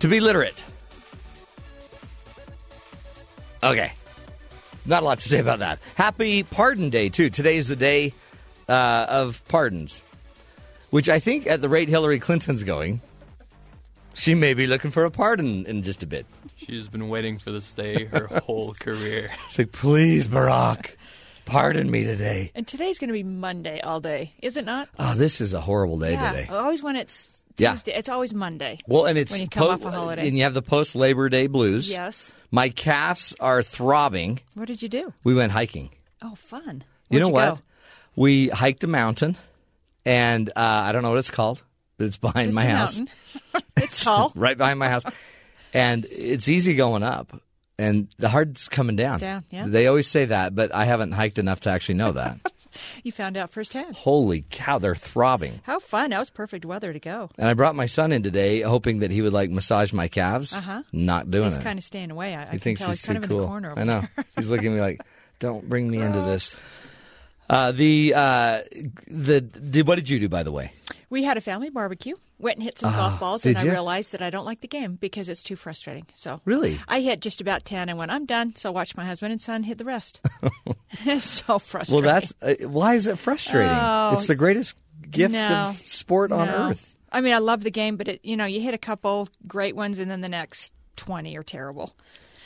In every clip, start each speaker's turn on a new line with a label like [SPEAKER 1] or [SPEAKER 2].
[SPEAKER 1] to be literate. Okay. Not a lot to say about that. Happy Pardon Day, too. Today is the day uh, of pardons, which I think at the rate Hillary Clinton's going, she may be looking for a pardon in just a bit.
[SPEAKER 2] She's been waiting for this day her whole career.
[SPEAKER 1] It's like, please, Barack, pardon me today.
[SPEAKER 3] And today's going to be Monday all day, is it not?
[SPEAKER 1] Oh, this is a horrible day
[SPEAKER 3] yeah.
[SPEAKER 1] today.
[SPEAKER 3] Always when it's
[SPEAKER 1] Yeah.
[SPEAKER 3] It's always Monday.
[SPEAKER 1] Well, and it's
[SPEAKER 3] when you come off a holiday.
[SPEAKER 1] and you have the post Labor Day blues.
[SPEAKER 3] Yes.
[SPEAKER 1] My calves are throbbing.
[SPEAKER 3] What did you do?
[SPEAKER 1] We went hiking.
[SPEAKER 3] Oh, fun.
[SPEAKER 1] you
[SPEAKER 3] Where'd
[SPEAKER 1] know what?
[SPEAKER 3] go?
[SPEAKER 1] We hiked a mountain, and uh, I don't know what it's called, but it's behind
[SPEAKER 3] Just
[SPEAKER 1] my house,
[SPEAKER 3] it's tall.
[SPEAKER 1] right behind my house, and it's easy going up, and the hard's coming down.
[SPEAKER 3] Down, yeah.
[SPEAKER 1] They always say that, but I haven't hiked enough to actually know that.
[SPEAKER 3] You found out firsthand.
[SPEAKER 1] Holy cow, they're throbbing.
[SPEAKER 3] How fun. That was perfect weather to go.
[SPEAKER 1] And I brought my son in today, hoping that he would like massage my calves.
[SPEAKER 3] Uh-huh.
[SPEAKER 1] Not doing
[SPEAKER 3] He's
[SPEAKER 1] it.
[SPEAKER 3] He's kind of staying away. I, I
[SPEAKER 1] he
[SPEAKER 3] can
[SPEAKER 1] thinks he's
[SPEAKER 3] he's kind of
[SPEAKER 1] cool.
[SPEAKER 3] in the corner over
[SPEAKER 1] I know. he's looking at me like, "Don't bring me into this." Uh, the uh, the did, what did you do by the way?
[SPEAKER 3] We had a family barbecue. Went and hit some golf balls,
[SPEAKER 1] Ah,
[SPEAKER 3] and
[SPEAKER 1] you?
[SPEAKER 3] I realized that I don't like the game because it's too frustrating. So
[SPEAKER 1] Really?
[SPEAKER 3] I hit just about ten and went, I'm done. So I watched my husband and son hit the rest. it's so frustrating.
[SPEAKER 1] Well, that's uh, why is it frustrating?
[SPEAKER 3] Oh.
[SPEAKER 1] it's the greatest gift
[SPEAKER 3] No.
[SPEAKER 1] of sport on
[SPEAKER 3] No.
[SPEAKER 1] earth.
[SPEAKER 3] I mean, I love the game, but it, you know, you hit a couple great ones, and then the next twenty are terrible.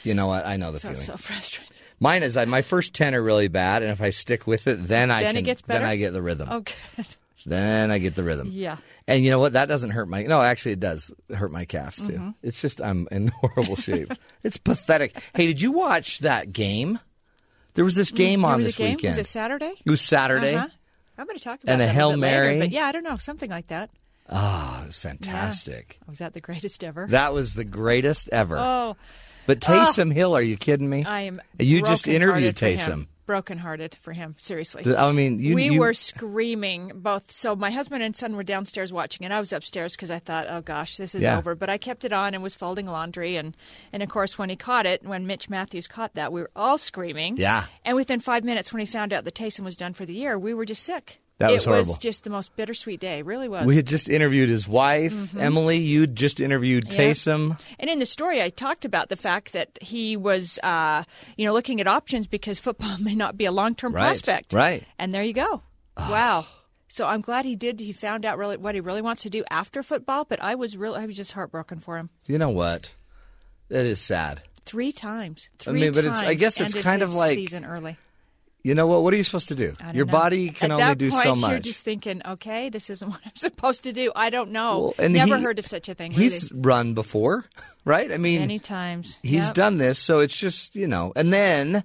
[SPEAKER 1] You know what? I know the
[SPEAKER 3] So
[SPEAKER 1] feeling.
[SPEAKER 3] so frustrating.
[SPEAKER 1] Mine is I, my first ten are really bad, and if I stick with it, then I
[SPEAKER 3] Then it
[SPEAKER 1] can,
[SPEAKER 3] gets
[SPEAKER 1] then? I get the rhythm.
[SPEAKER 3] Oh, good.
[SPEAKER 1] Then I get the rhythm.
[SPEAKER 3] Yeah.
[SPEAKER 1] And you know what? That doesn't hurt my. No, actually, it does hurt my calves too.
[SPEAKER 3] Mm-hmm.
[SPEAKER 1] It's just I'm in horrible shape. it's pathetic. Hey, did you watch that game? There was this game
[SPEAKER 3] There
[SPEAKER 1] on this
[SPEAKER 3] game.
[SPEAKER 1] weekend.
[SPEAKER 3] Was it Saturday?
[SPEAKER 1] It was Saturday.
[SPEAKER 3] Uh-huh. I'm going to talk about
[SPEAKER 1] And a Hail
[SPEAKER 3] little bit later, but yeah, I don't know, something like that.
[SPEAKER 1] Oh, it was fantastic.
[SPEAKER 3] Was that the greatest ever?
[SPEAKER 1] That was the greatest ever.
[SPEAKER 3] oh,
[SPEAKER 1] but Taysom Hill, are you kidding me?
[SPEAKER 3] I am.
[SPEAKER 1] You just interviewed Taysom.
[SPEAKER 3] Brokenhearted for him. Seriously.
[SPEAKER 1] I mean, you,
[SPEAKER 3] we
[SPEAKER 1] you-
[SPEAKER 3] were screaming both. So my husband and son were downstairs watching, and I was upstairs because I thought, "Oh gosh, this is
[SPEAKER 1] Yeah.
[SPEAKER 3] over." But I kept it on and was folding laundry, and and of course, when he caught it, when Mitch Matthews caught that, we were all screaming.
[SPEAKER 1] Yeah.
[SPEAKER 3] And within five minutes, when he found out that Taysom was done for the year, we were just sick.
[SPEAKER 1] That was
[SPEAKER 3] it
[SPEAKER 1] horrible.
[SPEAKER 3] was just the most bittersweet day. It really was.
[SPEAKER 1] We had just interviewed his wife, Emily. You'd just interviewed
[SPEAKER 3] Mm-hmm. Yeah.
[SPEAKER 1] Taysom.
[SPEAKER 3] And in the story, I talked about the fact that he was, uh, you know, looking at options because football may not be a long-term
[SPEAKER 1] Right,
[SPEAKER 3] prospect.
[SPEAKER 1] right.
[SPEAKER 3] And there you go. Wow. So I'm glad he did. He found out really what he really wants to do after football. But I was really, I was just heartbroken for him.
[SPEAKER 1] You know what? That is sad.
[SPEAKER 3] Three times.
[SPEAKER 1] I mean, but it's- I guess it's kind of like-
[SPEAKER 3] season early.
[SPEAKER 1] You know what? What are you supposed to do? Your
[SPEAKER 3] know.
[SPEAKER 1] body can
[SPEAKER 3] At
[SPEAKER 1] only do
[SPEAKER 3] point,
[SPEAKER 1] so much.
[SPEAKER 3] You're just thinking, okay, this isn't what I'm supposed to do. I don't know.
[SPEAKER 1] Well, and
[SPEAKER 3] Never
[SPEAKER 1] he-
[SPEAKER 3] heard of such a thing. Really.
[SPEAKER 1] He's run before, right? I mean,
[SPEAKER 3] many times.
[SPEAKER 1] he's
[SPEAKER 3] Yep.
[SPEAKER 1] done this, so it's just you know. And then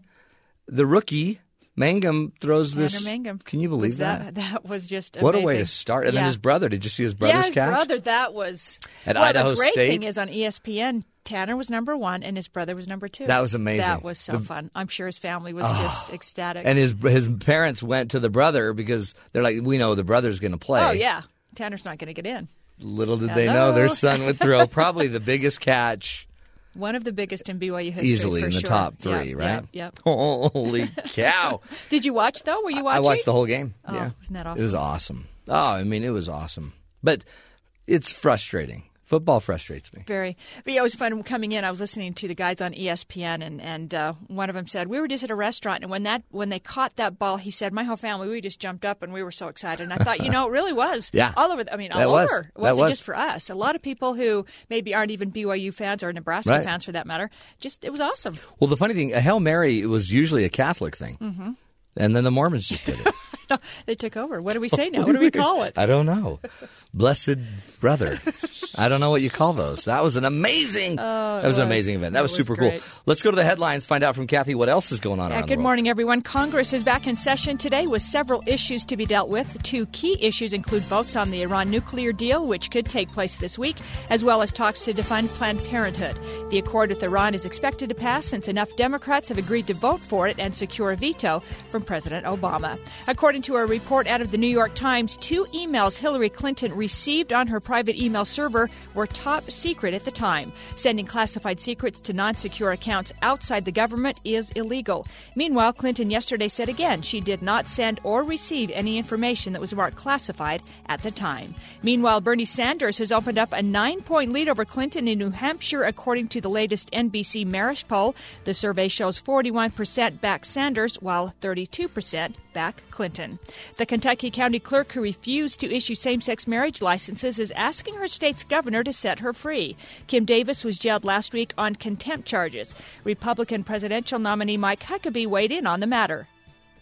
[SPEAKER 1] the rookie Mangum throws
[SPEAKER 3] Tanner
[SPEAKER 1] this.
[SPEAKER 3] Mangum.
[SPEAKER 1] Can you believe
[SPEAKER 3] Was
[SPEAKER 1] that?
[SPEAKER 3] That was just
[SPEAKER 1] What a way to start! And then his brother. Did you see his
[SPEAKER 3] yeah,
[SPEAKER 1] brother's
[SPEAKER 3] his
[SPEAKER 1] catch?
[SPEAKER 3] brother. That was
[SPEAKER 1] At
[SPEAKER 3] well,
[SPEAKER 1] Idaho
[SPEAKER 3] The great
[SPEAKER 1] State?
[SPEAKER 3] thing is on ESPN, Tanner was number one, and his brother was number two.
[SPEAKER 1] That was amazing.
[SPEAKER 3] That was so
[SPEAKER 1] The-
[SPEAKER 3] fun. I'm sure his family was ah. just ecstatic.
[SPEAKER 1] And his his parents went to the brother because they're like, we know the brother's going to play.
[SPEAKER 3] oh yeah, Tanner's not going to get in.
[SPEAKER 1] Little did they know their son would throw probably the biggest catch
[SPEAKER 3] One of the biggest in BYU history,
[SPEAKER 1] easily in the
[SPEAKER 3] sure.
[SPEAKER 1] top
[SPEAKER 3] Yep,
[SPEAKER 1] three, right?
[SPEAKER 3] Yep. yep.
[SPEAKER 1] Holy cow!
[SPEAKER 3] Did you watch though? Were you watching?
[SPEAKER 1] I watched the whole game.
[SPEAKER 3] Oh,
[SPEAKER 1] yeah,
[SPEAKER 3] isn't that awesome?
[SPEAKER 1] It was
[SPEAKER 3] awesome.
[SPEAKER 1] Oh, I mean, it was awesome. But it's frustrating. Football frustrates me.
[SPEAKER 3] Very, but yeah, it was fun coming in. I was listening to the guys on ESPN, and and uh, one of them said we were just at a restaurant, and when that when they caught that ball, he said my whole family we just jumped up and we were so excited. And I thought, you know, it really was.
[SPEAKER 1] Yeah.
[SPEAKER 3] all over. the- I mean, all
[SPEAKER 1] That was.
[SPEAKER 3] over. It wasn't
[SPEAKER 1] was.
[SPEAKER 3] just for us. A lot of people who maybe aren't even BYU fans or Nebraska
[SPEAKER 1] Right.
[SPEAKER 3] fans for that matter. Just it was awesome.
[SPEAKER 1] Well, the funny thing, a hail mary was usually a Catholic thing, mm-hmm. and then the Mormons just did it.
[SPEAKER 3] No, they took over. What do we say now? What do we call it?
[SPEAKER 1] I don't know. Blessed brother. I don't know what you call those. That was an amazing. Oh, that was, an amazing event. That, was,
[SPEAKER 3] was
[SPEAKER 1] super
[SPEAKER 3] great.
[SPEAKER 1] cool. Let's go to the headlines. Find out from Kathy what else is going on
[SPEAKER 3] Yeah, good morning, everyone. Congress is back in session today with several issues to be dealt with. Two key issues include votes on the Iran nuclear deal, which could take place this week, as well as talks to defund Planned Parenthood. The accord with Iran is expected to pass since enough Democrats have agreed to vote for it and secure a veto from President Obama. According to a report out of the New York Times, two emails Hillary Clinton received on her private email server were top secret at the time. Sending classified secrets to non secure accounts outside the government is illegal. Meanwhile, Clinton yesterday said again she did not send or receive any information that was marked classified at the time. Meanwhile, Bernie Sanders has opened up a nine point lead over Clinton in New Hampshire, according to the latest NBC Marist poll. The survey shows 41% back Sanders, while 32% back Clinton. The Kentucky County Clerk who refused to issue same sex marriage licenses is asking her state's governor to set her free. Kim Davis was jailed last week on contempt charges. Republican presidential nominee Mike Huckabee weighed in on the matter.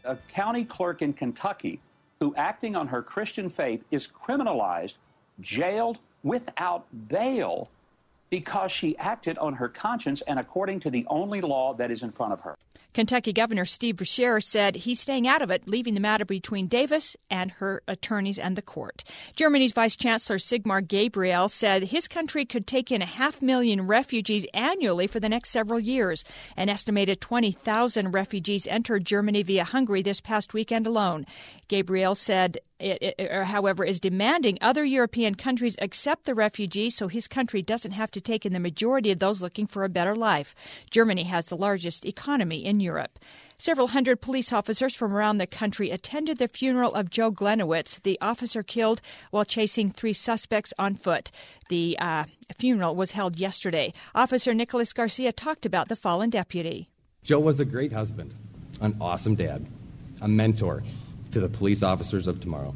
[SPEAKER 4] a county clerk in Kentucky who, acting on her Christian faith, is criminalized, jailed without bail because she acted on her conscience and according to the only law that is in front of her.
[SPEAKER 3] Kentucky Governor Steve Beshear said he's staying out of it, leaving the matter between Davis and her attorneys and the court. Germany's Vice Chancellor Sigmar Gabriel said his country could take in a half million refugees annually for the next several years. An estimated 20,000 refugees entered Germany via Hungary this past weekend alone. Gabriel said it, it, er, however, is demanding other European countries accept the refugees so his country doesn't have to take in the majority of those looking for a better life. Germany has the largest economy in Europe. Several hundred police officers from around the country attended the funeral of Joe Gliniewicz, the officer killed while chasing three suspects on foot. The uh, funeral was held yesterday. Officer Nicholas Garcia talked about the fallen deputy.
[SPEAKER 5] Joe was a great husband, an awesome dad, a mentor to the police officers of tomorrow,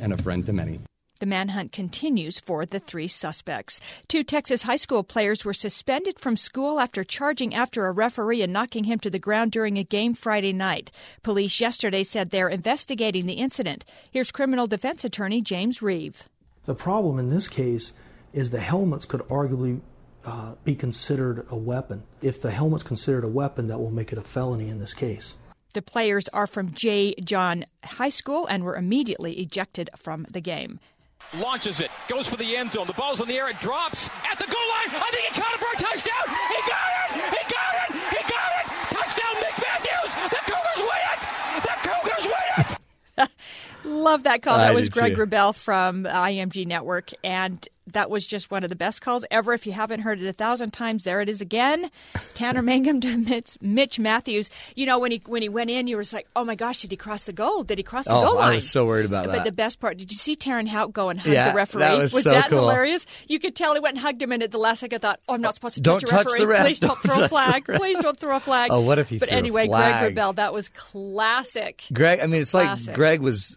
[SPEAKER 5] and a friend to many.
[SPEAKER 3] The manhunt continues for the three suspects. Two Texas high school players were suspended from school after charging after a referee and knocking him to the ground during a game Friday night. Police yesterday said they're investigating the incident. Here's criminal defense attorney James Reeve.
[SPEAKER 6] The problem in this case is the helmets could arguably uh, be considered a weapon. If the helmet's considered a weapon, that will make it a felony in this case.
[SPEAKER 3] The players are from J. John High School and were immediately ejected from the game.
[SPEAKER 7] Launches it, goes for the end zone. The ball's in the air, it drops at the goal line. I think he caught it for a touchdown. He got it! He got it! He got it! Touchdown, Mitch Matthews! The Cougars win it! The Cougars win it!
[SPEAKER 3] Love that call.
[SPEAKER 1] I
[SPEAKER 3] That was Greg
[SPEAKER 1] too.
[SPEAKER 3] From IMG Network, and that was just one of the best calls ever. If you haven't heard it a thousand times, there it is again. Tanner Mangum to Mitch, Mitch Matthews. You know when he when he went in, you were like, "Oh my gosh, did he cross the goal? Did he cross the
[SPEAKER 1] Oh,
[SPEAKER 3] goal
[SPEAKER 1] I was so worried about
[SPEAKER 3] but
[SPEAKER 1] that.
[SPEAKER 3] But the best part, did you see Terenn Houk go and hug
[SPEAKER 1] Yeah,
[SPEAKER 3] the referee?
[SPEAKER 1] that was so
[SPEAKER 3] that
[SPEAKER 1] cool.
[SPEAKER 3] hilarious? You could tell he went and hugged him, and at the last second, thought, "Oh, I'm not supposed to
[SPEAKER 1] Don't
[SPEAKER 3] touch a
[SPEAKER 1] touch
[SPEAKER 3] referee.
[SPEAKER 1] the ref.
[SPEAKER 3] Please don't,
[SPEAKER 1] Don't
[SPEAKER 3] throw a flag. Please don't throw a flag."
[SPEAKER 1] Oh, what if he
[SPEAKER 3] But
[SPEAKER 1] threw a
[SPEAKER 3] anyway? Greg Wrubell, that was classic.
[SPEAKER 1] Greg, I mean, it's like Greg was.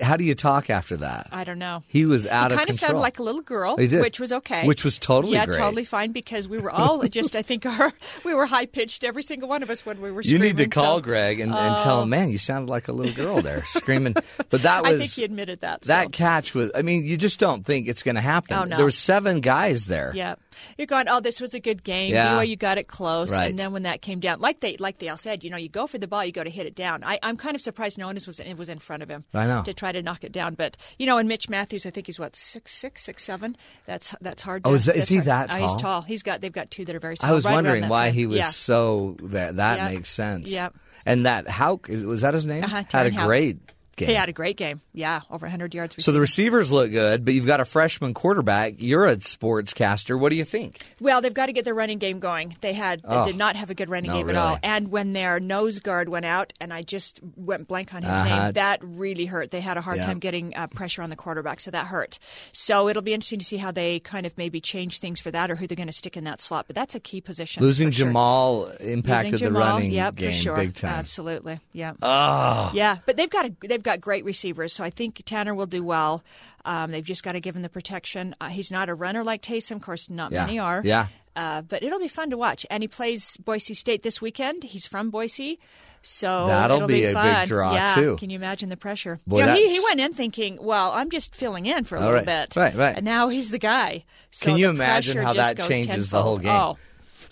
[SPEAKER 1] How do you talk after that?
[SPEAKER 3] I don't know.
[SPEAKER 1] He was out
[SPEAKER 3] he
[SPEAKER 1] of
[SPEAKER 3] kind of sounded like a little girl,
[SPEAKER 1] He did.
[SPEAKER 3] which was okay.
[SPEAKER 1] Which was totally
[SPEAKER 3] yeah,
[SPEAKER 1] great.
[SPEAKER 3] totally fine because we were all just I think our we were high pitched every single one of us when we were.
[SPEAKER 1] You need to call
[SPEAKER 3] so-
[SPEAKER 1] Greg and, and tell him, oh. man, you sounded like a little girl there screaming. But that was
[SPEAKER 3] I think he admitted that.
[SPEAKER 1] that
[SPEAKER 3] so.
[SPEAKER 1] catch was. I mean, you just don't think it's going to happen.
[SPEAKER 3] Oh, no.
[SPEAKER 1] There were seven guys there.
[SPEAKER 3] Yeah, you're going. Oh, this was a good game.
[SPEAKER 1] Yeah.
[SPEAKER 3] Anyway, you got it close,
[SPEAKER 1] Right.
[SPEAKER 3] and then when that came down, like they like they all said, you know, you go for the ball, you go to hit it down. I, I'm kind of surprised no one was it was in front of him.
[SPEAKER 1] I know.
[SPEAKER 3] To try to knock it down, but you know, and Mitch Matthews, I think he's what six six six seven. That's that's hard. To,
[SPEAKER 1] Oh, is that- is he
[SPEAKER 3] hard.
[SPEAKER 1] that
[SPEAKER 3] Oh, he's
[SPEAKER 1] tall?
[SPEAKER 3] tall. He's got they've got two that are very tall.
[SPEAKER 1] I was
[SPEAKER 3] right
[SPEAKER 1] wondering why
[SPEAKER 3] same-
[SPEAKER 1] he was
[SPEAKER 3] Yeah.
[SPEAKER 1] so that. That
[SPEAKER 3] Yeah.
[SPEAKER 1] makes sense.
[SPEAKER 3] Yeah.
[SPEAKER 1] And that Houk was that his name?
[SPEAKER 3] Uh-huh,
[SPEAKER 1] Had a
[SPEAKER 3] Houk.
[SPEAKER 1] great game.
[SPEAKER 3] He had a great game. Yeah, over 100 yards.
[SPEAKER 1] so the receivers look good, but you've got a freshman quarterback. You're a sportscaster. What do you think?
[SPEAKER 3] Well, they've got to get their running game going. They had
[SPEAKER 1] Oh.
[SPEAKER 3] they did not have a good running game at all. And when their nose guard went out, and I just went blank on his
[SPEAKER 1] Uh-huh.
[SPEAKER 3] name, that really hurt. They had a hard
[SPEAKER 1] Yeah.
[SPEAKER 3] time getting uh, pressure on the quarterback, so that hurt. So it'll be interesting to see how they kind of maybe change things for that, or who they're going to stick in that slot. But that's a key position.
[SPEAKER 1] Losing
[SPEAKER 3] for sure.
[SPEAKER 1] Jamal impacted
[SPEAKER 3] Losing
[SPEAKER 1] the
[SPEAKER 3] Jamal,
[SPEAKER 1] running
[SPEAKER 3] yep,
[SPEAKER 1] game
[SPEAKER 3] for sure.
[SPEAKER 1] big time.
[SPEAKER 3] Absolutely, yeah.
[SPEAKER 1] Oh,
[SPEAKER 3] Yeah, but they've got a, they've got great receivers, so I think Tanner will do well. Um, they've just got to give him the protection. Uh, he's not a runner like Taysom, of course, not
[SPEAKER 1] Yeah.
[SPEAKER 3] many are.
[SPEAKER 1] Yeah.
[SPEAKER 3] Uh, but it'll be fun to watch. And he plays Boise State this weekend. He's from Boise. So
[SPEAKER 1] That'll
[SPEAKER 3] it'll
[SPEAKER 1] be
[SPEAKER 3] be,
[SPEAKER 1] a big
[SPEAKER 3] fun.
[SPEAKER 1] draw,
[SPEAKER 3] yeah.
[SPEAKER 1] too.
[SPEAKER 3] Can you imagine the pressure?
[SPEAKER 1] Boy,
[SPEAKER 3] you know, he, he went in thinking, "Well, I'm just filling in for a little
[SPEAKER 1] right.
[SPEAKER 3] bit."
[SPEAKER 1] Right, right.
[SPEAKER 3] And now he's the guy. So
[SPEAKER 1] Can you imagine how that changes the whole game?
[SPEAKER 3] Oh,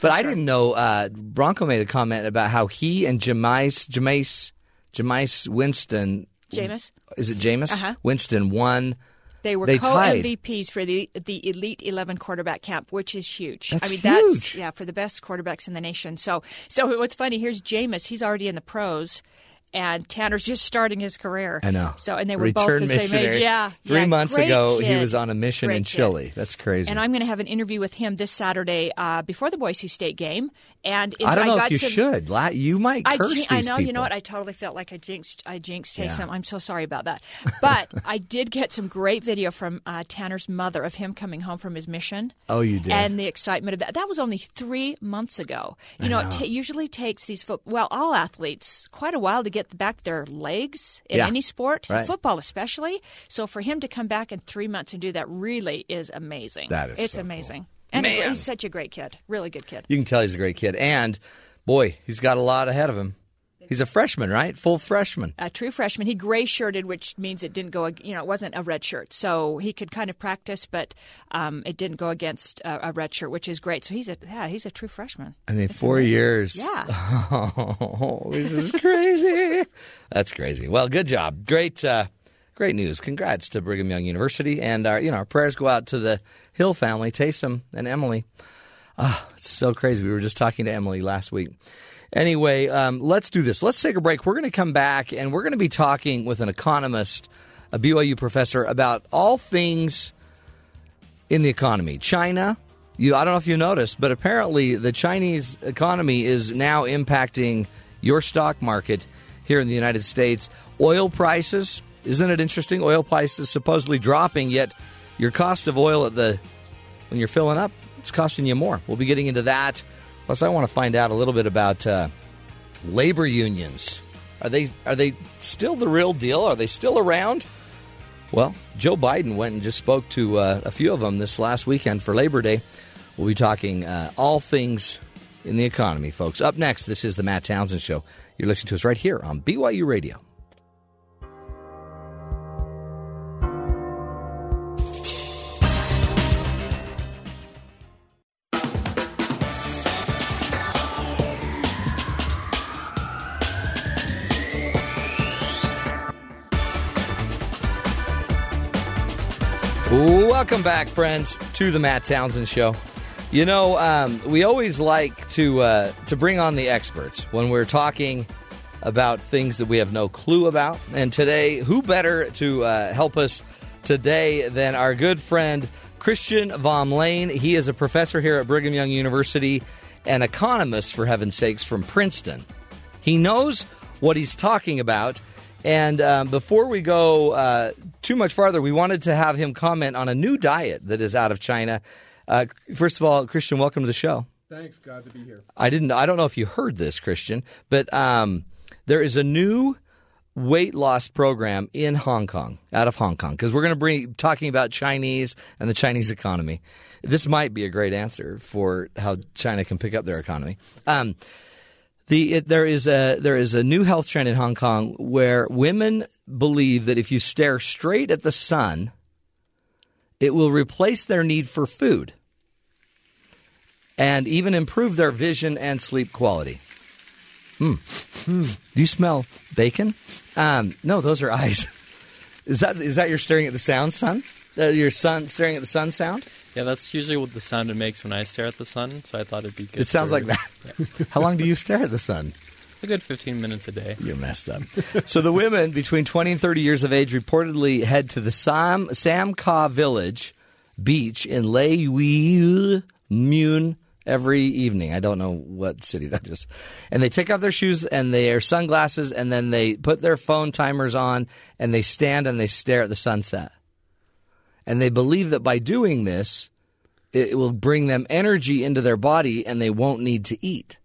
[SPEAKER 1] But I didn't know. Uh, Bronco made a comment about how he and Jameis, Jameis, Jameis Winston.
[SPEAKER 3] Jameis?
[SPEAKER 1] Is it Jameis?
[SPEAKER 3] Uh-huh.
[SPEAKER 1] Winston won.
[SPEAKER 3] They were
[SPEAKER 1] They
[SPEAKER 3] co
[SPEAKER 1] tied.
[SPEAKER 3] For the the Elite Eleven quarterback camp, which is huge.
[SPEAKER 1] That's
[SPEAKER 3] I mean, that's yeah for the best quarterbacks in the nation. So, so what's funny? Here's Jameis. He's already in the pros, and Tanner's just starting his career.
[SPEAKER 1] I know.
[SPEAKER 3] So, and they were
[SPEAKER 1] Return
[SPEAKER 3] both the same age. Yeah.
[SPEAKER 1] Three
[SPEAKER 3] yeah,
[SPEAKER 1] months ago, he was on a mission
[SPEAKER 3] Great
[SPEAKER 1] in
[SPEAKER 3] kid.
[SPEAKER 1] Chile. That's crazy.
[SPEAKER 3] And I'm going to have an interview with him this Saturday uh, before the Boise State game. And
[SPEAKER 1] I don't know
[SPEAKER 3] got
[SPEAKER 1] if you
[SPEAKER 3] some,
[SPEAKER 1] should. You might curse these
[SPEAKER 3] I know.
[SPEAKER 1] people.
[SPEAKER 3] You know what? I totally felt like I jinxed. I jinxed
[SPEAKER 1] Yeah.
[SPEAKER 3] Taysom. I'm so sorry about that. But I did get some great video from uh, Tanner's mother of him coming home from his mission.
[SPEAKER 1] Oh, you did?
[SPEAKER 3] And the excitement of that. That was only three months ago. You know, it ta usually takes these foot. Well, all athletes quite a while to get back their legs in
[SPEAKER 1] Yeah.
[SPEAKER 3] any sport,
[SPEAKER 1] Right.
[SPEAKER 3] football especially. So for him to come back in three months and do that really is amazing.
[SPEAKER 1] That is
[SPEAKER 3] It's
[SPEAKER 1] so
[SPEAKER 3] amazing. And
[SPEAKER 1] Man.
[SPEAKER 3] he's such a great kid. Really good kid.
[SPEAKER 1] You can tell he's a great kid. And, boy, he's got a lot ahead of him. He's a freshman, right? Full freshman.
[SPEAKER 3] a true freshman. He gray shirted, which means it didn't go. You know, it wasn't a red shirt, so he could kind of practice, but um, it didn't go against a, a red shirt, which is great. So he's a yeah, he's a true freshman.
[SPEAKER 1] I mean, four years.
[SPEAKER 3] Yeah.
[SPEAKER 1] Oh, this is crazy. That's crazy. Well, good job. Great, uh, great news. Congrats to Brigham Young University, and our you know our prayers go out to the Hill family, Taysom and Emily. Ah, it's so crazy. We were just talking to Emily last week. Anyway, um, let's do this. Let's take a break. We're going to come back, and we're going to be talking with an economist, a BYU professor, about all things in the economy. China, you I don't know if you noticed, but apparently the Chinese economy is now impacting your stock market here in the United States. Oil prices, isn't it interesting? Oil prices supposedly dropping, yet your cost of oil at the when you're filling up, it's costing you more. We'll be getting into that. Plus, I want to find out a little bit about uh, labor unions. Are they are they still the real deal? Are they still around? Well, Joe Biden went and just spoke to uh, a few of them this last weekend for Labor Day. We'll be talking uh, all things in the economy, folks. Up next, this is the Matt Townsend Show. You're listening to us right here on BYU Radio. Welcome back, friends, to the Matt Townsend Show. You know, um, we always like to uh, to bring on the experts when we're talking about things that we have no clue about. And today, who better to uh, help us today than our good friend Christian Vom Lehn? He is a professor here at Brigham Young University, an economist, for heaven's sakes, from Princeton. He knows what he's talking about. And um, before we go uh, too much farther, we wanted to have him comment on a new diet that is out of China. Uh, first of all, Christian, welcome to the show.
[SPEAKER 8] Thanks, glad to be here.
[SPEAKER 1] I didn't. I don't know if you heard this, Christian, but um, there is a new weight loss program in Hong Kong, out of Hong Kong, because we're going to be talking about Chinese and the Chinese economy. This might be a great answer for how China can pick up their economy. Um, the it, there is a there is a new health trend in Hong Kong where women believe that if you stare straight at the sun, it will replace their need for food and even improve their vision and sleep quality. Hmm. Hmm. Do you smell bacon? Um, no, those are eyes. Is that is that you're staring at the sound, son? Uh, your son staring at the sun sound?
[SPEAKER 2] Yeah, that's usually what the sound it makes when I stare at the sun. So I thought it'd be good.
[SPEAKER 1] It sounds
[SPEAKER 2] for-
[SPEAKER 1] like that. How long do you stare at the sun?
[SPEAKER 2] A good 15 minutes a day.
[SPEAKER 1] You're messed up. so the women between 20 and 30 years of age reportedly head to the Sam Sam Ka Village beach in Lei Mun every evening. I don't know what city that is. And they take off their shoes and their sunglasses and then they put their phone timers on and they stand and they stare at the sunset. And they believe that by doing this, it will bring them energy into their body and they won't need to eat.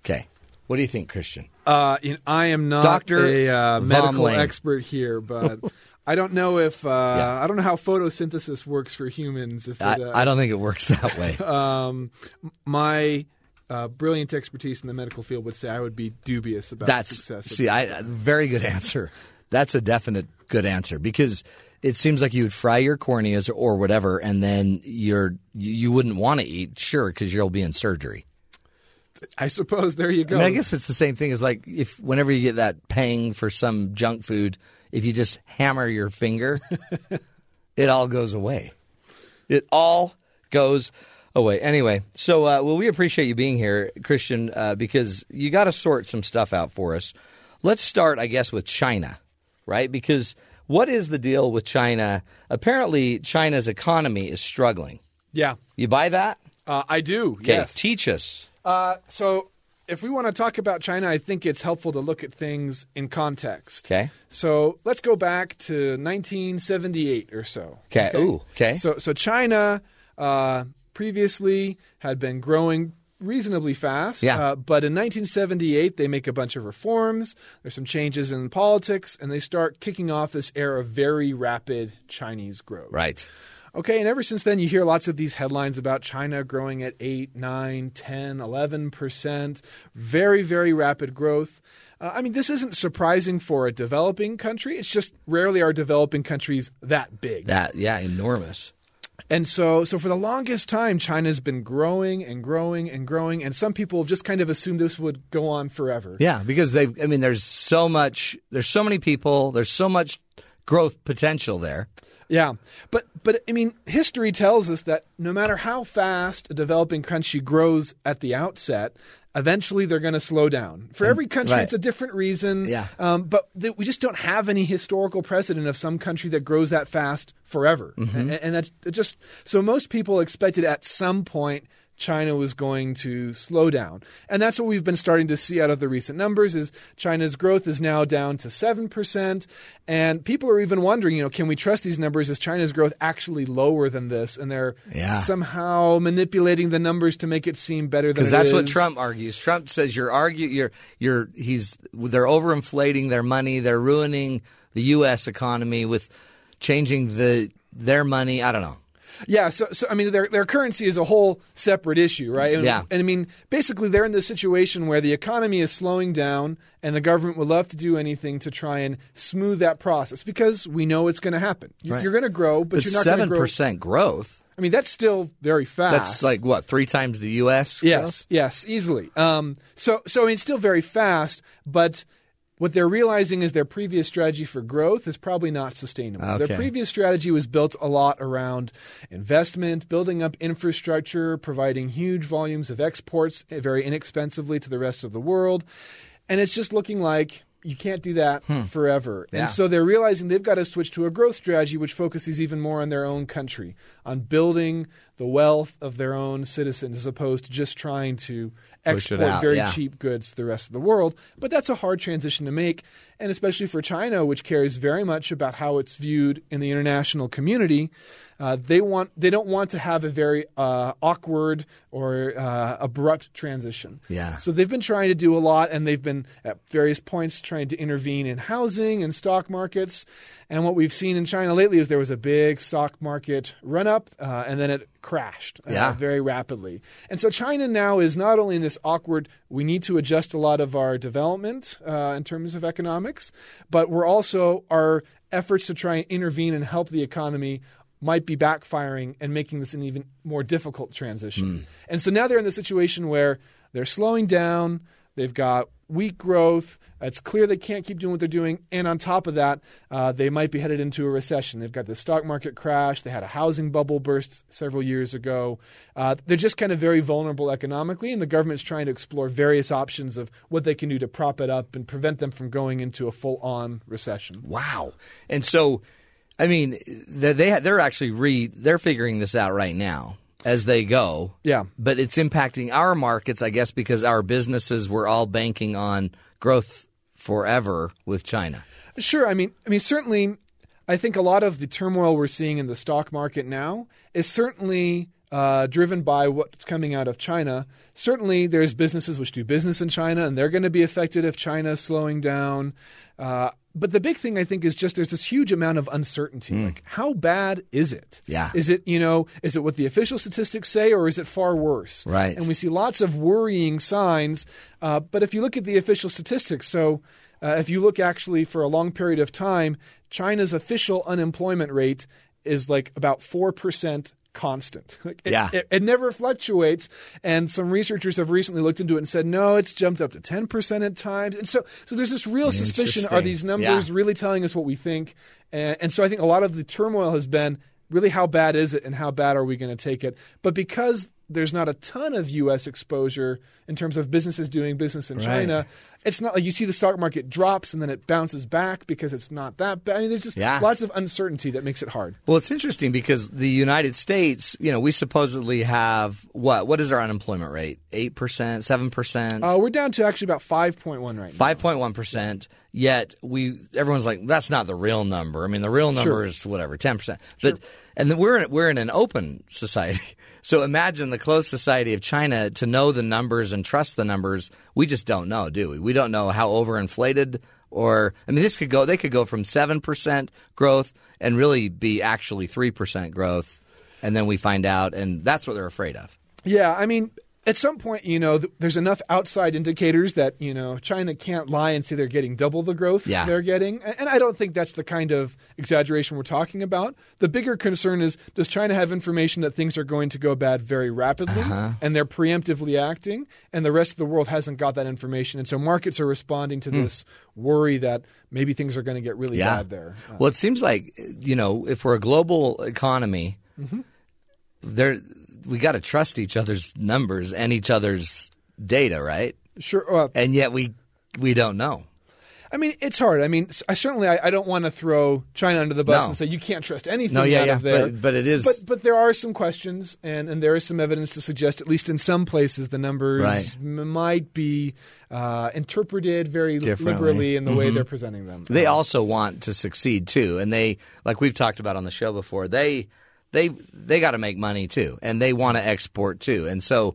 [SPEAKER 1] Okay. What do you think, Christian?
[SPEAKER 8] Uh, I am not
[SPEAKER 1] Dr.
[SPEAKER 8] a uh, medical
[SPEAKER 1] Vom Lehn.
[SPEAKER 8] expert here, but I don't know if uh, I don't know how photosynthesis works for humans. If
[SPEAKER 1] I,
[SPEAKER 8] it, uh,
[SPEAKER 1] I don't think it works that way.
[SPEAKER 8] um, my uh, brilliant expertise in the medical field would say I would be dubious about
[SPEAKER 1] That's
[SPEAKER 8] success.
[SPEAKER 1] see, I very good answer. That's a definite good answer because it seems like you would fry your corneas or whatever, and then you're you, wouldn't want to eat, sure, because you'll be in surgery.
[SPEAKER 8] I suppose there you
[SPEAKER 1] I
[SPEAKER 8] go.
[SPEAKER 1] mean, I guess it's the same thing as like if whenever you get that pang for some junk food, if you just hammer your finger, it all goes away. It all goes away. Anyway, so uh, well, we appreciate you being here, Christian, uh, because you got to sort some stuff out for us. Let's start, I guess, with China, right? Because what is the deal with China? Apparently, China's economy is struggling.
[SPEAKER 8] yeah,
[SPEAKER 1] You buy that?
[SPEAKER 8] uh, I do.
[SPEAKER 1] Okay,
[SPEAKER 8] Yes.
[SPEAKER 1] teach us.
[SPEAKER 8] Uh, so if we want to talk about China, I think it's helpful to look at things in context.
[SPEAKER 1] Okay.
[SPEAKER 8] So let's go back to 1978 or so.
[SPEAKER 1] 'Kay. Ooh, 'kay.
[SPEAKER 8] So so China uh, previously had been growing reasonably fast.
[SPEAKER 1] Yeah.
[SPEAKER 8] Uh, but in 1978, they make a bunch of reforms. There's some changes in politics, and they start kicking off this era of very rapid Chinese growth.
[SPEAKER 1] Right.
[SPEAKER 8] Okay, and ever since then, you hear lots of these headlines about China growing at 8, 9, 10, 11%. Very, very rapid growth. Uh, I mean, this isn't surprising for a developing country. It's just rarely are developing countries that big.
[SPEAKER 1] That yeah, enormous.
[SPEAKER 8] And so, so for the longest time, China's been growing and growing and growing, and some people have just kind of assumed this would go on forever.
[SPEAKER 1] Yeah, because they I mean there's so much there's so many people, there's so much growth potential there.
[SPEAKER 8] Yeah, but but I mean, history tells us that no matter how fast a developing country grows at the outset, eventually they're going to slow down. For every country,
[SPEAKER 1] right.
[SPEAKER 8] it's a different reason.
[SPEAKER 1] Yeah.
[SPEAKER 8] um, but th- we just don't have any historical precedent of some country that grows that fast forever,
[SPEAKER 1] Mm-hmm.
[SPEAKER 8] and, and that's just so most people expected at some point. China was going to slow down. And that's what we've been starting to see out of the recent numbers is China's growth is now down to 7% and people are even wondering, you know, can we trust these numbers is China's growth actually lower than this and they're
[SPEAKER 1] Yeah.
[SPEAKER 8] somehow manipulating the numbers to make it seem better than
[SPEAKER 1] Because
[SPEAKER 8] it
[SPEAKER 1] that's what Trump argues. Trump says you're argue you're you're he's they're overinflating their money, they're ruining the US economy with changing the their money. I don't know.
[SPEAKER 8] Yeah, so, so I mean, their their currency is a whole separate issue, right? And,
[SPEAKER 1] Yeah.
[SPEAKER 8] and I mean, basically, they're in this situation where the economy is slowing down, and the government would love to do anything to try and smooth that process because we know it's going to happen.
[SPEAKER 1] Right.
[SPEAKER 8] You're going to grow, but,
[SPEAKER 1] But
[SPEAKER 8] you're not going to
[SPEAKER 1] seven percent growth.
[SPEAKER 8] I mean, that's still very fast.
[SPEAKER 1] That's like what, three times the US?
[SPEAKER 8] Yes, yes, easily. Um, so, so I mean, it's still very fast, but what they're realizing is their previous strategy for growth is probably not sustainable.
[SPEAKER 1] Okay.
[SPEAKER 8] Their previous strategy was built a lot around investment, building up infrastructure, providing huge volumes of exports eh, very inexpensively to the rest of the world, and it's just looking like. You can't do that forever.
[SPEAKER 1] Yeah.
[SPEAKER 8] And so they're realizing they've got to switch to a growth strategy which focuses even more on their own country, on building the wealth of their own citizens as opposed to just trying to
[SPEAKER 1] Push
[SPEAKER 8] export
[SPEAKER 1] out,
[SPEAKER 8] very
[SPEAKER 1] yeah.
[SPEAKER 8] cheap goods to the rest of the world. But that's a hard transition to make, and especially for China, which cares very much about how it's viewed in the international community. Uh, they want they don't want to have a very uh, awkward or uh, abrupt transition.
[SPEAKER 1] Yeah.
[SPEAKER 8] So they've been trying to do a lot, and they've been at various points trying to intervene in housing and stock markets. And what we've seen in China lately is there was a big stock market run up, uh, and then it crashed uh,
[SPEAKER 1] Yeah.
[SPEAKER 8] very rapidly. And so China now is not only in this awkward, we need to adjust a lot of our development uh, in terms of economics, but we're also our efforts to try and intervene and help the economy might be backfiring and making this an even more difficult transition. And so now they're in the situation where they're slowing down, they've got weak growth, it's clear they can't keep doing what they're doing, and on top of that, uh, they might be headed into a recession. They've got the stock market crash, they had a housing bubble burst several years ago. Uh, they're just kind of very vulnerable economically, and the government's trying to explore various options of what they can do to prop it up and prevent them from going into a full on recession.
[SPEAKER 1] Wow. And so, I mean, they they- they're actually re they're figuring this out right now as they go.
[SPEAKER 8] Yeah.
[SPEAKER 1] But it's impacting our markets, I guess, because our businesses were all banking on growth forever with China.
[SPEAKER 8] Sure. I mean, I mean, certainly, I think a lot of the turmoil we're seeing in the stock market now is certainly uh, driven by what's coming out of China. Certainly, there's businesses which do business in China, and they're going to be affected if China is slowing down. Uh, but the big thing I think is just there's this huge amount of uncertainty. Like, how bad is it?
[SPEAKER 1] Yeah.
[SPEAKER 8] Is it you know is it what the official statistics say, or is it far worse?
[SPEAKER 1] Right.
[SPEAKER 8] And we see lots of worrying signs. Uh, but if you look at the official statistics, so. Uh, if you look actually for a long period of time, China's official unemployment rate is like about 4% constant. Like it,
[SPEAKER 1] Yeah.
[SPEAKER 8] It, it never fluctuates. And some researchers have recently looked into it and said, no, it's jumped up to 10% at times. And so, so there's this real suspicion are these numbers
[SPEAKER 1] Yeah.
[SPEAKER 8] really telling us what we think? And, and so I think a lot of the turmoil has been really how bad is it and how bad are we going to take it? But because there's not a ton of U.S. exposure in terms of businesses doing business in
[SPEAKER 1] Right.
[SPEAKER 8] China. It's not like you see the stock market drops and then it bounces back because it's not that bad. I mean, there's just
[SPEAKER 1] Yeah.
[SPEAKER 8] lots of uncertainty that makes it hard.
[SPEAKER 1] Well, it's interesting because the United States, you know, we supposedly have what? What is our unemployment rate? 8%, 7%?
[SPEAKER 8] Uh, we're down to actually about 5.1 right now.
[SPEAKER 1] Five point one percent. Yet we, everyone's like, that's not the real number. I mean, the real number
[SPEAKER 8] Sure.
[SPEAKER 1] is whatever, ten percent. But and then we're in, we're in an open society. So imagine the closed society of China to know the numbers and trust the numbers. We just don't know, do we? We don't know how overinflated or I mean, this could go. They could go from seven percent growth and really be actually three percent growth, and then we find out, and that's what they're afraid of.
[SPEAKER 8] Yeah, I mean, at some point, you know, th- there's enough outside indicators that you know China can't lie and say they're getting double the growth
[SPEAKER 1] Yeah.
[SPEAKER 8] they're getting, A- and I don't think that's the kind of exaggeration we're talking about. The bigger concern is does China have information that things are going to go bad very rapidly,
[SPEAKER 1] Uh-huh.
[SPEAKER 8] and they're preemptively acting, and the rest of the world hasn't got that information, and so markets are responding to this worry that maybe things are going to get really.
[SPEAKER 1] Yeah.
[SPEAKER 8] bad there. Uh,
[SPEAKER 1] Well, it seems like you know, if we're a global economy,
[SPEAKER 8] Mm-hmm.
[SPEAKER 1] There we got to trust each other's numbers and each other's data, right?
[SPEAKER 8] sure. Uh,
[SPEAKER 1] And yet we we don't know.
[SPEAKER 8] I mean, it's hard. I mean, I certainly I, I don't want to throw China under the bus
[SPEAKER 1] No.
[SPEAKER 8] and say you can't trust anything
[SPEAKER 1] No, yeah,
[SPEAKER 8] out
[SPEAKER 1] yeah,
[SPEAKER 8] of there.
[SPEAKER 1] but- but it is-
[SPEAKER 8] But but there are some questions, and and there is some evidence to suggest, at least in some places, the numbers
[SPEAKER 1] Right.
[SPEAKER 8] m- might be uh, interpreted very liberally in the way
[SPEAKER 1] Mhm.
[SPEAKER 8] they're presenting them.
[SPEAKER 1] They
[SPEAKER 8] Um,
[SPEAKER 1] also want to succeed too, and they like we've talked about on the show before. They they they got to make money too, and they want to export too, and so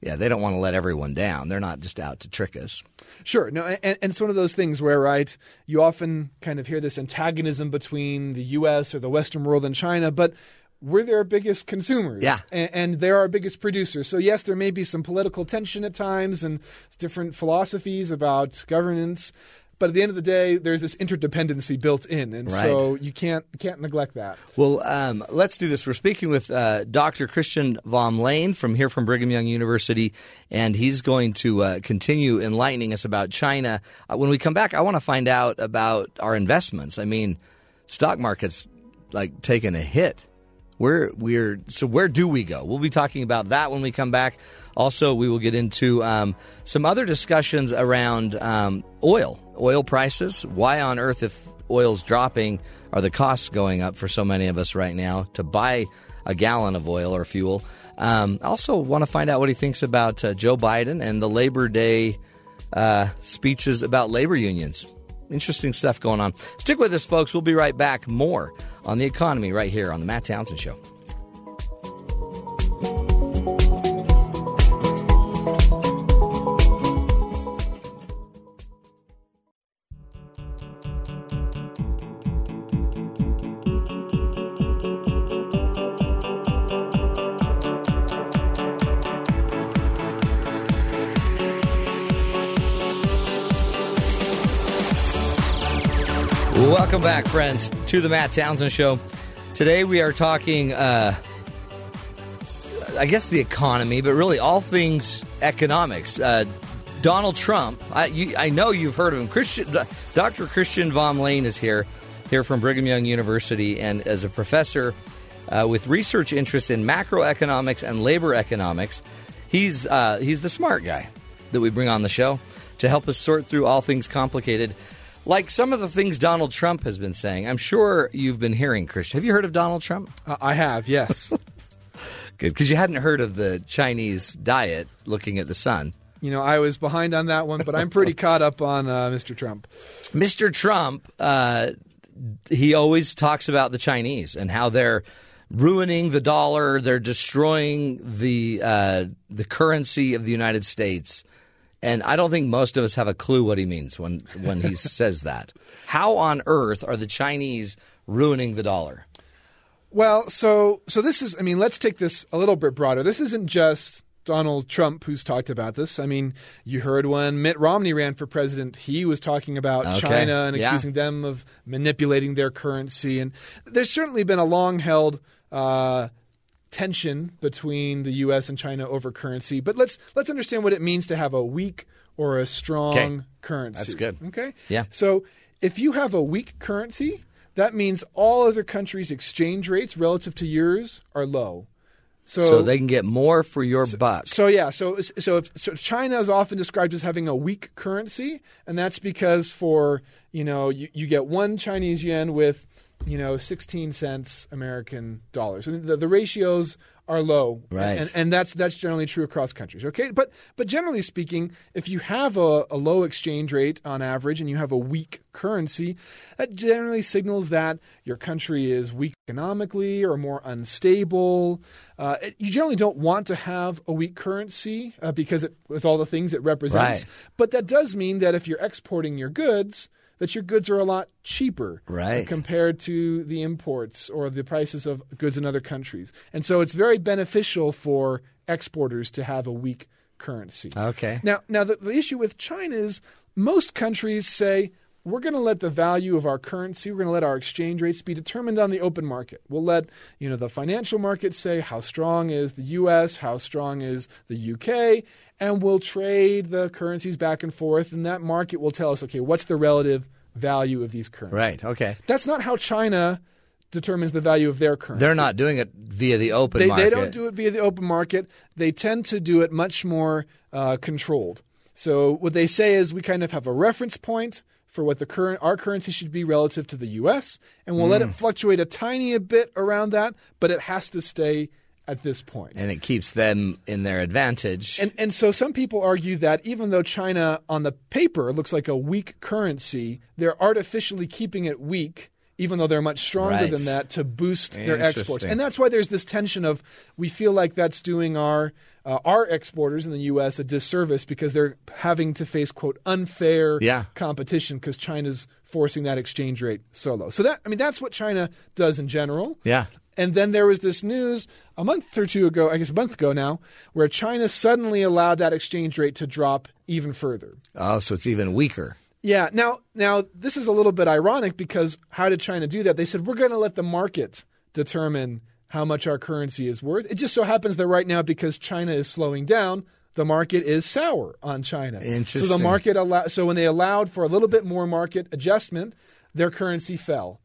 [SPEAKER 1] yeah, they don't want to let everyone down. They're not just out to trick us.
[SPEAKER 8] Sure. No, and, and it's one of those things where, right, you often kind of hear this antagonism between the U.S. or the Western world and China, but we're their biggest consumers.
[SPEAKER 1] Yeah.
[SPEAKER 8] And, and they're our biggest producers. So, yes, there may be some political tension at times and different philosophies about governance. But at the end of the day, there's this interdependency built in, and so you can't can't neglect that.
[SPEAKER 1] Well, um, let's do this. We're speaking with uh, Dr. Christian Vom Lehn from here from Brigham Young University, and he's going to uh, continue enlightening us about China. Uh, when we come back, I want to find out about our investments. I mean, stock market's like taking a hit. Where we're so where do we go? We'll be talking about that when we come back. Also, we will get into um, some other discussions around um, oil, oil prices. Why on earth, if oil's dropping, are the costs going up for so many of us right now to buy a gallon of oil or fuel? Um, I also want to find out what he thinks about uh, Joe Biden and the Labor Day uh, speeches about labor unions. Interesting stuff going on. Stick with us, folks. We'll be right back. More on the economy right here on the Matt Townsend Show. Welcome back, friends, to the Matt Townsend Show. Today we are talking, uh, I guess, the economy, but really all things economics. Uh, Donald Trump, I, you, I know you've heard of him. Christian, Dr. Christian Vom Lehn is here, here from Brigham Young University, and as a professor uh, with research interests in macroeconomics and labor economics, he's uh, he's the smart guy that we bring on the show to help us sort through all things complicated. Like some of the things Donald Trump has been saying. I'm sure you've been hearing, Christian. Have you heard of Donald Trump?
[SPEAKER 8] Uh, I have, yes.
[SPEAKER 1] Good, because you hadn't heard of the Chinese diet looking at the sun.
[SPEAKER 8] you know, I was behind on that one, but I'm pretty caught up on uh, Mr. Trump.
[SPEAKER 1] Mr. Trump uh, he always talks about the Chinese and how they're ruining the dollar, they're destroying the uh, the currency of the United States. And I don't think most of us have a clue what he means when when he says that. How on earth are the Chinese ruining the dollar?
[SPEAKER 8] Well, so so this is I mean, let's take this a little bit broader. This isn't just Donald Trump who's talked about this. I mean, you heard when Mitt Romney ran for president, he was talking about
[SPEAKER 1] Okay.
[SPEAKER 8] China and
[SPEAKER 1] Yeah.
[SPEAKER 8] accusing them of manipulating their currency. And there's certainly been a long held uh, tension between the U.S. and China over currency. But let's let's understand what it means to have a weak or a strong
[SPEAKER 1] Okay.
[SPEAKER 8] currency.
[SPEAKER 1] That's good.
[SPEAKER 8] Okay.
[SPEAKER 1] Yeah.
[SPEAKER 8] So if you have a weak currency, that means all other countries' exchange rates relative to yours are low. So,
[SPEAKER 1] So they can get more for your buck.
[SPEAKER 8] so yeah, so so if, so China is often described as having a weak currency, and that's because for you know you, you get one Chinese yuan with you know sixteen cents American dollars, and the, the ratios are low,
[SPEAKER 1] Right.
[SPEAKER 8] And, and that's that's generally true across countries. Okay, but but generally speaking, if you have a, a low exchange rate on average and you have a weak currency, that generally signals that your country is weak economically or more unstable. Uh, it- you generally don't want to have a weak currency uh, because it, with all the things it represents.
[SPEAKER 1] Right.
[SPEAKER 8] But that does mean that if you're exporting your goods, that your goods are a lot cheaper uh,
[SPEAKER 1] Right.
[SPEAKER 8] compared to the imports or the prices of goods in other countries. And so it's very beneficial for exporters to have a weak currency.
[SPEAKER 1] Okay.
[SPEAKER 8] Now, now the, the issue with China is most countries say we're going to let the value of our currency, we're going to let our exchange rates be determined on the open market. We'll let you know the financial markets say how strong is the U.S., how strong is the U.K., and we'll trade the currencies back and forth, and that market will tell us okay, what's the relative value of these currencies?
[SPEAKER 1] Right. Okay.
[SPEAKER 8] That's not how China determines the value of their currency.
[SPEAKER 1] They're not doing it via the open
[SPEAKER 8] They,
[SPEAKER 1] market.
[SPEAKER 8] they don't do it via the open market. They tend to do it much more uh, controlled. So what they say is we kind of have a reference point for what the current our currency should be relative to the U.S. and we'll
[SPEAKER 1] Mm.
[SPEAKER 8] let it fluctuate a tiny bit around that, but it has to stay at this point.
[SPEAKER 1] and it keeps them in their advantage.
[SPEAKER 8] And and so some people argue that even though China on the paper looks like a weak currency, they're artificially keeping it weak even though they're much stronger
[SPEAKER 1] Right.
[SPEAKER 8] than that to boost their exports. And that's why there's this tension of we feel like that's doing our uh, our exporters in the US a disservice because they're having to face quote unfair
[SPEAKER 1] Yeah.
[SPEAKER 8] competition because China's forcing that exchange rate so low. So that I mean that's what China does in general.
[SPEAKER 1] yeah.
[SPEAKER 8] And then there was this news a month or two ago, I guess a month ago now, where China suddenly allowed that exchange rate to drop even further.
[SPEAKER 1] Oh, so it's even weaker.
[SPEAKER 8] Yeah. Now, now this is a little bit ironic because how did China do that? They said we're going to let the market determine how much our currency is worth. It just so happens that right now, because China is slowing down, the market is sour on China.
[SPEAKER 1] Interesting.
[SPEAKER 8] So the market allow- So when they allowed for a little bit more market adjustment, their currency fell.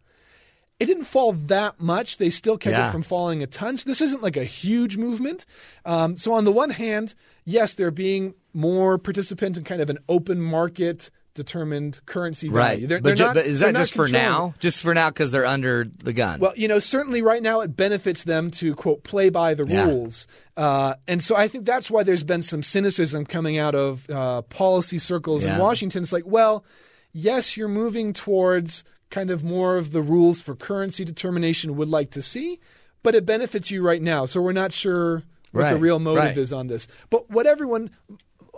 [SPEAKER 8] It didn't fall that much. They still kept
[SPEAKER 1] Yeah.
[SPEAKER 8] it from falling a ton. So this isn't like a huge movement. Um, so on the one hand, yes, they're being more participant in kind of an open market determined currency value.
[SPEAKER 1] Right.
[SPEAKER 8] They're,
[SPEAKER 1] but,
[SPEAKER 8] they're not-
[SPEAKER 1] but is that just for now? Just for now because they're under the gun.
[SPEAKER 8] Well, you know, certainly right now it benefits them to quote play by the
[SPEAKER 1] Yeah.
[SPEAKER 8] rules, uh, and so I think that's why there's been some cynicism coming out of uh, policy circles
[SPEAKER 1] Yeah.
[SPEAKER 8] in Washington. It's like, well, yes, you're moving towards kind of more of the rules for currency determination would like to see, but it benefits you right now, so we're not sure what the real motive
[SPEAKER 1] right.
[SPEAKER 8] is on this. But what everyone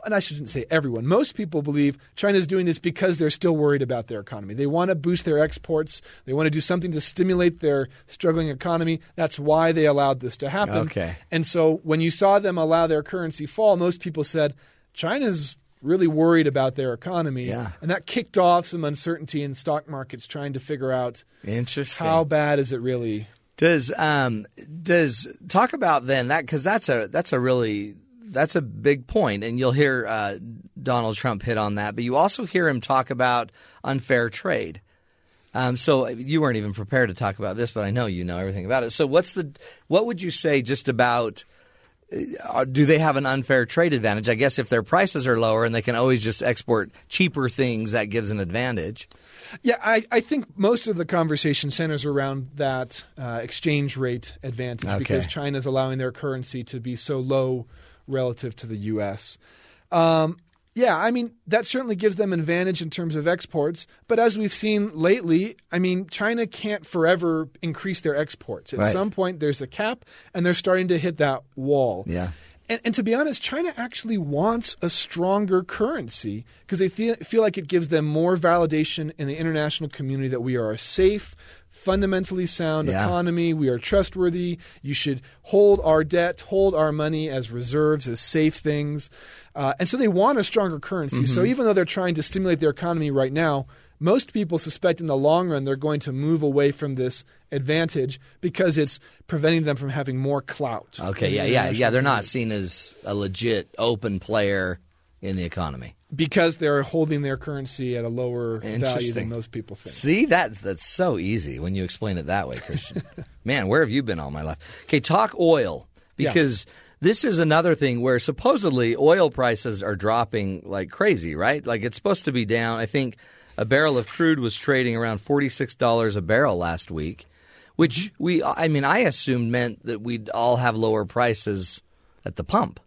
[SPEAKER 8] and I shouldn't say everyone, most people believe China's doing this because they're still worried about their economy. They want to boost their exports. They want to do something to stimulate their struggling economy. That's why they allowed this to happen.
[SPEAKER 1] Okay.
[SPEAKER 8] And so when you saw them allow their currency fall, most people said China's really worried about their economy.
[SPEAKER 1] Yeah.
[SPEAKER 8] And that kicked off some uncertainty in stock markets trying to figure out
[SPEAKER 1] Interesting.
[SPEAKER 8] how bad is it really
[SPEAKER 1] Does um does talk about then that because that's a that's a really that's a big point, and you'll hear uh, Donald Trump hit on that, but you also hear him talk about unfair trade. Um, so you weren't even prepared to talk about this, but I know you know everything about it. So what's the what would you say just about? Uh, do they have an unfair trade advantage? I guess if their prices are lower and they can always just export cheaper things, that gives an advantage.
[SPEAKER 8] Yeah, I, I think most of the conversation centers around that uh, exchange rate advantage
[SPEAKER 1] Okay.
[SPEAKER 8] because China's allowing their currency to be so low relative to the U.S. Um, Yeah, I mean, that certainly gives them an advantage in terms of exports. But as we've seen lately, I mean, China can't forever increase their exports. At
[SPEAKER 1] Right.
[SPEAKER 8] some point, there's a cap, and they're starting to hit that wall.
[SPEAKER 1] Yeah.
[SPEAKER 8] And, and to be honest, China actually wants a stronger currency because they feel, feel like it gives them more validation in the international community that we are a safe, fundamentally sound
[SPEAKER 1] Yeah.
[SPEAKER 8] economy. We are trustworthy. You should hold our debt, hold our money as reserves, as safe things. Uh, and so they want a stronger currency. So
[SPEAKER 1] Mhm.
[SPEAKER 8] even though they're trying to stimulate their economy right now, most people suspect in the long run they're going to move away from this advantage because it's preventing them from having more clout.
[SPEAKER 1] Okay, yeah, yeah, yeah. They're not seen as a legit open player in the economy.
[SPEAKER 8] because they're holding their currency at a lower value than most people think.
[SPEAKER 1] See, that that's so easy when you explain it that way, Christian. Man, where have you been all my life? Okay, talk oil
[SPEAKER 8] Yeah.
[SPEAKER 1] because this is another thing where supposedly oil prices are dropping like crazy, right? Like it's supposed to be down. I think a barrel of crude was trading around forty six dollars a barrel last week, which we I mean I assumed meant that we'd all have lower prices at the pump.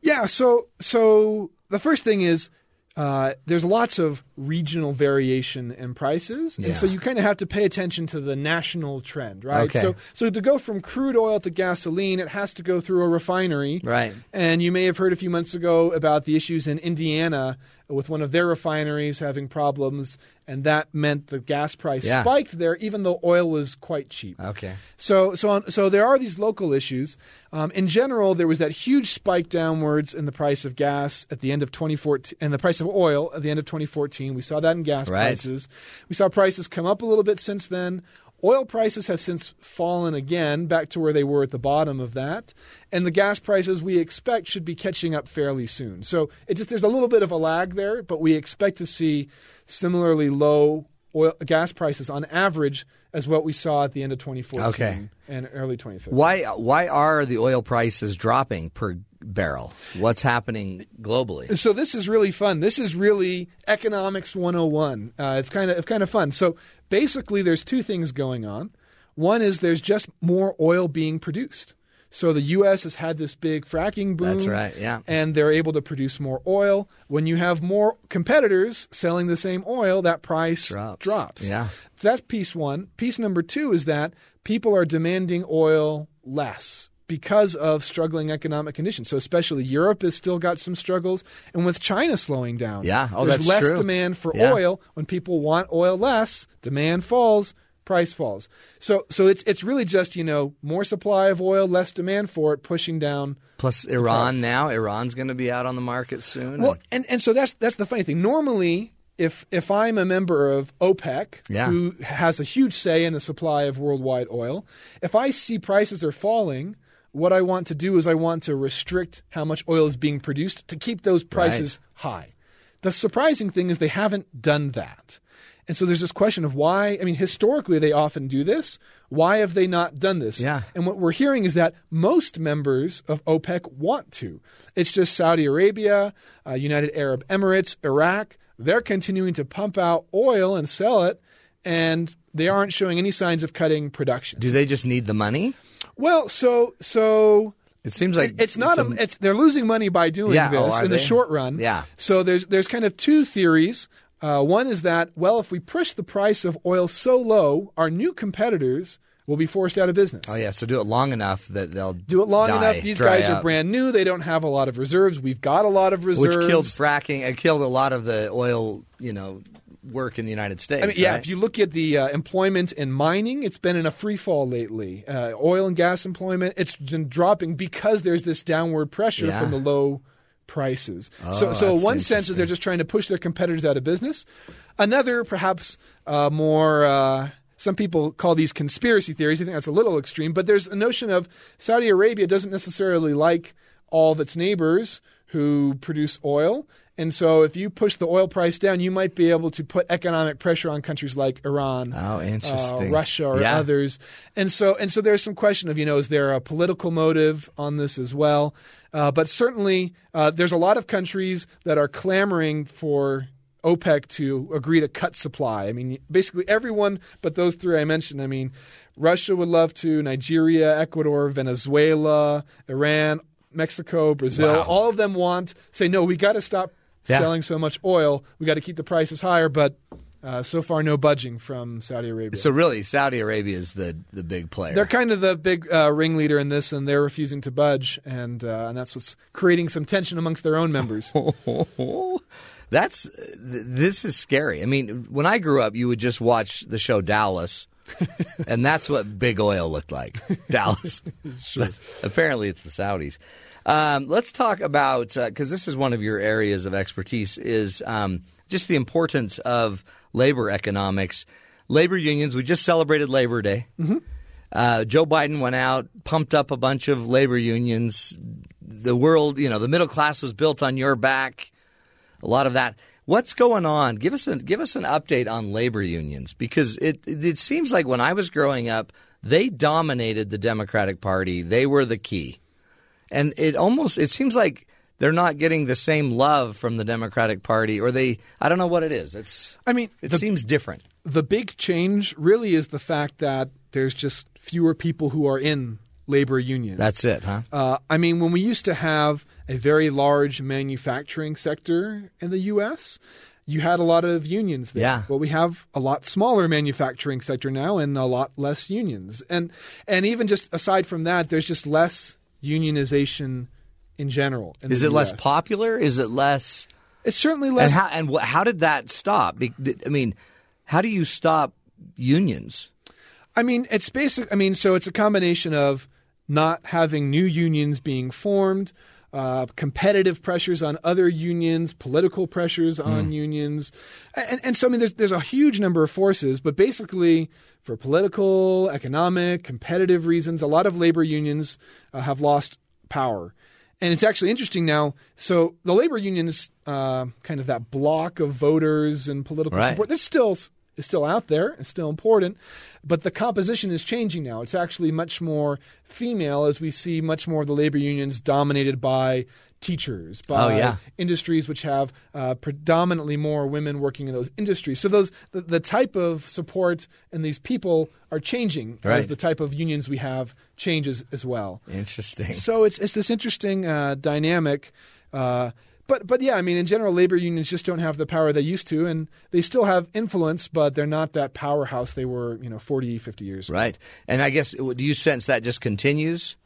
[SPEAKER 8] Yeah, so so the first thing is uh, there's lots of regional variation in prices,
[SPEAKER 1] Yeah.
[SPEAKER 8] and so you kind of have to pay attention to the national trend, right?
[SPEAKER 1] Okay.
[SPEAKER 8] So so to go from crude oil to gasoline, it has to go through a refinery,
[SPEAKER 1] Right.
[SPEAKER 8] And you may have heard a few months ago about the issues in Indiana with one of their refineries having problems, and that meant the gas price
[SPEAKER 1] Yeah.
[SPEAKER 8] spiked there, even though oil was quite cheap.
[SPEAKER 1] Okay.
[SPEAKER 8] So, so, on, so there are these local issues. Um, in general, there was that huge spike downwards in the price of gas at the end of 2014, and the price of oil at the end of 2014. We saw that in gas
[SPEAKER 1] Right.
[SPEAKER 8] prices. We saw prices come up a little bit since then. Oil prices have since fallen again back to where they were at the bottom of that, and the gas prices we expect should be catching up fairly soon. So it just there's a little bit of a lag there, but we expect to see similarly low oil gas prices on average as what we saw at the end of 2014
[SPEAKER 1] Okay.
[SPEAKER 8] and early 2015.
[SPEAKER 1] Why why are the oil prices dropping per barrel? What's happening globally?
[SPEAKER 8] So this is really fun. This is really economics 101. Uh, it's kind of it's kind of fun. So basically, there's two things going on. One is there's just more oil being produced. So the U.S. has had this big fracking boom.
[SPEAKER 1] That's right, yeah.
[SPEAKER 8] And they're able to produce more oil. When you have more competitors selling the same oil, that price
[SPEAKER 1] Drops. Yeah.
[SPEAKER 8] That's piece one. Piece number two is that people are demanding oil less because of struggling economic conditions. So especially Europe has still got some struggles, and with China slowing down,
[SPEAKER 1] Yeah. Oh,
[SPEAKER 8] there's less
[SPEAKER 1] true.
[SPEAKER 8] demand for
[SPEAKER 1] Yeah.
[SPEAKER 8] oil. When people want oil less, demand falls, price falls. So so it's it's really just you know more supply of oil, less demand for it, pushing down.
[SPEAKER 1] Plus Iran now. Iran's going to be out on the market soon.
[SPEAKER 8] Well, and, and so that's that's the funny thing. Normally, if if I'm a member of OPEC,
[SPEAKER 1] Yeah.
[SPEAKER 8] who has a huge say in the supply of worldwide oil, if I see prices are falling, what I want to do is I want to restrict how much oil is being produced to keep those prices high. The surprising thing is they haven't done that. And so there's this question of why. I mean, historically, they often do this. Why have they not done this?
[SPEAKER 1] Yeah.
[SPEAKER 8] And what we're hearing is that most members of OPEC want to. It's just Saudi Arabia, uh, United Arab Emirates, Iraq. They're continuing to pump out oil and sell it, and they aren't showing any signs of cutting production.
[SPEAKER 1] Do they just need the money?
[SPEAKER 8] Well, so so
[SPEAKER 1] It seems like
[SPEAKER 8] it's not
[SPEAKER 1] it's
[SPEAKER 8] a, it's they're losing money by doing
[SPEAKER 1] Yeah,
[SPEAKER 8] this
[SPEAKER 1] oh,
[SPEAKER 8] in the short run.
[SPEAKER 1] Yeah.
[SPEAKER 8] So there's there's kind of two theories. Uh, one is that well, if we push the price of oil so low, our new competitors will be forced out of business.
[SPEAKER 1] Oh yeah, so do it long enough that they'll
[SPEAKER 8] Do it long
[SPEAKER 1] die,
[SPEAKER 8] enough. These guys are brand new. They don't have a lot of reserves. We've got a lot of reserves.
[SPEAKER 1] which killed fracking. It killed a lot of the oil, you know, work in the United States.
[SPEAKER 8] I mean, yeah,
[SPEAKER 1] right?
[SPEAKER 8] if you look at the uh, employment in mining, it's been in a free fall lately. Uh, oil and gas employment, it's been dropping because there's this downward pressure
[SPEAKER 1] Yeah.
[SPEAKER 8] from the low prices.
[SPEAKER 1] Oh,
[SPEAKER 8] so, so one sense is they're just trying to push their competitors out of business. Another, perhaps uh, more. Uh, some people call these conspiracy theories. I think that's a little extreme, but there's a notion of Saudi Arabia doesn't necessarily like all of its neighbors who produce oil. And so, if you push the oil price down, you might be able to put economic pressure on countries like Iran,
[SPEAKER 1] Oh, interesting.
[SPEAKER 8] uh, Russia, or
[SPEAKER 1] Yeah.
[SPEAKER 8] others. And so, and so, there's some question of you know, is there a political motive on this as well? Uh, but certainly, uh, there's a lot of countries that are clamoring for OPEC to agree to cut supply. I mean, basically everyone but those three I mentioned. I mean, Russia would love to, Nigeria, Ecuador, Venezuela, Iran, Mexico, Brazil.
[SPEAKER 1] Wow.
[SPEAKER 8] All of them want say no. We got to stop
[SPEAKER 1] Yeah.
[SPEAKER 8] selling so much oil. We got to keep the prices higher, but uh, so far no budging from Saudi Arabia.
[SPEAKER 1] So really, Saudi Arabia is the the big player.
[SPEAKER 8] They're kind of the big uh, ringleader in this, and they're refusing to budge, and uh, and that's what's creating some tension amongst their own members.
[SPEAKER 1] That's th- this is scary. I mean, when I grew up, you would just watch the show Dallas, and that's what big oil looked like. Dallas. Apparently, it's the Saudis. Um, let's talk about because this is one of your areas of expertise is um, just the importance of labor economics. Labor unions. We just celebrated Labor Day. Uh, Joe Biden went out, pumped up a bunch of labor unions. The world, you know, the middle class was built on your back. A lot of that. What's going on? Give us a give us an update on labor unions because it it seems like when I was growing up, they dominated the Democratic Party. They were the key, and it almost it seems like they're not getting the same love from the Democratic Party, or they I don't know what it is. It's
[SPEAKER 8] I mean,
[SPEAKER 1] it
[SPEAKER 8] the-
[SPEAKER 1] seems different.
[SPEAKER 8] the big change really is the fact that there's just fewer people who are in labor unions.
[SPEAKER 1] That's it, huh?
[SPEAKER 8] Uh, I mean, when we used to have a very large manufacturing sector in the U.S., you had a lot of unions there.
[SPEAKER 1] Yeah.
[SPEAKER 8] Well, we have a lot smaller manufacturing sector now and a lot less unions. And and even just aside from that, there's just less unionization in general. in
[SPEAKER 1] Is it less popular? Is it less?
[SPEAKER 8] It's certainly less.
[SPEAKER 1] And how and wh- how did that stop? I mean, how do you stop unions?
[SPEAKER 8] I mean, it's basic. I mean, so it's a combination of not having new unions being formed, uh, competitive pressures on other unions, political pressures on unions, and, and so I mean, there's there's a huge number of forces. But basically, for political, economic, competitive reasons, a lot of labor unions uh, have lost power. And it's actually interesting now. So the labor unions, uh, kind of that block of voters and political
[SPEAKER 1] Right.
[SPEAKER 8] support, they're still is still out there. It's still important, but the composition is changing now. It's actually much more female as we see much more of the labor unions dominated by teachers, by
[SPEAKER 1] Oh, yeah.
[SPEAKER 8] industries which have uh, predominantly more women working in those industries. So those the, the type of support and these people are changing
[SPEAKER 1] Right.
[SPEAKER 8] as the type of unions we have changes as well.
[SPEAKER 1] Interesting.
[SPEAKER 8] So it's it's this interesting uh, dynamic. Uh, but but yeah, I mean, in general, labor unions just don't have the power they used to, and they still have influence, but they're not that powerhouse they were, you know, 40, 50 years. ago.
[SPEAKER 1] Right. And I guess do you sense that just continues?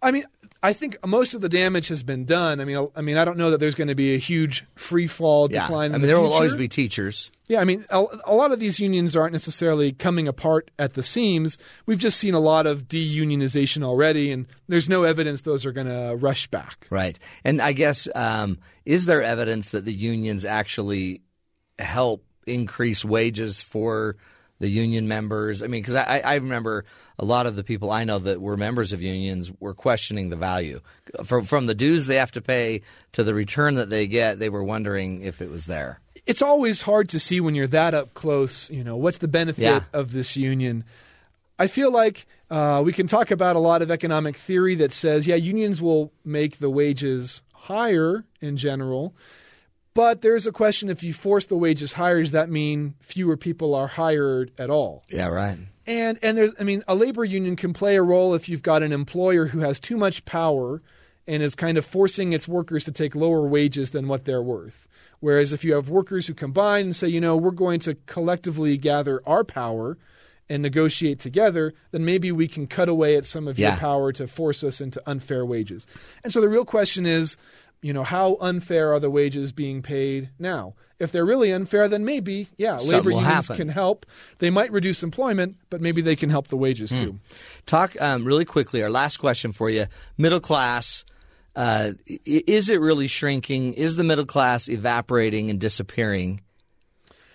[SPEAKER 8] I mean, I think most of the damage has been done. I mean, I mean, I don't know that there's going to be a huge free fall
[SPEAKER 1] Yeah.
[SPEAKER 8] decline.
[SPEAKER 1] I mean,
[SPEAKER 8] the
[SPEAKER 1] there will always be teachers.
[SPEAKER 8] Yeah, I mean, a, a lot of these unions aren't necessarily coming apart at the seams. We've just seen a lot of deunionization already, and there's no evidence those are going to rush back.
[SPEAKER 1] Right. And I guess um, is there evidence that the unions actually help increase wages for the union members? I mean, because I, I remember a lot of the people I know that were members of unions were questioning the value from from the dues they have to pay to the return that they get. They were wondering if it was there.
[SPEAKER 8] it's always hard to see when you're that up close. You know, what's the benefit
[SPEAKER 1] Yeah.
[SPEAKER 8] of this union? I feel like uh, we can talk about a lot of economic theory that says, yeah, unions will make the wages higher in general. But there's a question if you force the wages higher, does that mean fewer people are hired at all?
[SPEAKER 1] Yeah. Right.
[SPEAKER 8] And and there's I mean a labor union can play a role if you've got an employer who has too much power and is kind of forcing its workers to take lower wages than what they're worth. Whereas if you have workers who combine and say, you know, we're going to collectively gather our power and negotiate together, then maybe we can cut away at some of
[SPEAKER 1] Yeah.
[SPEAKER 8] your power to force us into unfair wages. And so the real question is, you know, how unfair are the wages being paid now? If they're really unfair, then maybe, yeah,
[SPEAKER 1] Something
[SPEAKER 8] labor unions
[SPEAKER 1] happen.
[SPEAKER 8] can help. They might reduce employment, but maybe they can help the wages
[SPEAKER 1] Hmm.
[SPEAKER 8] too.
[SPEAKER 1] Talk um, really quickly. Our last question for you: middle class. Uh, is it really shrinking? Is the middle class evaporating and disappearing?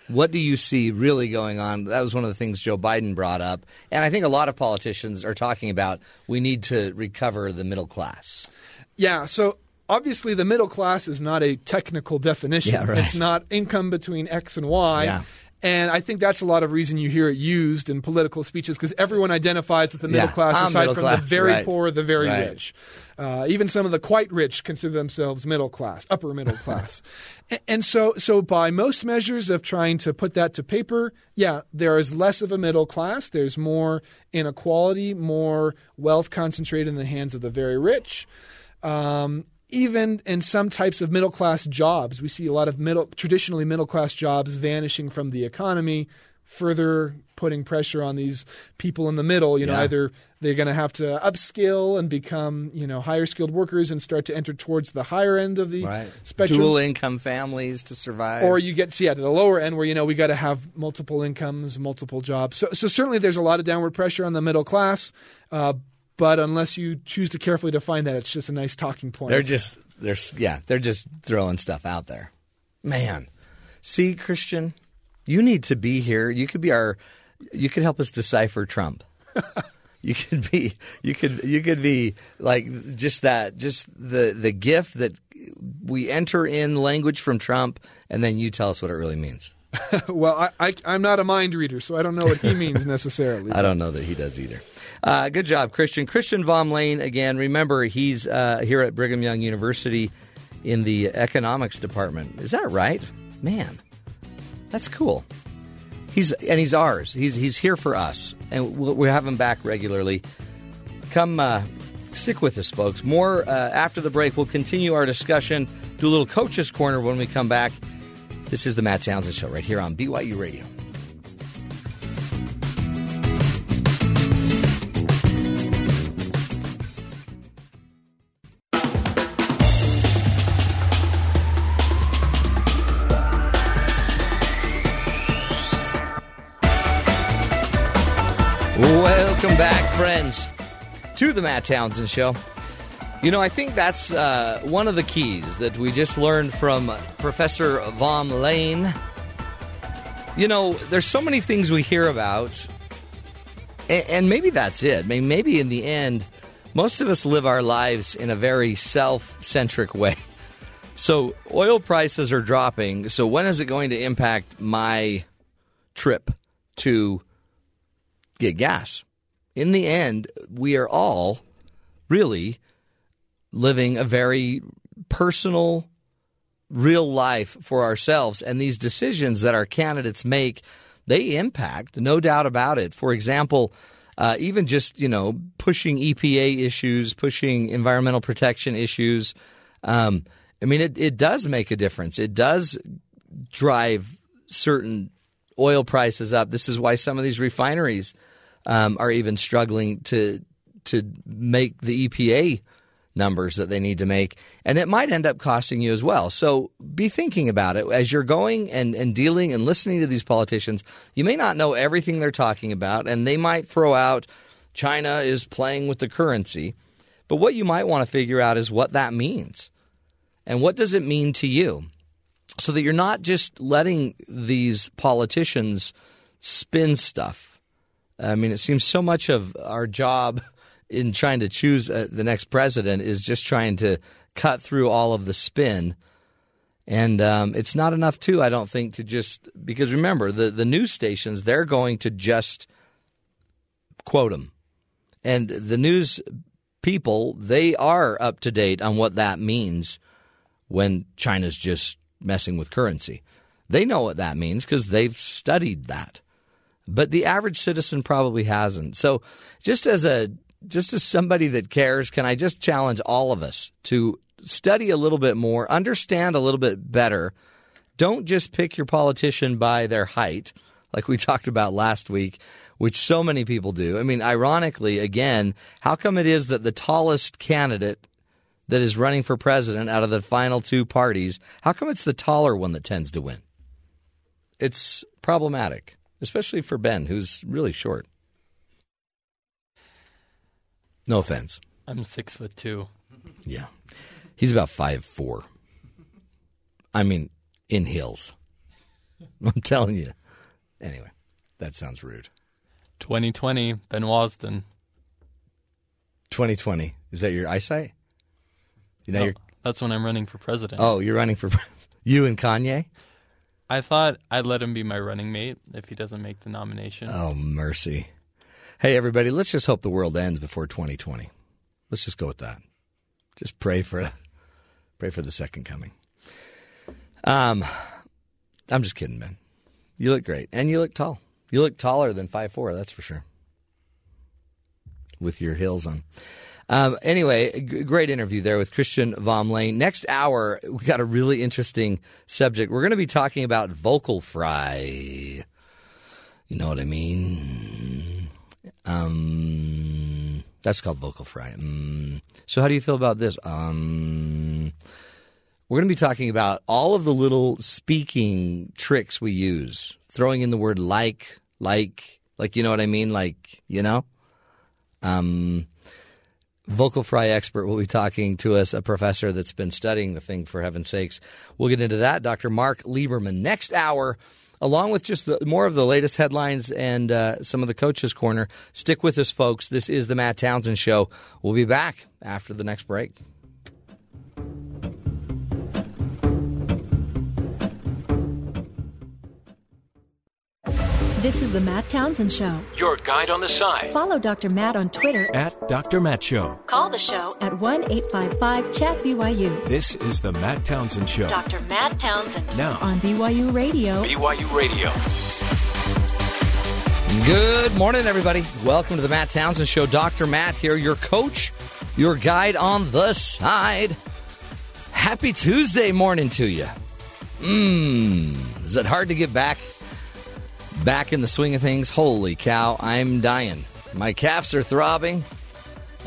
[SPEAKER 1] What do you see really going on? That was one of the things Joe Biden brought up, and I think a lot of politicians are talking about. We need to recover the middle class.
[SPEAKER 8] Yeah, so obviously the middle class is not a technical definition.
[SPEAKER 1] Yeah, right.
[SPEAKER 8] It's not income between X and Y.
[SPEAKER 1] Yeah.
[SPEAKER 8] And I think that's a lot of reason you hear it used in political speeches because everyone identifies with the middle
[SPEAKER 1] Yeah,
[SPEAKER 8] class
[SPEAKER 1] I'm
[SPEAKER 8] aside
[SPEAKER 1] middle
[SPEAKER 8] from
[SPEAKER 1] class,
[SPEAKER 8] the very
[SPEAKER 1] right.
[SPEAKER 8] poor, the very
[SPEAKER 1] Right.
[SPEAKER 8] rich. Uh, even some of the quite rich consider themselves middle class, upper middle class. and, and so, so by most measures of trying to put that to paper, yeah, there is less of a middle class. There's more inequality, more wealth concentrated in the hands of the very rich. Um, even in some types of middle class jobs, we see a lot of middle, traditionally middle class jobs vanishing from the economy, further putting pressure on these people in the middle. You know,
[SPEAKER 1] Yeah.
[SPEAKER 8] either they're going to have to upskill and become, you know, higher skilled workers and start to enter towards the higher end of the
[SPEAKER 1] Right.
[SPEAKER 8] spectrum.
[SPEAKER 1] Dual income families to survive.
[SPEAKER 8] or you get yeah to the lower end where you know we got to have multiple incomes, multiple jobs. So so certainly there's a lot of downward pressure on the middle class, uh, but unless you choose to carefully define that, it's just a nice talking point.
[SPEAKER 1] They're just they're yeah, they're just throwing stuff out there. Man. See, Christian, you need to be here. You could be our you could help us decipher Trump. you could be you could you could be like just that just the the gift that we enter in language from Trump and then you tell us what it really means.
[SPEAKER 8] well, I, I I'm not a mind reader, so I don't know what he means necessarily.
[SPEAKER 1] I don't know that he does either. Uh, good job, Christian. Christian Vom Lehn, again, remember, he's uh, here at Brigham Young University in the economics department. Is that right? Man, that's cool. He's and he's ours. He's he's here for us, and we'll, we'll have him back regularly. Come, uh, stick with us, folks. More uh, after the break. We'll continue our discussion. Do a little coaches corner when we come back. This is the Matt Townsend Show right here on BYU Radio. Welcome back, friends, to the Matt Townsend Show. You know, I think that's uh, one of the keys that we just learned from Professor Vom Lehn. You know, there's so many things we hear about, and, and maybe that's it. I mean, maybe in the end, most of us live our lives in a very self centric way. So, oil prices are dropping. So, when is it going to impact my trip to get gas? In the end, we are all really living a very personal, real life for ourselves. And these decisions that our candidates make, they impact, no doubt about it. For example, uh, even just you know pushing EPA issues, pushing environmental protection issues. Um, I mean, it, it does make a difference. It does drive certain oil prices up. This is why some of these refineries um, are even struggling to to make the EPA numbers that they need to make, and it might end up costing you as well. So be thinking about it as you're going and, and dealing and listening to these politicians. You may not know everything they're talking about, and they might throw out China is playing with the currency. But what you might want to figure out is what that means. And what does it mean to you? So that you're not just letting these politicians spin stuff. I mean, it seems so much of our job in trying to choose uh, the next president is just trying to cut through all of the spin. And um, it's not enough, too, I don't think, to just because remember, the, the news stations, they're going to just quote them. And the news people, they are up to date on what that means when China's just messing with currency. They know what that means because they've studied that. But the average citizen probably hasn't. So just as a just as somebody that cares, can I just challenge all of us to study a little bit more, understand a little bit better. Don't just pick your politician by their height, like we talked about last week, which so many people do. I mean, ironically, again, how come it is that the tallest candidate that is running for president out of the final two parties, how come it's the taller one that tends to win? It's problematic, especially for Ben, who's really short. No offense.
[SPEAKER 2] I'm six foot two.
[SPEAKER 1] Yeah. He's about five four. I mean, in hills. I'm telling you. Anyway, that sounds rude.
[SPEAKER 2] 2020, Ben Wasden.
[SPEAKER 1] 2020. Is that your eyesight? You know,
[SPEAKER 2] No, that's when I'm running for president.
[SPEAKER 1] oh, you're running for you and Kanye?
[SPEAKER 2] I thought I'd let him be my running mate if he doesn't make the nomination.
[SPEAKER 1] Oh, mercy. Hey, everybody, let's just hope the world ends before 2020. Let's just go with that. Just pray for pray for the second coming. Um, I'm just kidding, man. You look great, and you look tall. You look taller than five four. That's for sure. With your heels on. Um, anyway, g- great interview there with Christian Vom Lehn. Next hour, we got a really interesting subject. We're going to be talking about vocal fry. You know what I mean? Um, that's called vocal fry. Um, so, how do you feel about this? Um, we're going to be talking about all of the little speaking tricks we use, throwing in the word like, like, like, you know what I mean? Like, you know? Um, vocal fry expert will be talking to us, a professor that's been studying the thing for heaven's sakes. We'll get into that. Dr. Mark Liberman next hour, along with just the, more of the latest headlines and uh, some of the coaches' corner. Stick with us, folks. This is the Matt Townsend Show. We'll be back after the next break.
[SPEAKER 9] This is the Matt Townsend Show.
[SPEAKER 10] Your guide on the side.
[SPEAKER 9] Follow Dr. Matt on Twitter.
[SPEAKER 10] At Dr. Matt Show.
[SPEAKER 9] Call the show at 1 855 Chat BYU.
[SPEAKER 10] This is the Matt Townsend Show.
[SPEAKER 9] Dr. Matt Townsend.
[SPEAKER 10] Now.
[SPEAKER 9] On BYU Radio.
[SPEAKER 10] BYU Radio.
[SPEAKER 1] Good morning, everybody. Welcome to the Matt Townsend Show. Dr. Matt here, your coach, your guide on the side. Happy Tuesday morning to you. Mmm. Is it hard to get back back in the swing of things? Holy cow, I'm dying. My calves are throbbing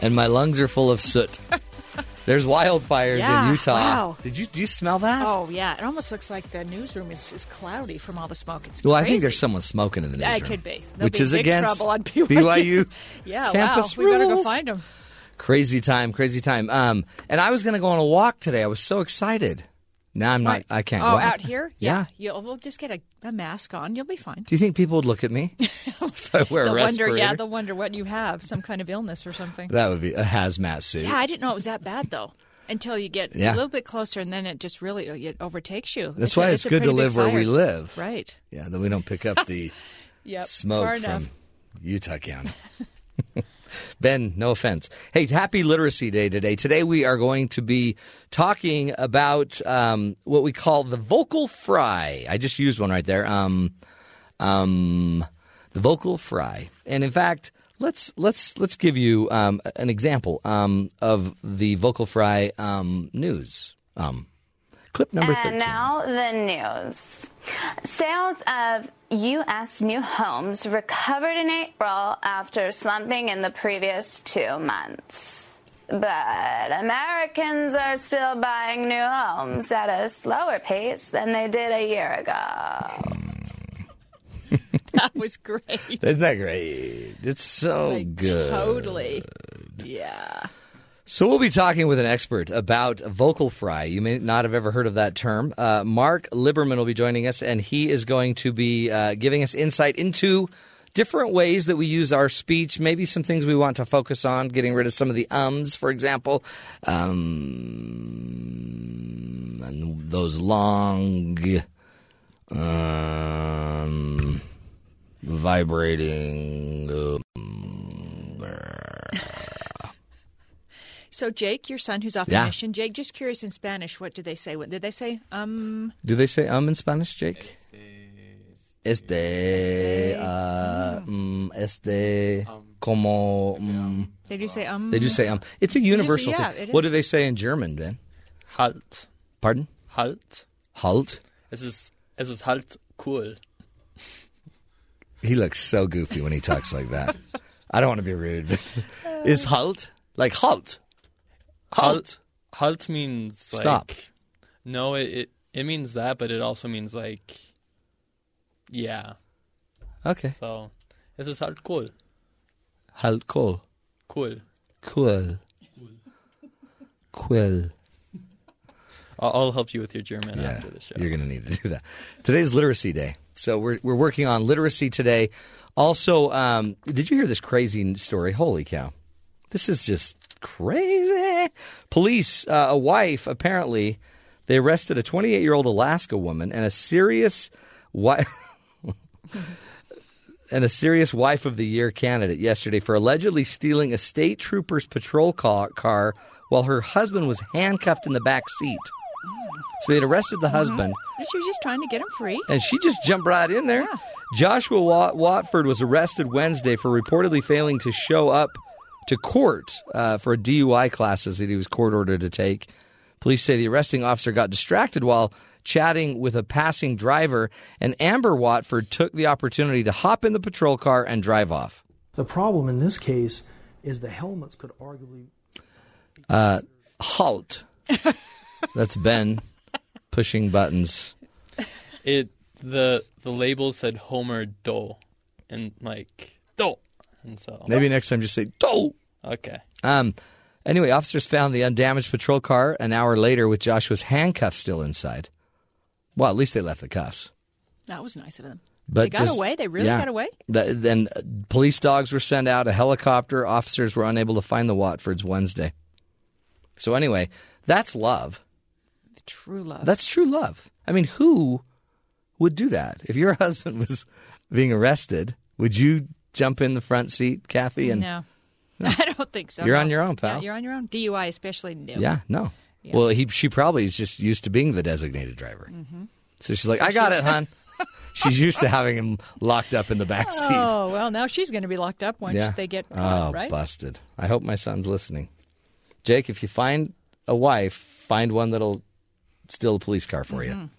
[SPEAKER 1] and my lungs are full of soot. There's wildfires
[SPEAKER 3] Yeah,
[SPEAKER 1] in Utah.
[SPEAKER 3] wow.
[SPEAKER 1] Did you do you smell that?
[SPEAKER 3] Oh yeah, it almost looks like the newsroom is, is cloudy from all the smoke. It's
[SPEAKER 1] well, I think there's someone smoking in the newsroom.
[SPEAKER 3] Yeah,
[SPEAKER 1] newsroom.
[SPEAKER 3] it could be. They'll
[SPEAKER 1] which
[SPEAKER 3] be
[SPEAKER 1] is
[SPEAKER 3] in big
[SPEAKER 1] against
[SPEAKER 3] trouble on BYU.
[SPEAKER 1] BYU
[SPEAKER 3] yeah,
[SPEAKER 1] campus
[SPEAKER 3] wow. We better go find them.
[SPEAKER 1] Crazy time, crazy time. Um, and I was going to go on a walk today. I was so excited. Now I'm not. I can't.
[SPEAKER 3] Oh,
[SPEAKER 1] go
[SPEAKER 3] out here?
[SPEAKER 1] Yeah.
[SPEAKER 3] You'll we'll just get a, a mask on. You'll be fine.
[SPEAKER 1] Do you think people would look at me if I wear a
[SPEAKER 3] wonder. Yeah, they'll wonder what you have. Some kind of illness or something.
[SPEAKER 1] that would be a hazmat suit.
[SPEAKER 3] Yeah, I didn't know it was that bad though. Until you get
[SPEAKER 1] Yeah.
[SPEAKER 3] a little bit closer, and then it just really it overtakes you.
[SPEAKER 1] That's
[SPEAKER 3] a-
[SPEAKER 1] why it's,
[SPEAKER 3] a
[SPEAKER 1] good to live where we live.
[SPEAKER 3] Right.
[SPEAKER 1] Yeah, then we don't pick up the
[SPEAKER 3] Yep.
[SPEAKER 1] smoke from. Utah County. Ben, no offense. Hey, happy Literacy Day today. Today we are going to be talking about um, what we call the vocal fry. I just used one right there. Um, um, the vocal fry, and in fact, let's let's let's give you um, an example um, of the vocal fry um, news. Um, clip number thirteen.
[SPEAKER 11] And now the news. Sales of U.S. new homes recovered in April after slumping in the previous two months. But Americans are still buying new homes at a slower pace than they did a year ago.
[SPEAKER 3] That was great.
[SPEAKER 1] Isn't that great? It's so
[SPEAKER 3] Like,
[SPEAKER 1] good.
[SPEAKER 3] Totally. Yeah.
[SPEAKER 1] So we'll be talking with an expert about vocal fry. You may not have ever heard of that term. Uh, Mark Liberman will be joining us, and he is going to be uh, giving us insight into different ways that we use our speech. Maybe some things we want to focus on, getting rid of some of the ums, for example, um, and those long, um, vibrating. Um,
[SPEAKER 3] So Jake, your son, who's off
[SPEAKER 1] Yeah.
[SPEAKER 3] on mission, Jake, just curious in Spanish, what did they say? What did they say? Um,
[SPEAKER 1] Do they say um in Spanish, Jake? Este, uh, mm, este, como. mm.
[SPEAKER 3] they do say um.
[SPEAKER 1] They do say um. It's a universal
[SPEAKER 3] yeah,
[SPEAKER 1] thing.
[SPEAKER 3] it
[SPEAKER 1] What
[SPEAKER 3] is.
[SPEAKER 1] do they say in German, Ben?
[SPEAKER 2] Halt.
[SPEAKER 1] Pardon?
[SPEAKER 2] Halt.
[SPEAKER 1] Halt.
[SPEAKER 2] Es ist, es ist halt cool.
[SPEAKER 1] He looks so goofy when he talks like that. I don't want to be rude, but is halt like halt? Halt.
[SPEAKER 2] Halt means like,
[SPEAKER 1] Stop.
[SPEAKER 2] No, it, it it means that, but it also means like yeah.
[SPEAKER 1] Okay.
[SPEAKER 2] So es ist halt cool.
[SPEAKER 1] Halt cool.
[SPEAKER 2] Cool.
[SPEAKER 1] Cool. Cool.
[SPEAKER 2] I'll, I'll help you with your German
[SPEAKER 1] Yeah,
[SPEAKER 2] after the show.
[SPEAKER 1] you're going to need to do that. Today's Literacy Day, so we're we're working on literacy today. Also, um, did you hear this crazy story? Holy cow! This is just crazy. Police, uh, a wife, apparently, they arrested a 28 year old Alaska woman and a serious wife. And a serious wife of the year candidate yesterday for allegedly stealing a state trooper's patrol car while her husband was handcuffed in the back seat. So they'd arrested the husband,
[SPEAKER 3] And She was just trying to get him free.
[SPEAKER 1] and she just jumped right in there. Joshua Wat- Watford was arrested Wednesday for reportedly failing to show up to court uh, for DUI classes that he was court ordered to take. Police say the arresting officer got distracted while chatting with a passing driver, and Amber Watford took the opportunity to hop in the patrol car and drive off.
[SPEAKER 6] The problem in this case is the helmets could arguably.
[SPEAKER 1] Uh, halt. That's Ben pushing buttons.
[SPEAKER 2] It the the label said Homer Dole, and like Dole, and so
[SPEAKER 1] Maybe next time just say "do."
[SPEAKER 2] okay.
[SPEAKER 1] Um, anyway, officers found the undamaged patrol car an hour later with Joshua's handcuffs still inside. Well, at least they left the cuffs.
[SPEAKER 3] That was nice of them.
[SPEAKER 1] But
[SPEAKER 3] they got
[SPEAKER 1] just-
[SPEAKER 3] away. They really
[SPEAKER 1] yeah.
[SPEAKER 3] got away.
[SPEAKER 1] The- then uh, police dogs were sent out, a helicopter. Officers were unable to find the Watfords Wednesday. So anyway, that's love.
[SPEAKER 3] True love.
[SPEAKER 1] That's true love. I mean, who would do that? If your husband was being arrested, would you jump in the front seat, Kathy? And
[SPEAKER 3] no, I don't think so.
[SPEAKER 1] You're
[SPEAKER 3] no.
[SPEAKER 1] on your own, pal.
[SPEAKER 3] Yeah, you're on your own. DUI, especially. No.
[SPEAKER 1] yeah, no.
[SPEAKER 3] Yeah.
[SPEAKER 1] Well, he she probably is just used to being the designated driver.
[SPEAKER 3] Mhm.
[SPEAKER 1] So she's like,
[SPEAKER 3] So
[SPEAKER 1] "I got
[SPEAKER 3] she's-
[SPEAKER 1] it, hon." she's used to having him locked up in the back seat.
[SPEAKER 3] Oh well, now she's going to be locked up once
[SPEAKER 1] yeah.
[SPEAKER 3] they get caught,
[SPEAKER 1] oh,
[SPEAKER 3] right?
[SPEAKER 1] busted. I hope my son's listening. Jake, if you find a wife, find one that'll steal a police car for you.
[SPEAKER 3] Mhm.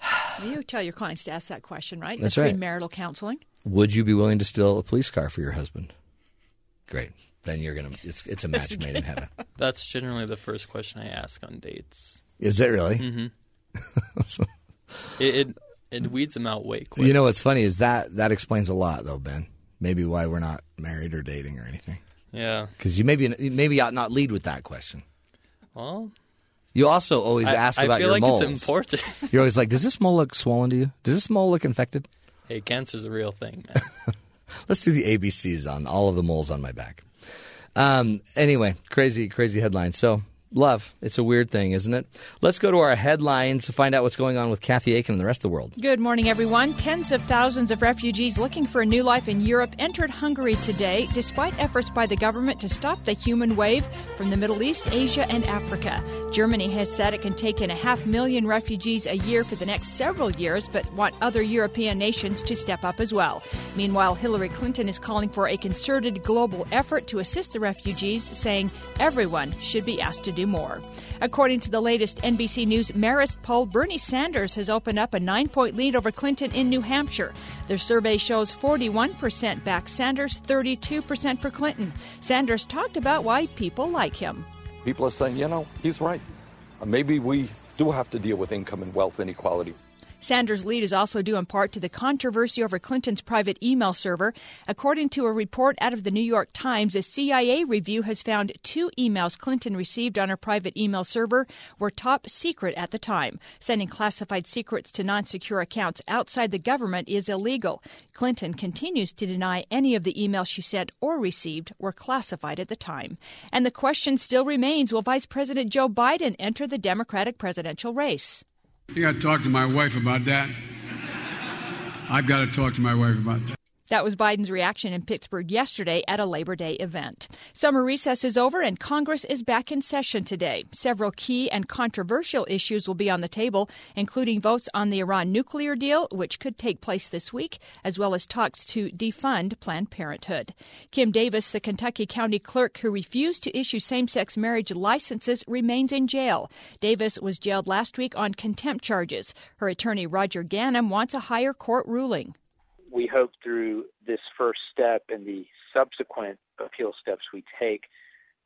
[SPEAKER 3] You tell your clients to ask that question, right?
[SPEAKER 1] That's right.
[SPEAKER 3] Premarital counseling.
[SPEAKER 1] Would you be willing to steal a police car for your husband? Great. Then you're gonna. It's it's a match made in heaven.
[SPEAKER 2] That's generally the first question I ask on dates.
[SPEAKER 1] Is it really?
[SPEAKER 2] Mm-hmm. it, it it weeds them out way quick.
[SPEAKER 1] You know what's funny is that that explains a lot, though, Ben. Maybe why we're not married or dating or anything.
[SPEAKER 2] Yeah.
[SPEAKER 1] Because you maybe maybe ought not lead with that question.
[SPEAKER 2] Well,
[SPEAKER 1] You also always
[SPEAKER 2] I-
[SPEAKER 1] ask
[SPEAKER 2] I
[SPEAKER 1] about
[SPEAKER 2] feel
[SPEAKER 1] your
[SPEAKER 2] like it's important.
[SPEAKER 1] You're always like, "Does this mole look swollen to you? Does this mole look infected?"
[SPEAKER 2] Hey, cancer's a real thing, man.
[SPEAKER 1] Let's do the ABCs on all of the moles on my back. Um, anyway, crazy, crazy headline. So, love, it's a weird thing, isn't it? Let's go to our headlines to find out what's going on with Kathy Aiken and the rest of the world.
[SPEAKER 3] Good morning, everyone. Tens of thousands of refugees looking for a new life in Europe entered Hungary today, despite efforts by the government to stop the human wave from the Middle East, Asia, and Africa. Germany has said it can take in a half million refugees a year for the next several years, but want other European nations to step up as well. Meanwhile, Hillary Clinton is calling for a concerted global effort to assist the refugees, saying everyone should be asked to do more. According to the latest NBC News Marist poll, Bernie Sanders has opened up a nine point lead over Clinton in New Hampshire. Their survey shows 41% back Sanders, 32% for Clinton. Sanders talked about why people like him.
[SPEAKER 12] People are saying, you know, he's right. Uh, Maybe we do have to deal with income and wealth inequality.
[SPEAKER 3] Sanders' lead is also due in part to the controversy over Clinton's private email server. According to a report out of the New York Times, a CIA review has found two emails Clinton received on her private email server were top secret at the time. Sending classified secrets to non secure accounts outside the government is illegal. Clinton continues to deny any of the emails she sent or received were classified at the time. And the question still remains will Vice President Joe Biden enter the Democratic presidential race?
[SPEAKER 13] You got to talk to my wife about that. I've got to talk to my wife about that.
[SPEAKER 3] That was Biden's reaction in Pittsburgh yesterday at a Labor Day event. Summer recess is over and Congress is back in session today. Several key and controversial issues will be on the table, including votes on the Iran nuclear deal, which could take place this week, as well as talks to defund Planned Parenthood. Kim Davis, the Kentucky County Clerk who refused to issue same sex marriage licenses, remains in jail. Davis was jailed last week on contempt charges. Her attorney, Roger Gannam, wants a higher court ruling.
[SPEAKER 14] We hope through this first step and the subsequent appeal steps we take,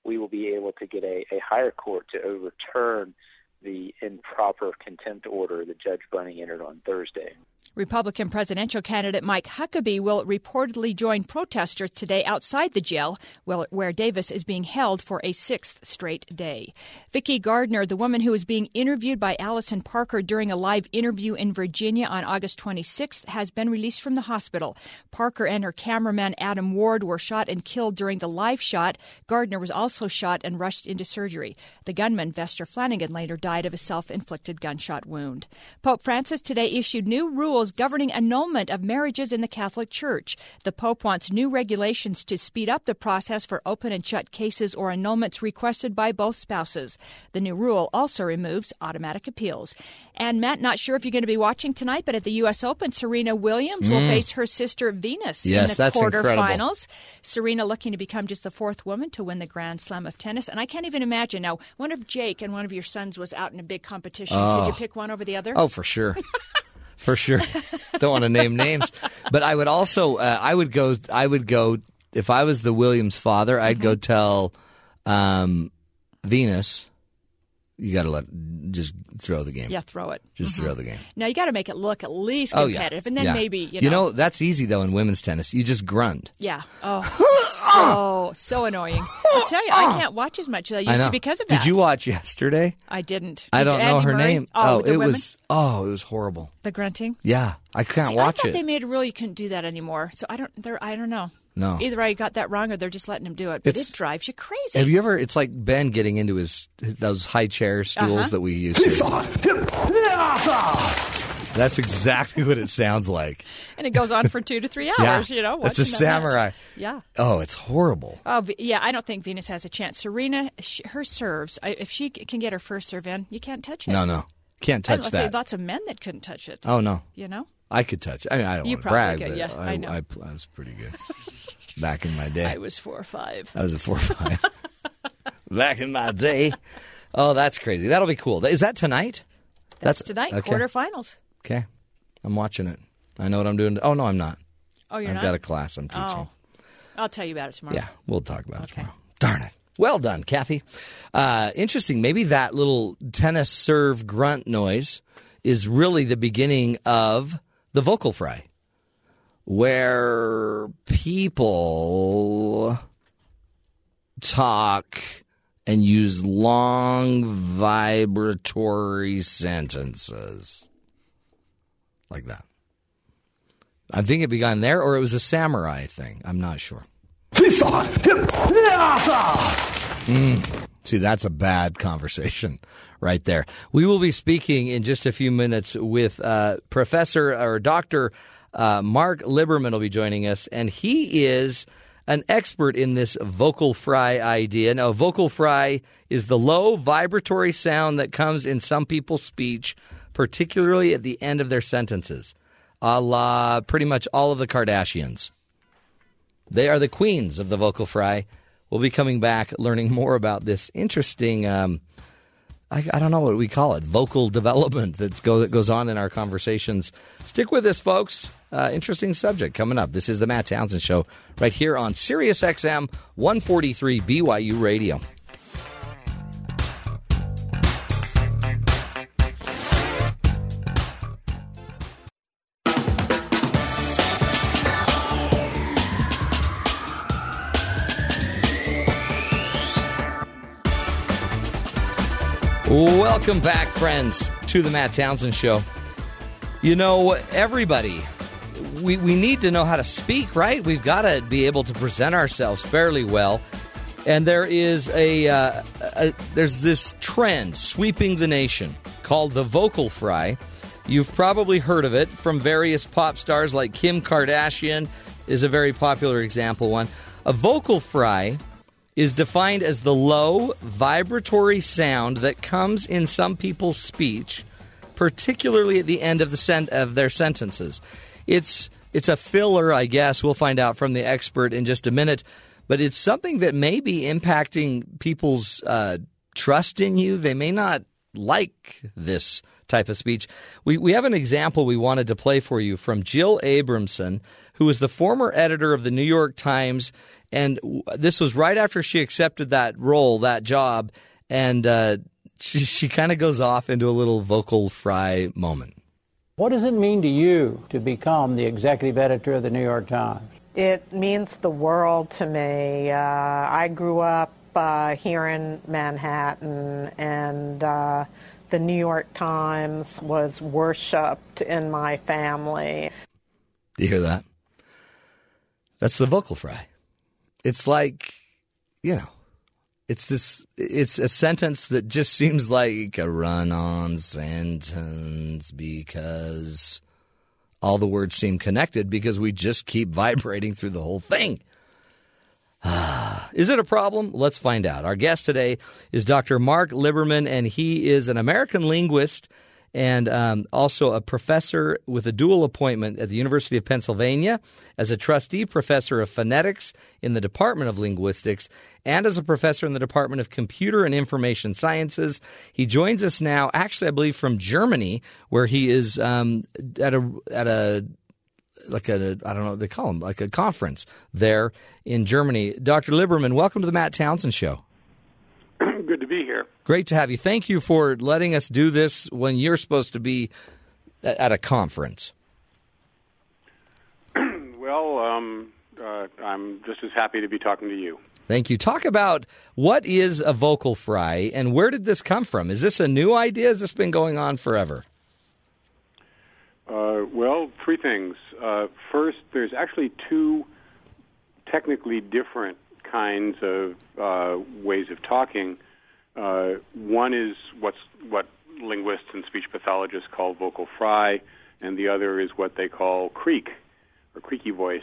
[SPEAKER 14] we will be able to get a, a higher court to overturn the improper contempt order that Judge Bunning entered on Thursday.
[SPEAKER 3] Republican presidential candidate Mike Huckabee will reportedly join protesters today outside the jail where Davis is being held for a sixth straight day. Vicki Gardner, the woman who was being interviewed by Allison Parker during a live interview in Virginia on August 26th, has been released from the hospital. Parker and her cameraman Adam Ward were shot and killed during the live shot. Gardner was also shot and rushed into surgery. The gunman, Vester Flanagan, later died of a self inflicted gunshot wound. Pope Francis today issued new rules rules governing annulment of marriages in the Catholic Church. The Pope wants new regulations to speed up the process for open and shut cases or annulments requested by both spouses. The new rule also removes automatic appeals. And Matt, not sure if you're going to be watching tonight, but at the U.S. Open, Serena Williams will
[SPEAKER 1] Mm.
[SPEAKER 3] face her sister Venus
[SPEAKER 1] Yes,
[SPEAKER 3] in the
[SPEAKER 1] that's incredible.
[SPEAKER 3] quarterfinals. Serena looking to become just the fourth woman to win the Grand Slam of tennis. And I can't even imagine now. One of Jake and one of your sons was out in a big competition.
[SPEAKER 1] Oh.
[SPEAKER 3] Would you pick one over the other?
[SPEAKER 1] Oh, for sure. for sure. Don't want to name names, but I would also uh, I would go I would go if I was the Williams father, I'd
[SPEAKER 3] Mm-hmm.
[SPEAKER 1] go tell um, Venus you got to let just throw the game.
[SPEAKER 3] Yeah, throw it.
[SPEAKER 1] Just
[SPEAKER 3] Mhm.
[SPEAKER 1] throw the game.
[SPEAKER 3] Now you got to make it look at least
[SPEAKER 1] Oh yeah.
[SPEAKER 3] competitive, and then
[SPEAKER 1] Yeah.
[SPEAKER 3] maybe you know.
[SPEAKER 1] that's easy though in women's tennis. You just grunt.
[SPEAKER 3] yeah. Oh, so so annoying. I'll tell you, I can't watch as much as I used
[SPEAKER 1] I
[SPEAKER 3] to because of that.
[SPEAKER 1] Did you watch yesterday?
[SPEAKER 3] I didn't.
[SPEAKER 1] I don't
[SPEAKER 3] you?
[SPEAKER 1] know
[SPEAKER 3] Andy
[SPEAKER 1] her
[SPEAKER 3] Murray?
[SPEAKER 1] name.
[SPEAKER 3] Oh,
[SPEAKER 1] it
[SPEAKER 3] the women?
[SPEAKER 1] was oh, it was horrible.
[SPEAKER 3] the grunting.
[SPEAKER 1] Yeah, I can't
[SPEAKER 3] See,
[SPEAKER 1] watch
[SPEAKER 3] I thought
[SPEAKER 1] it.
[SPEAKER 3] they made a rule you couldn't do that anymore. So I don't. They're, I don't know.
[SPEAKER 1] No.
[SPEAKER 3] Either I got that wrong, or they're just letting him do it. But
[SPEAKER 1] It's-
[SPEAKER 3] it drives you crazy.
[SPEAKER 1] Have you ever? It's like Ben getting into his those high chair stools
[SPEAKER 3] Uh-huh.
[SPEAKER 1] that we used. to. That's exactly what it sounds like.
[SPEAKER 3] and it goes on for two to three
[SPEAKER 1] Yeah.
[SPEAKER 3] hours. You know,
[SPEAKER 1] That's a
[SPEAKER 3] watching that match.
[SPEAKER 1] samurai.
[SPEAKER 3] Yeah.
[SPEAKER 1] Oh, it's horrible.
[SPEAKER 3] Oh yeah, I don't think Venus has a chance. Serena, sh her serves. I, if she can get her first serve in, you can't touch it.
[SPEAKER 1] No, no, can't touch
[SPEAKER 3] look, there are
[SPEAKER 1] that.
[SPEAKER 3] Lots of men that couldn't touch it.
[SPEAKER 1] Oh no,
[SPEAKER 3] You know.
[SPEAKER 1] I could touch. I mean, I don't
[SPEAKER 3] You
[SPEAKER 1] want to brag,
[SPEAKER 3] could,
[SPEAKER 1] but
[SPEAKER 3] yeah,
[SPEAKER 1] I,
[SPEAKER 3] I know.
[SPEAKER 1] I, I was pretty good back in my day.
[SPEAKER 3] I was four or five.
[SPEAKER 1] I was a four or five back in my day. Oh, that's crazy. That'll be cool. Is that tonight?
[SPEAKER 3] That's, tonight,
[SPEAKER 1] okay.
[SPEAKER 3] quarterfinals.
[SPEAKER 1] Okay, I'm watching it. I know what I'm doing. Oh no, I'm not.
[SPEAKER 3] Oh, you're not.
[SPEAKER 1] I've
[SPEAKER 3] not.
[SPEAKER 1] got a class I'm teaching.
[SPEAKER 3] Oh, I'll tell you about it tomorrow.
[SPEAKER 1] Yeah, we'll talk about it tomorrow. Darn it. Well done, Kathy. Uh, interesting. Maybe that little tennis serve grunt noise is really the beginning of the vocal fry, where people talk and use long vibratory sentences like that. I think it began there, or it was a samurai thing. I'm not sure. Mm. See, that's a bad conversation right there. We will be speaking in just a few minutes with uh, Professor or Dr. Uh, Mark Liberman will be joining us, and he is an expert in this vocal fry idea. Now, vocal fry is the low vibratory sound that comes in some people's speech, particularly at the end of their sentences, a la pretty much all of the Kardashians. They are the queens of the vocal fry. We'll be coming back learning more about this interesting, um, I, I don't know what we call it, vocal development that's go, that goes on in our conversations. Stick with us, folks. Uh, interesting subject coming up. This is the Matt Townsend Show right here on Sirius XM 143 BYU Radio. Welcome back, friends, to the Matt Townsend Show. You know, everybody, we, we need to know how to speak, right? We've got to be able to present ourselves fairly well. And there is a, uh, a there's this trend sweeping the nation called the vocal fry. You've probably heard of it from various pop stars like Kim Kardashian is a very popular example one. A vocal fry is defined as the low vibratory sound that comes in some people's speech, particularly at the end of the sen- of their sentences. It's it's a filler, I guess. We'll find out from the expert in just a minute, but it's something that may be impacting people's uh, trust in you. They may not like this type of speech. We we have an example we wanted to play for you from Jill Abramson, who was the former editor of the New York Times and this was right after she accepted that role, that job, and uh, she, she kind of goes off into a little vocal fry moment.
[SPEAKER 15] What does it mean to you to become the executive editor of the New York Times?
[SPEAKER 16] It means the world to me. Uh, I grew up uh, here in Manhattan, and uh, the New York Times was worshipped in my family.
[SPEAKER 1] Do you hear that? That's the vocal fry. It's like, you know, it's this, it's a sentence that just seems like a run on sentence because all the words seem connected because we just keep vibrating through the whole thing. Is it a problem? Let's find out. Our guest today is Dr. Mark Liberman, and he is an American linguist and um, also a professor with a dual appointment at the University of Pennsylvania as a trustee professor of phonetics in the Department of Linguistics and as a professor in the Department of Computer and Information Sciences. He joins us now, actually, I believe, from Germany, where he is um, at a at a like a I don't know they call them like a conference there in Germany. Dr. Liberman, welcome to the Matt Townsend Show.
[SPEAKER 17] Good to be here.
[SPEAKER 1] Great to have you. Thank you for letting us do this when you're supposed to be at a conference.
[SPEAKER 17] well, um, uh, I'm just as happy to be talking to you.
[SPEAKER 1] Thank you. Talk about what is a vocal fry and where did this come from? Is this a new idea? Has this been going on forever?
[SPEAKER 17] Uh, well, three things. Uh, first, there's actually two technically different kinds of uh, ways of talking. Uh, one is what's what linguists and speech pathologists call vocal fry, and the other is what they call creak or creaky voice.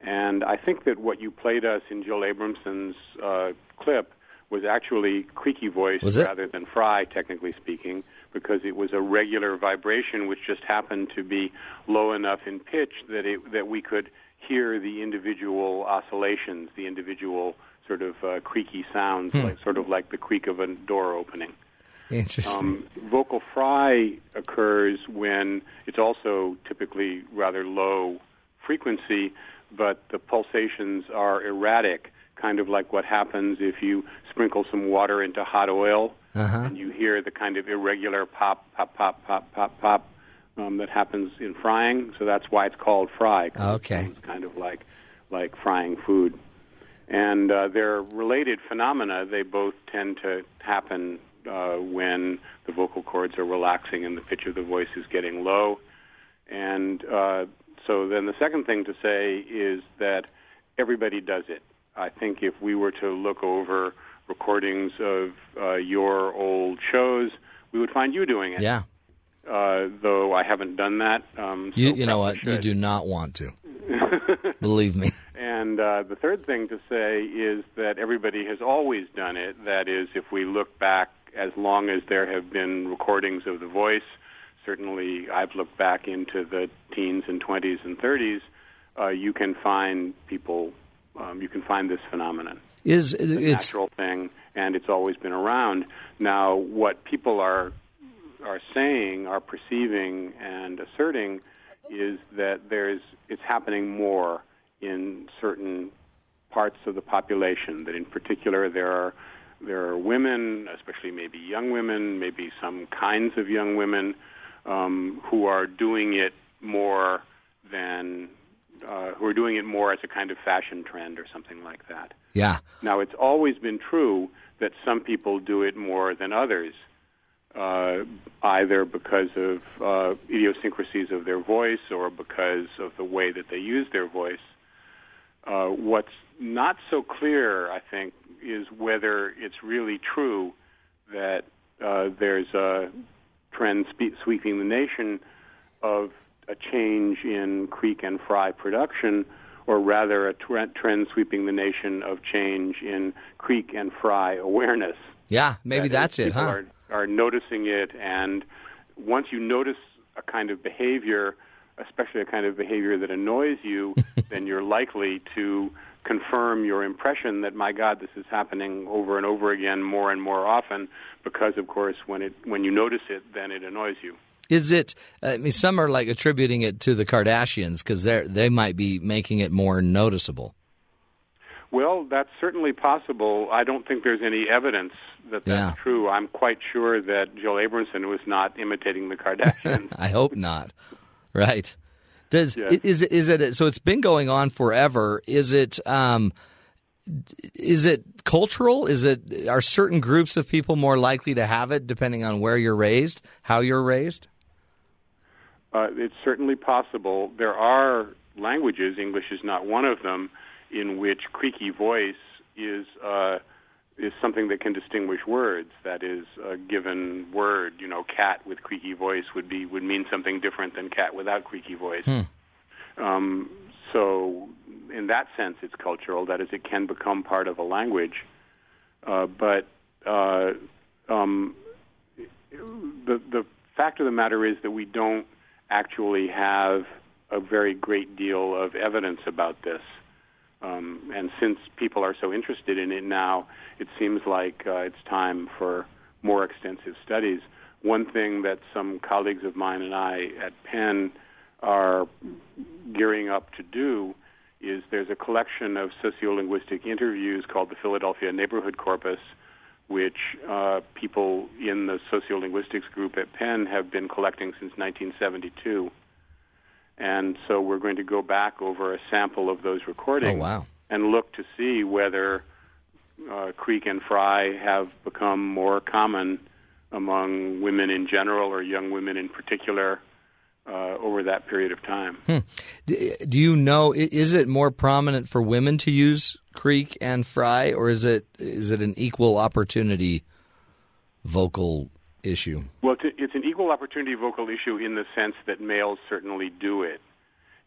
[SPEAKER 17] And I think that what you played us in Jill Abramson's uh, clip was actually creaky voice rather than fry, technically speaking, because it was a regular vibration which just happened to be low enough in pitch that it that we could hear the individual oscillations, the individual sort of uh, creaky sounds,
[SPEAKER 1] Hmm.
[SPEAKER 17] like sort of like the creak of a door opening.
[SPEAKER 1] Interesting.
[SPEAKER 17] Um, vocal fry occurs when it's also typically rather low frequency, but the pulsations are erratic, kind of like what happens if you sprinkle some water into hot oil
[SPEAKER 1] Uh-huh.
[SPEAKER 17] and you hear the kind of irregular pop, pop, pop, pop, pop, pop um, that happens in frying. So that's why it's called fry.
[SPEAKER 1] Okay.
[SPEAKER 17] It's kind of like like frying food. And uh, they're related phenomena. They both tend to happen uh, when the vocal cords are relaxing and the pitch of the voice is getting low. And uh, so then the second thing to say is that everybody does it. I think if we were to look over recordings of uh, your old shows, we would find you doing it.
[SPEAKER 1] Yeah.
[SPEAKER 17] Uh, though I haven't done that. Um, so
[SPEAKER 1] You, you know what? You do not want to. Believe me.
[SPEAKER 17] And uh, the third thing to say is that everybody has always done it. That is, if we look back as long as there have been recordings of the voice, certainly I've looked back into the teens and 20s and 30s, uh, you can find people, um, you can find this phenomenon.
[SPEAKER 1] Is
[SPEAKER 17] It's a
[SPEAKER 1] it's
[SPEAKER 17] natural thing, and it's always been around. Now, what people are are saying, are perceiving, and asserting is that there's it's happening more in certain parts of the population. That in particular there are there are women, especially maybe young women, maybe some kinds of young women, um, who are doing it more than uh, who are doing it more as a kind of fashion trend or something like that.
[SPEAKER 1] yeah.
[SPEAKER 17] Now, it's always been true that some people do it more than others, uh, either because of uh, idiosyncrasies of their voice or because of the way that they use their voice. Uh, what's not so clear, I think, is whether it's really true that uh, there's a trend spe- sweeping the nation of a change in creak and fry production, or rather a tre- trend sweeping the nation of change in creak and fry awareness.
[SPEAKER 1] Yeah, maybe
[SPEAKER 17] That
[SPEAKER 1] that's it, huh?
[SPEAKER 17] Are, are noticing it, and once you notice a kind of behavior, especially a kind of behavior that annoys you, then you're likely to confirm your impression that my God, this is happening over and over again, more and more often, because of course, when it when you notice it, then it annoys you.
[SPEAKER 1] Is it? I mean, some are like attributing it to the Kardashians because they they might be making it more noticeable.
[SPEAKER 17] Well, that's certainly possible. I don't think there's any evidence that that's
[SPEAKER 1] Yeah.
[SPEAKER 17] true. I'm quite sure that Jill Abramson was not imitating the Kardashians.
[SPEAKER 1] I hope not. Right? Does is it is it so? It's been going on forever. Is it? Um, is it cultural? Is it are certain groups of people more likely to have it depending on where you're raised, how you're raised?
[SPEAKER 17] Uh, it's certainly possible. There are languages, English is not one of them, in which creaky voice is uh, is something that can distinguish words. That is, a given word, you know, cat with creaky voice would be would mean something different than cat without creaky voice.
[SPEAKER 1] Hmm.
[SPEAKER 17] Um, so, in that sense, it's cultural. That is, it can become part of a language. Uh, but uh, um, the the fact of the matter is that we don't actually have a very great deal of evidence about this. Um, and since people are so interested in it now, it seems like uh, it's time for more extensive studies. One thing that some colleagues of mine and I at Penn are gearing up to do is there's a collection of sociolinguistic interviews called the Philadelphia Neighborhood Corpus, which uh, people in the sociolinguistics group at Penn have been collecting since 1972. And so we're going to go back over a sample of those recordings
[SPEAKER 1] Oh, wow.
[SPEAKER 17] and look to see whether uh, Creak and Fry have become more common among women in general or young women in particular uh, over that period of time.
[SPEAKER 1] Hmm. Do you know? Is it more prominent for women to use Creak and Fry, or is it is it an equal opportunity vocal issue?
[SPEAKER 17] Well, it's, an equal opportunity vocal issue in the sense that males certainly do it.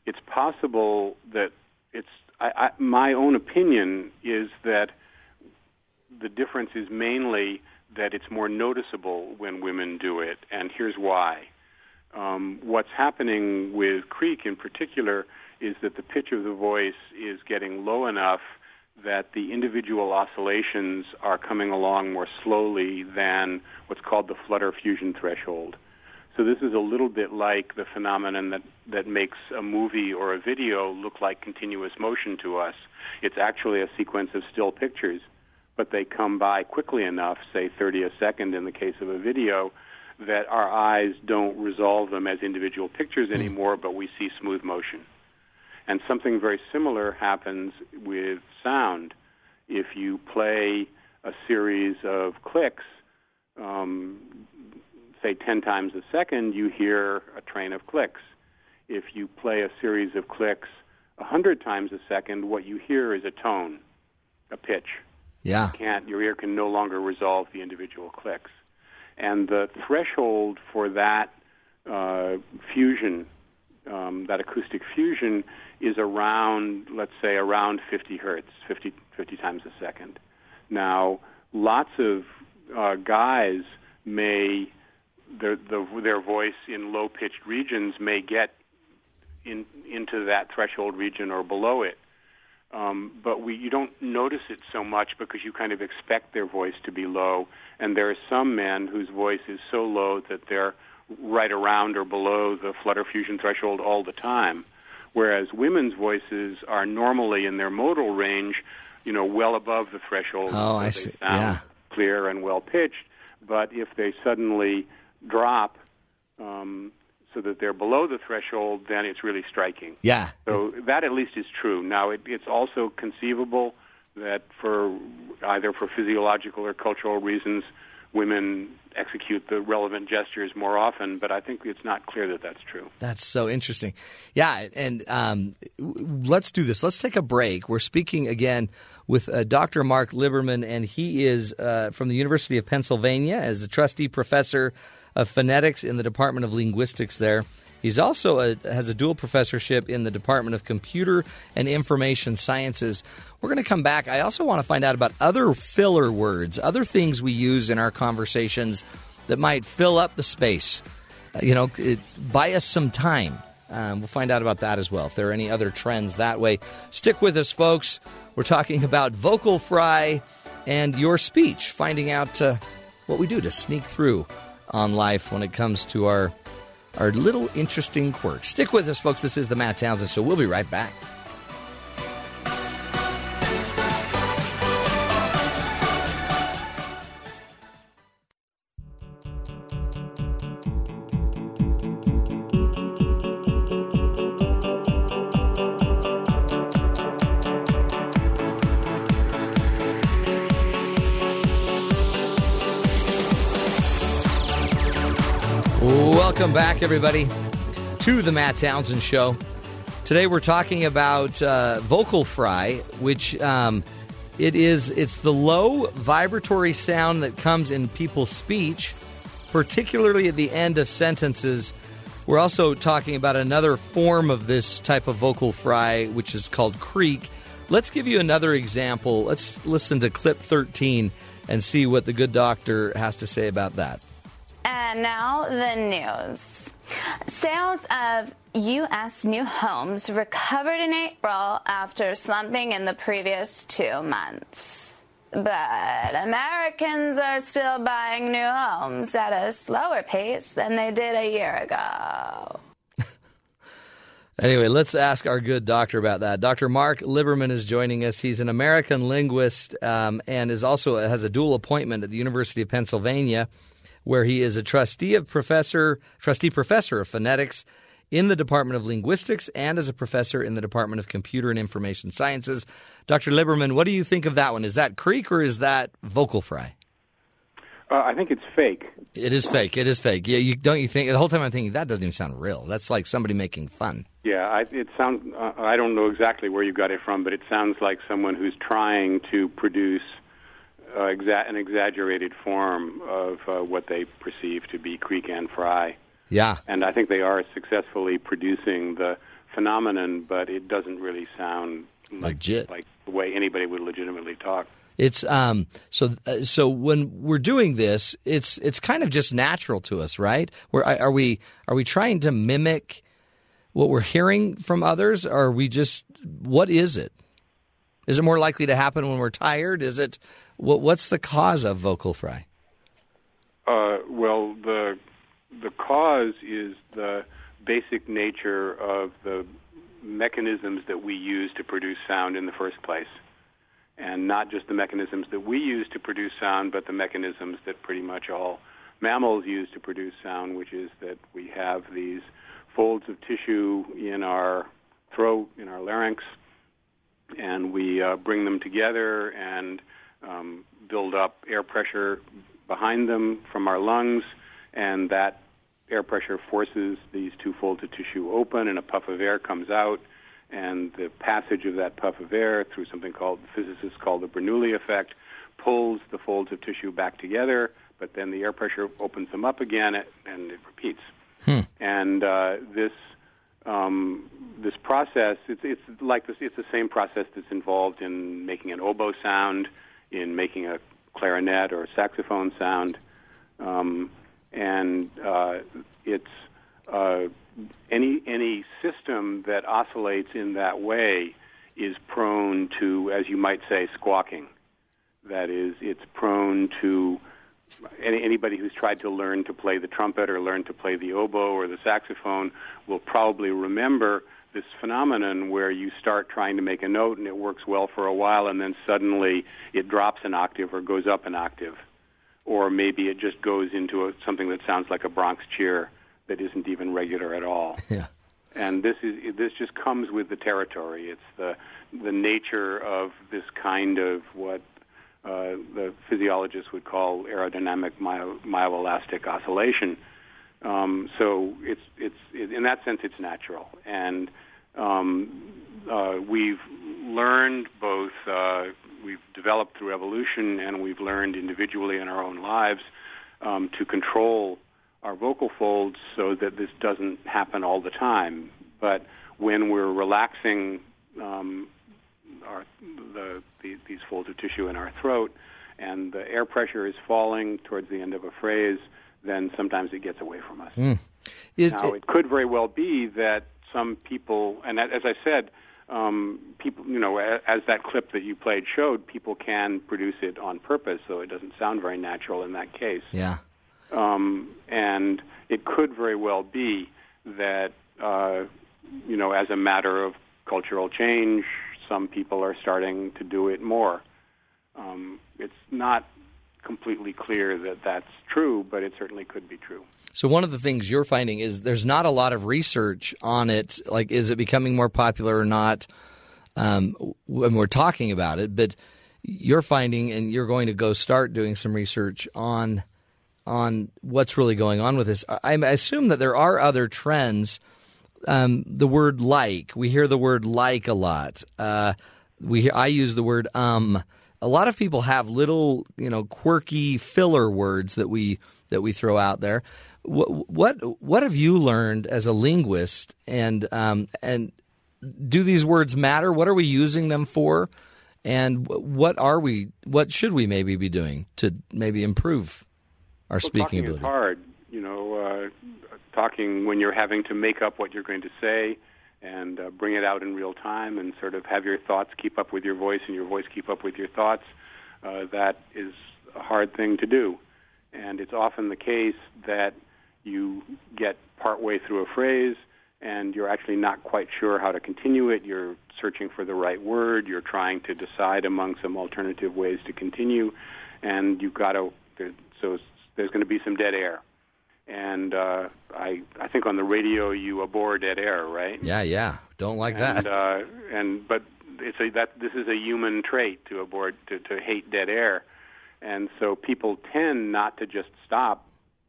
[SPEAKER 17] It's possible that it's. I, I, my own opinion is that the difference is mainly that it's more noticeable when women do it, and here's why. Um, what's happening with Creak in particular is that the pitch of the voice is getting low enough that the individual oscillations are coming along more slowly than what's called the flutter fusion threshold. So this is a little bit like the phenomenon that, that makes a movie or a video look like continuous motion to us. It's actually a sequence of still pictures, but they come by quickly enough, say 30 a second in the case of a video, that our eyes don't resolve them as individual pictures hmm. anymore, but we see smooth motion. And something very similar happens with sound. If you play a series of clicks, um, say 10 times a second, you hear a train of clicks. If you play a series of clicks 100 times a second, what you hear is a tone, a pitch.
[SPEAKER 1] Yeah.
[SPEAKER 17] You can't, your ear can no longer resolve the individual clicks. And the threshold for that uh, fusion, um, that acoustic fusion, is around, let's say, around 50 hertz, 50, 50 times a second. Now, lots of uh, guys may, their, the, their voice in low pitched regions may get in, into that threshold region or below it. Um, but we, you don't notice it so much because you kind of expect their voice to be low. And there are some men whose voice is so low that they're right around or below the flutter fusion threshold all the time. Whereas women's voices are normally in their modal range, you know, well above the threshold.
[SPEAKER 1] Oh,
[SPEAKER 17] so
[SPEAKER 1] I
[SPEAKER 17] they
[SPEAKER 1] see.
[SPEAKER 17] Sound
[SPEAKER 1] Yeah.
[SPEAKER 17] clear and well pitched. But if they suddenly drop um, so that they're below the threshold, then it's really striking.
[SPEAKER 1] Yeah.
[SPEAKER 17] So that at least is true. Now, it, it's also conceivable that for either for physiological or cultural reasons, women execute the relevant gestures more often, but I think it's not clear that that's true.
[SPEAKER 1] That's so interesting. Yeah, and um, let's do this. Let's take a break. We're speaking again with uh, Dr. Mark Liberman, and he is uh, from the University of Pennsylvania as a trustee professor of phonetics in the Department of Linguistics there. He's also a, has a dual professorship in the Department of Computer and Information Sciences. We're going to come back. I also want to find out about other filler words, other things we use in our conversations that might fill up the space. Uh, you know, it, buy us some time. Um, we'll find out about that as well. If there are any other trends that way, stick with us, folks. We're talking about vocal fry and your speech, finding out uh, what we do to sneak through on life when it comes to our our little interesting quirks. Stick with us, folks. This is the Matt Townsend Show. We'll be right back. Welcome back, everybody, to the Matt Townsend Show. Today we're talking about uh, vocal fry, which um, It is it's the low vibratory sound that comes in people's speech, particularly at the end of sentences. We're also talking about another form of this type of vocal fry, which is called creak. Let's give you another example. Let's listen to clip 13 and see what the good doctor has to say about that.
[SPEAKER 11] And now the news. Sales of U.S. new homes recovered in April after slumping in the previous two months. But Americans are still buying new homes at a slower pace than they did a year ago.
[SPEAKER 1] Anyway, let's ask our good doctor about that. Dr. Mark Liberman is joining us. He's an American linguist um, and is also has a dual appointment at the University of Pennsylvania, where he is a trustee of professor trustee professor of phonetics in the Department of Linguistics and as a professor in the Department of Computer and Information Sciences. Dr. Liberman, what do you think of that one? Is that creak or is that vocal fry?
[SPEAKER 17] Uh, I think it's fake.
[SPEAKER 1] It is fake. It is fake. Yeah, you don't you think the whole time I'm thinking that doesn't even sound real. That's like somebody making fun.
[SPEAKER 17] Yeah, I, it sounds. Uh, I don't know exactly where you got it from, but it sounds like someone who's trying to produce uh, exa- an exaggerated form of uh, what they perceive to be creak and fry.
[SPEAKER 1] Yeah.
[SPEAKER 17] And I think they are successfully producing the phenomenon, but it doesn't really sound like,
[SPEAKER 1] Legit.
[SPEAKER 17] like the way anybody would legitimately talk.
[SPEAKER 1] It's um so uh, so when we're doing this, it's it's kind of just natural to us, right? Where are we are we trying to mimic what we're hearing from others? Or are we just what is it? Is it more likely to happen when we're tired? Is it what what's the cause of vocal fry?
[SPEAKER 17] Uh, well, the the cause is the basic nature of the mechanisms that we use to produce sound in the first place. And not just the mechanisms that we use to produce sound, but the mechanisms that pretty much all mammals use to produce sound, which is that we have these folds of tissue in our throat, in our larynx, and we uh, bring them together and um, build up air pressure behind them from our lungs, and that air pressure forces these two folds of tissue open, and a puff of air comes out. And the passage of that puff of air through something called physicists call the Bernoulli effect pulls the folds of tissue back together, but then the air pressure opens them up again, and it repeats. And uh, this um, this process, it's, it's like this, it's the same process that's involved in making an oboe sound, in making a clarinet or saxophone sound, um, and uh, it's uh, any any system that oscillates in that way is prone to, as you might say, squawking. That is, it's prone to any, anybody who's tried to learn to play the trumpet or learn to play the oboe or the saxophone will probably remember this phenomenon where you start trying to make a note and it works well for a while and then suddenly it drops an octave or goes up an octave or maybe it just goes into a, something that sounds like a Bronx cheer that isn't even regular at all.
[SPEAKER 1] Yeah.
[SPEAKER 17] And this is this just comes with the territory. It's the the nature of this kind of what uh, the physiologists would call aerodynamic myo, myoelastic oscillation. Um, so it's it's it, in that sense it's natural, and um, uh, we've learned both uh, we've developed through evolution, and we've learned individually in our own lives um, to control our vocal folds so that this doesn't happen all the time. But when we're relaxing um, our, the, the, these folds of tissue in our throat and the air pressure is falling towards the end of a phrase, then sometimes it gets away from us.
[SPEAKER 1] Mm.
[SPEAKER 17] Now,
[SPEAKER 1] it-
[SPEAKER 17] it could very well be that some people, and as I said, um, people, you know, as that clip that you played showed, people can produce it on purpose, so it doesn't sound very natural in that case.
[SPEAKER 1] Yeah.
[SPEAKER 17] Um, and it could very well be that, uh, you know, as a matter of cultural change, some people are starting to do it more. Um, it's not completely clear that that's true, but it certainly could be true.
[SPEAKER 1] So one of the things you're finding is there's not a lot of research on it. Like, is it becoming more popular or not? Um, when we're talking about it, but you're finding, and you're going to go start doing some research on on what's really going on with this. I, I assume that there are other trends. Um, the word "like" we hear the word "like" a lot. Uh, we I use the word "um." A lot of people have little, you know, quirky filler words that we that we throw out there. What what what have you learned as a linguist, and um, and do these words matter? What are we using them for? And what are we? What should we maybe be doing to maybe improve our
[SPEAKER 17] well,
[SPEAKER 1] speaking
[SPEAKER 17] talking
[SPEAKER 1] ability?
[SPEAKER 17] is hard. You know, uh, talking when you're having to make up what you're going to say and uh, bring it out in real time and sort of have your thoughts keep up with your voice and your voice keep up with your thoughts. Uh, that is a hard thing to do, and it's often the case that you get partway through a phrase and you're actually not quite sure how to continue it. You're searching for the right word. You're trying to decide among some alternative ways to continue, and you've got to. So there's going to be some dead air, and uh, I I think on the radio you abhor dead air, right?
[SPEAKER 1] Yeah, yeah. Don't like
[SPEAKER 17] and,
[SPEAKER 1] that.
[SPEAKER 17] Uh, and but it's a that this is a human trait to abhor to to hate dead air, and so people tend not to just stop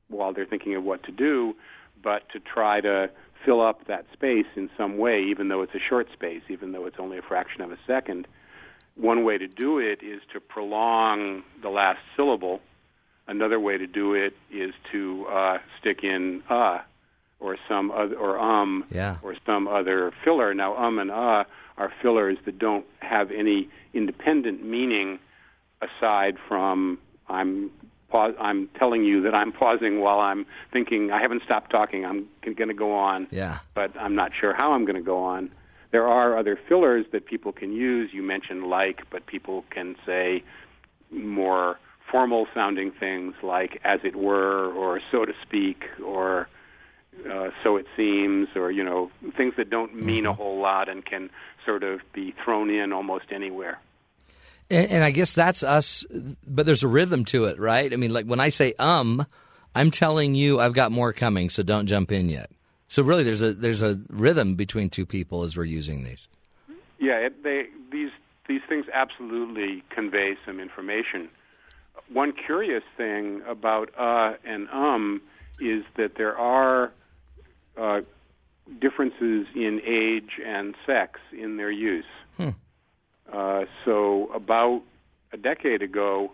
[SPEAKER 17] while they're thinking of what to do, but to try to fill up that space in some way, even though it's a short space, even though it's only a fraction of a second. One way to do it is to prolong the last syllable. Another way to do it is to uh, stick in uh or some other or um
[SPEAKER 1] yeah.
[SPEAKER 17] or some other filler. Now um and uh are fillers that don't have any independent meaning aside from I'm pause, I'm telling you that I'm pausing while I'm thinking. I haven't stopped talking. I'm going to go on.
[SPEAKER 1] Yeah.
[SPEAKER 17] But I'm not sure how I'm going to go on. There are other fillers that people can use. You mentioned like, but people can say more formal sounding things like as it were or so to speak or uh, so it seems or you know things that don't mean a whole lot and can sort of be thrown in almost anywhere.
[SPEAKER 1] And, and I guess that's us, but there's a rhythm to it, right? I mean, like when I say um, I'm telling you I've got more coming, so don't jump in yet. So really, there's a there's a rhythm between two people as we're using these.
[SPEAKER 17] Yeah, it, they these these things absolutely convey some information. One curious thing about uh and um is that there are uh, differences in age and sex in their use.
[SPEAKER 1] Hmm.
[SPEAKER 17] Uh, so about a decade ago,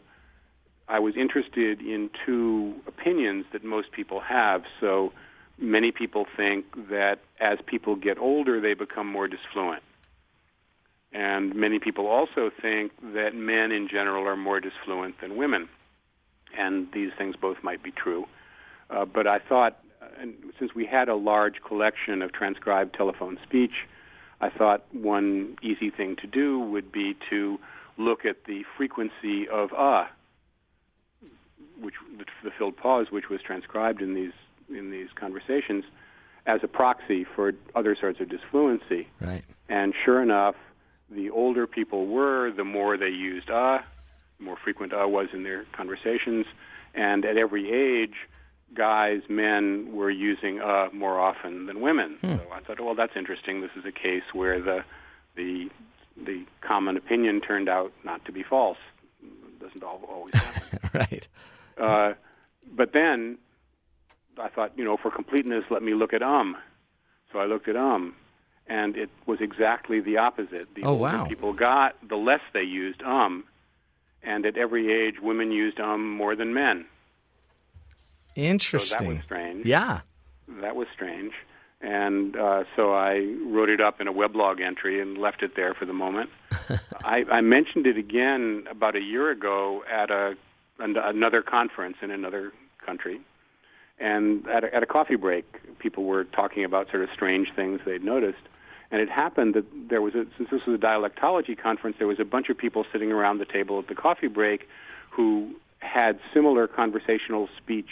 [SPEAKER 17] I was interested in two opinions that most people have. So many people think that as people get older, they become more disfluent. And many people also think that men in general are more disfluent than women. And these things both might be true. Uh, but I thought, uh, and since we had a large collection of transcribed telephone speech, I thought one easy thing to do would be to look at the frequency of uh, which the filled pause, which was transcribed in these in these conversations, as a proxy for other sorts of disfluency.
[SPEAKER 1] Right.
[SPEAKER 17] And sure enough, the older people were, the more they used uh, the more frequent uh was in their conversations, and at every age, guys, men were using uh more often than women.
[SPEAKER 1] Hmm.
[SPEAKER 17] So I thought, well, that's interesting. This is a case where the the the common opinion turned out not to be false. It doesn't always happen.
[SPEAKER 1] right.
[SPEAKER 17] Uh, but then I thought, you know, for completeness, let me look at um. So I looked at um, and it was exactly the opposite. The
[SPEAKER 1] Oh,
[SPEAKER 17] older
[SPEAKER 1] wow.
[SPEAKER 17] people got, the less they used um, and at every age, women used um more than men.
[SPEAKER 1] Interesting.
[SPEAKER 17] So that was strange.
[SPEAKER 1] Yeah.
[SPEAKER 17] That was strange. And uh, so I wrote it up in a weblog entry and left it there for the moment. I, I mentioned it again about a year ago at a an- another conference in another country, and at a, at a coffee break, people were talking about sort of strange things they'd noticed. And it happened that there was a, since this was a dialectology conference, there was a bunch of people sitting around the table at the coffee break who had similar conversational speech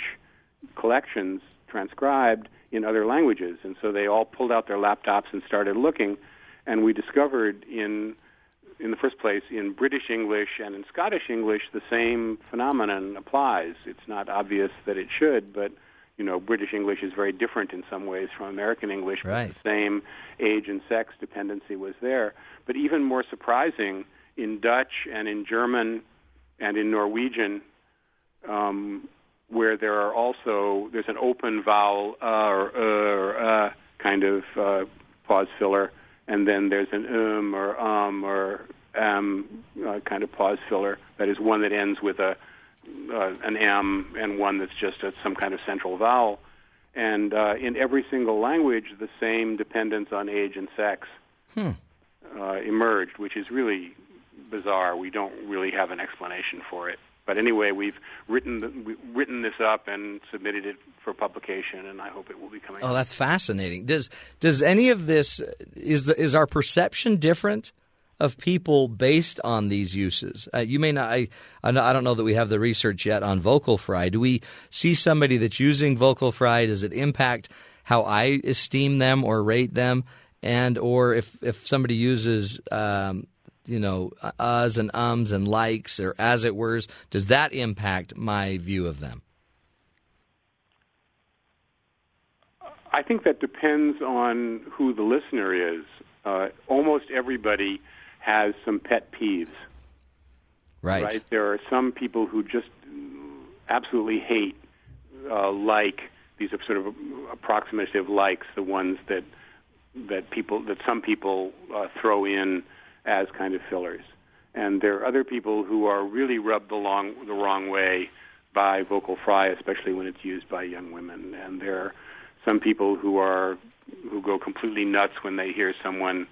[SPEAKER 17] collections transcribed in other languages. And so they all pulled out their laptops and started looking. And we discovered in in the first place, in British English and in Scottish English, the same phenomenon applies. It's not obvious that it should, but you know, British English is very different in some ways from American English. but
[SPEAKER 1] Right.
[SPEAKER 17] The same age and sex dependency was there. But even more surprising, in Dutch and in German and in Norwegian, um, where there are also there's an open vowel uh, or uh, or uh kind of uh, pause filler, and then there's an um or um or um, uh, kind of pause filler. That is one that ends with a uh, an M and one that's just a, some kind of central vowel. And uh, in every single language, the same dependence on age and sex
[SPEAKER 1] Hmm.
[SPEAKER 17] uh, emerged, which is really bizarre. We don't really have an explanation for it. But anyway, we've written the, we've written this up and submitted it for publication, and I hope it will be coming.
[SPEAKER 1] Oh, that's fascinating. Does does any of this is the is our perception different of people based on these uses? Uh, you may not. I I don't know that we have the research yet on vocal fry. Do we see somebody that's using vocal fry? Does it impact how I esteem them or rate them? And or if if somebody uses um, you know uhs and ums and likes or as it were, does that impact my view of them?
[SPEAKER 17] I think that depends on who the listener is. Uh, almost everybody has some pet peeves.
[SPEAKER 1] Right.
[SPEAKER 17] There are some people who just absolutely hate uh, like these are sort of approximative likes, the ones that that people that some people uh, throw in as kind of fillers. And there are other people who are really rubbed the, long, the wrong way by vocal fry, especially when it's used by young women. And there are some people who are who go completely nuts when they hear someone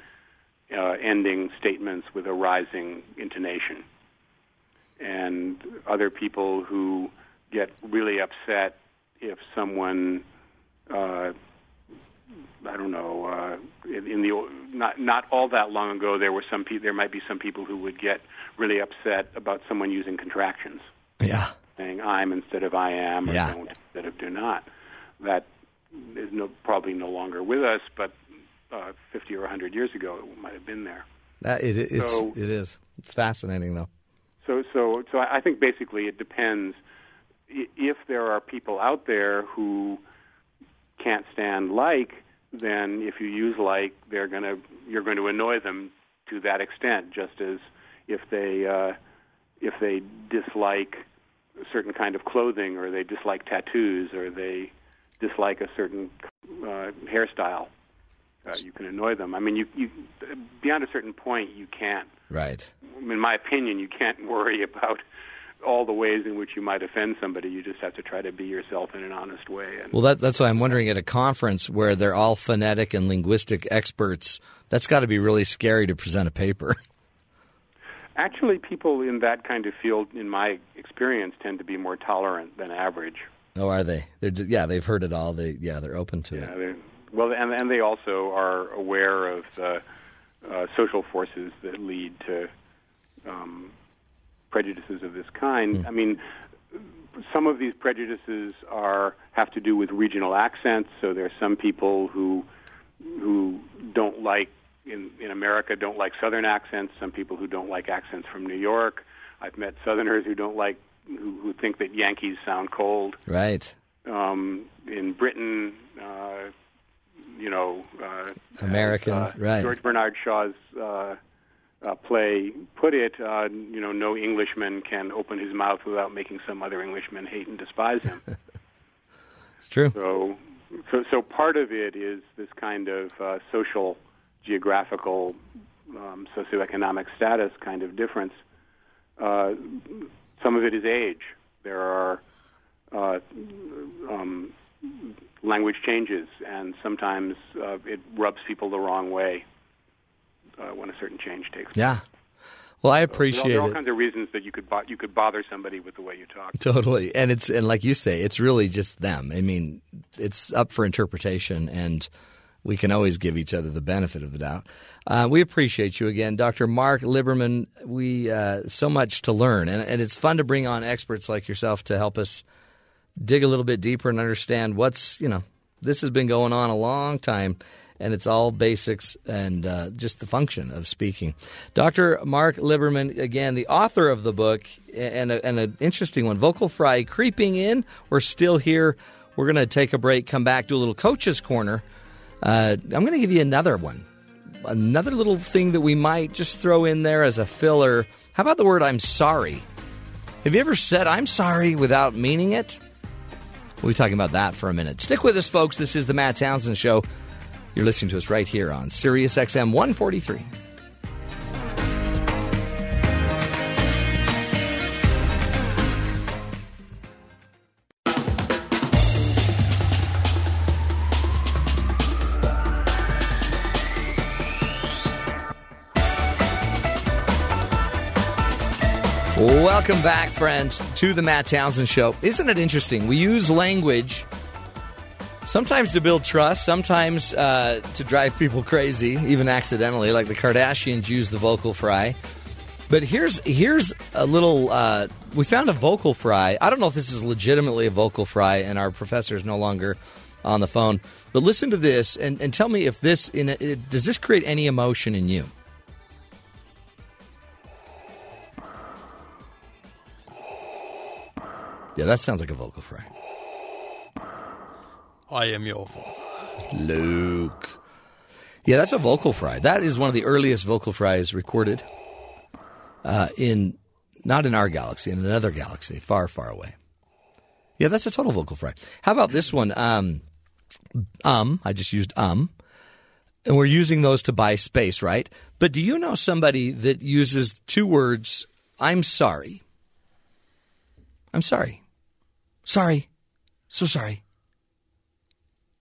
[SPEAKER 17] uh, ending statements with a rising intonation, and other people who get really upset if someone uh, I don't know. Uh, in, in the not not all that long ago, there were some pe- there might be some people who would get really upset about someone using contractions.
[SPEAKER 1] Yeah.
[SPEAKER 17] Saying "I'm" instead of "I am" or
[SPEAKER 1] Yeah.
[SPEAKER 17] "don't" instead of "do not." That is no, probably no longer with us, but uh, 50 or 100 years ago, it might have been there.
[SPEAKER 1] That it, it's
[SPEAKER 17] So-
[SPEAKER 1] it is. It's fascinating though.
[SPEAKER 17] So, so, so I think basically it depends. If there are people out there who can't stand like, then if you use like, they're gonna you're going to annoy them to that extent. Just as if they uh, if they dislike a certain kind of clothing, or they dislike tattoos, or they dislike a certain uh, hairstyle, uh, you can annoy them. I mean, you, you beyond a certain point, you can't
[SPEAKER 1] Right.
[SPEAKER 17] in my opinion, you can't worry about all the ways in which you might offend somebody. You just have to try to be yourself in an honest way. And
[SPEAKER 1] Well, that, that's why I'm wondering at a conference where they're all phonetic and linguistic experts. That's got to be really scary to present a paper.
[SPEAKER 17] actually, people in that kind of field, in my experience, tend to be more tolerant than average.
[SPEAKER 1] Oh, are they? They're just, yeah, they've heard it all. They yeah, they're open to
[SPEAKER 17] Yeah,
[SPEAKER 1] it.
[SPEAKER 17] Well, and and they also are aware of the uh, social forces that lead to um, prejudices of this kind. I mean, some of these prejudices are have to do with regional accents. So there are some people who who don't like in in America don't like Southern accents. Some people who don't like accents from New York. I've met Southerners who don't like who, who think that Yankees sound cold
[SPEAKER 1] Right.
[SPEAKER 17] um, in Britain, uh, you know, uh,
[SPEAKER 1] Americans,
[SPEAKER 17] as, uh,
[SPEAKER 1] right.
[SPEAKER 17] George Bernard Shaw's uh, uh, play put it, uh, you know, no Englishman can open his mouth without making some other Englishman hate and despise him.
[SPEAKER 1] It's true.
[SPEAKER 17] so, so, so part of it is this kind of uh, social, geographical, um, socioeconomic status kind of difference. Uh, some of it is age. There are uh, um, language changes, and sometimes uh, it rubs people the wrong way uh, when a certain change takes place.
[SPEAKER 1] Yeah. Well, I appreciate
[SPEAKER 17] there are all
[SPEAKER 1] it.
[SPEAKER 17] kinds of reasons that you could bo- you could bother somebody with the way you talk.
[SPEAKER 1] Totally. And it's and like you say, it's really just them. I mean, it's up for interpretation and we can always give each other the benefit of the doubt. Uh, we appreciate you again, Dr. Mark Liberman. We uh, so much to learn, and, and it's fun to bring on experts like yourself to help us dig a little bit deeper and understand what's you know this has been going on a long time, and it's all basics and uh, just the function of speaking. Dr. Mark Liberman, again, the author of the book, and, a, and an interesting one, Vocal Fry Creeping In. We're still here. We're going to take a break, come back, do a little coach's corner. Uh, I'm going to give you another one. Another little thing that we might just throw in there as a filler. How about the word I'm sorry? Have you ever said I'm sorry without meaning it? We'll be talking about that for a minute. Stick with us, folks. This is the Matt Townsend Show. You're listening to us right here on Sirius XM 143. Welcome back, friends, to the Matt Townsend Show. Isn't it interesting? We use language sometimes to build trust, sometimes uh, to drive people crazy, even accidentally, like the Kardashians use the vocal fry. But here's here's a little. Uh, we found a vocal fry. I don't know if this is legitimately a vocal fry, and our professor is no longer on the phone. But listen to this and, and tell me if this in does this create any emotion in you. Yeah, that sounds like a vocal fry.
[SPEAKER 2] I am your father.
[SPEAKER 1] Luke. Yeah, that's a vocal fry. That is one of the earliest vocal fries recorded uh, in not in our galaxy, in another galaxy, far, far away. Yeah, that's a total vocal fry. How about this one? Um, um, I just used um, and we're using those to buy space, right? But do you know somebody that uses two words? I'm sorry. I'm sorry. Sorry. So sorry.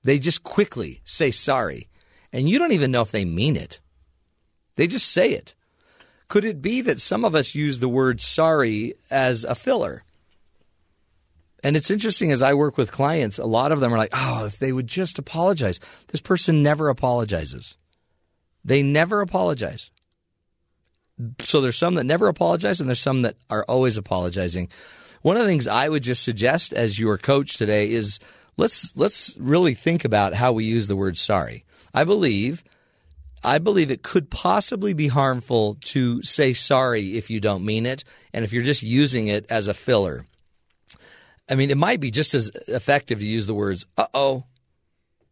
[SPEAKER 1] They just quickly say sorry, and you don't even know if they mean it. They just say it. Could it be that some of us use the word sorry as a filler? And it's interesting as I work with clients, a lot of them are like, oh, if they would just apologize. This person never apologizes. They never apologize. So there's some that never apologize, and there's some that are always apologizing. One of the things I would just suggest as your coach today is let's let's really think about how we use the word sorry. I believe I believe it could possibly be harmful to say sorry if you don't mean it and if you're just using it as a filler. I mean, it might be just as effective to use the words uh-oh.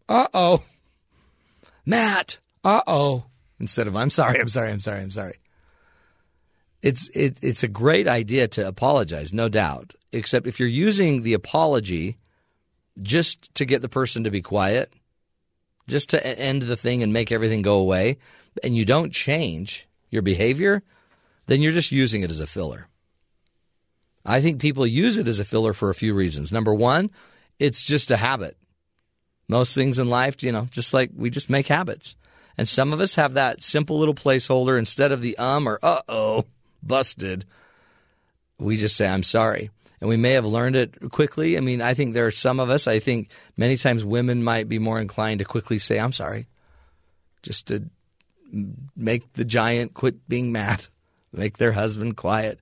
[SPEAKER 1] Uh-oh. Matt, uh-oh instead of I'm sorry, I'm sorry, I'm sorry, I'm sorry. It's it, it's a great idea to apologize, no doubt. Except if you're using the apology just to get the person to be quiet, just to end the thing and make everything go away, and you don't change your behavior, then you're just using it as a filler. I think people use it as a filler for a few reasons. Number one, it's just a habit. Most things in life, you know, just like we just make habits. And some of us have that simple little placeholder instead of the um or uh oh busted, we just say, I'm sorry. And we may have learned it quickly. I mean, I think there are some of us, I think many times women might be more inclined to quickly say, I'm sorry, just to make the giant quit being mad, make their husband quiet.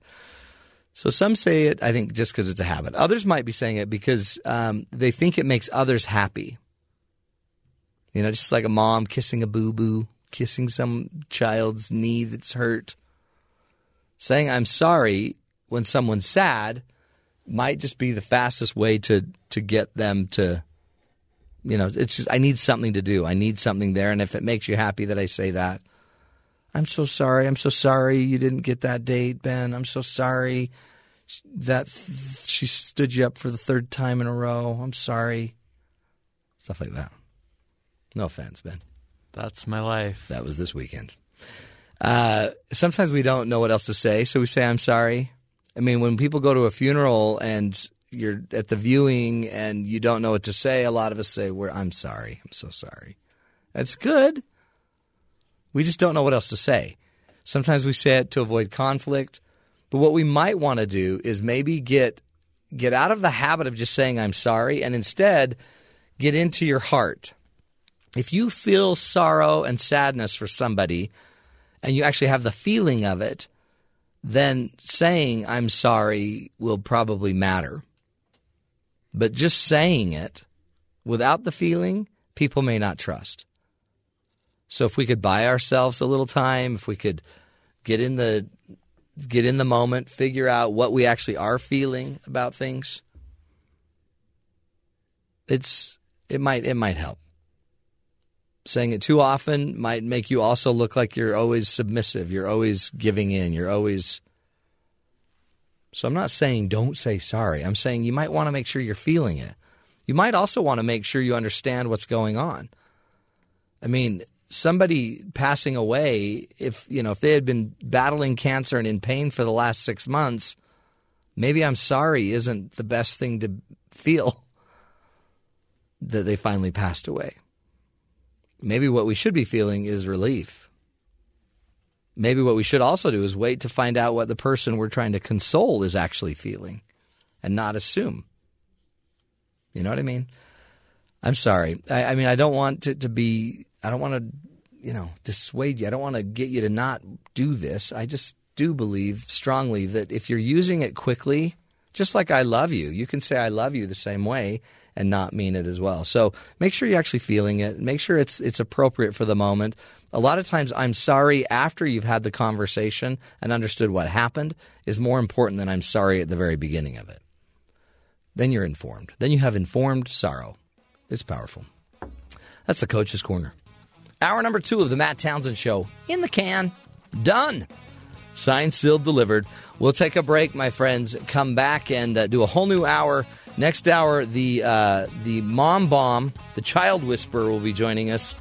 [SPEAKER 1] So some say it, I think, just because it's a habit. Others might be saying it because um, they think it makes others happy. You know, just like a mom kissing a boo boo, kissing some child's knee that's hurt. Saying I'm sorry when someone's sad might just be the fastest way to to get them to you know, it's just I need something to do. I need something there and if it makes you happy that I say that, I'm so sorry. I'm so sorry you didn't get that date, Ben. I'm so sorry that she stood you up for the third time in a row. I'm sorry. Stuff like that. No offense, Ben.
[SPEAKER 2] That's my life.
[SPEAKER 1] That was this weekend. Uh, sometimes we don't know what else to say, so we say, I'm sorry. I mean, when people go to a funeral and you're at the viewing and you don't know what to say, a lot of us say, We're, I'm sorry. I'm so sorry. That's good. We just don't know what else to say. Sometimes we say it to avoid conflict. But what we might want to do is maybe get get out of the habit of just saying I'm sorry and instead get into your heart. If you feel sorrow and sadness for somebody, and you actually have the feeling of it, then saying I'm sorry will probably matter. But just saying it without the feeling, people may not trust. So if we could buy ourselves a little time, if we could get in the get in the moment, figure out what we actually are feeling about things, it's it might it might help saying it too often might make you also look like you're always submissive. You're always giving in. You're always. So I'm not saying don't say sorry. I'm saying you might want to make sure you're feeling it. You might also want to make sure you understand what's going on. I mean, somebody passing away, if you know, if they had been battling cancer and in pain for the last six months, maybe I'm sorry isn't the best thing to feel that they finally passed away maybe what we should be feeling is relief. maybe what we should also do is wait to find out what the person we're trying to console is actually feeling and not assume. You know what I mean? I'm sorry. I, I mean, I don't want to, to be, I don't want to, you know, dissuade you. I don't want to get you to not do this. I just do believe strongly that if you're using it quickly, just like I love you, you can say I love you the same way and not mean it as well. So make sure you're actually feeling it. Make sure it's it's appropriate for the moment. A lot of times I'm sorry after you've had the conversation and understood what happened is more important than I'm sorry at the very beginning of it. Then you're informed. Then you have informed sorrow. It's powerful. That's the coach's corner. Hour number two of the Matt Townsend Show in the can. Done. Signed, sealed, delivered. We'll take a break, my friends. Come back and uh, do a whole new hour. Next hour, the uh, the mom bomb, the child whisperer, will be joining us.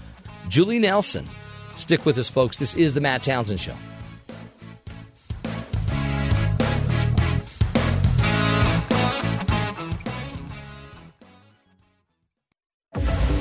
[SPEAKER 1] Julie Nelson. Stick with us, folks. This is the Matt Townsend Show.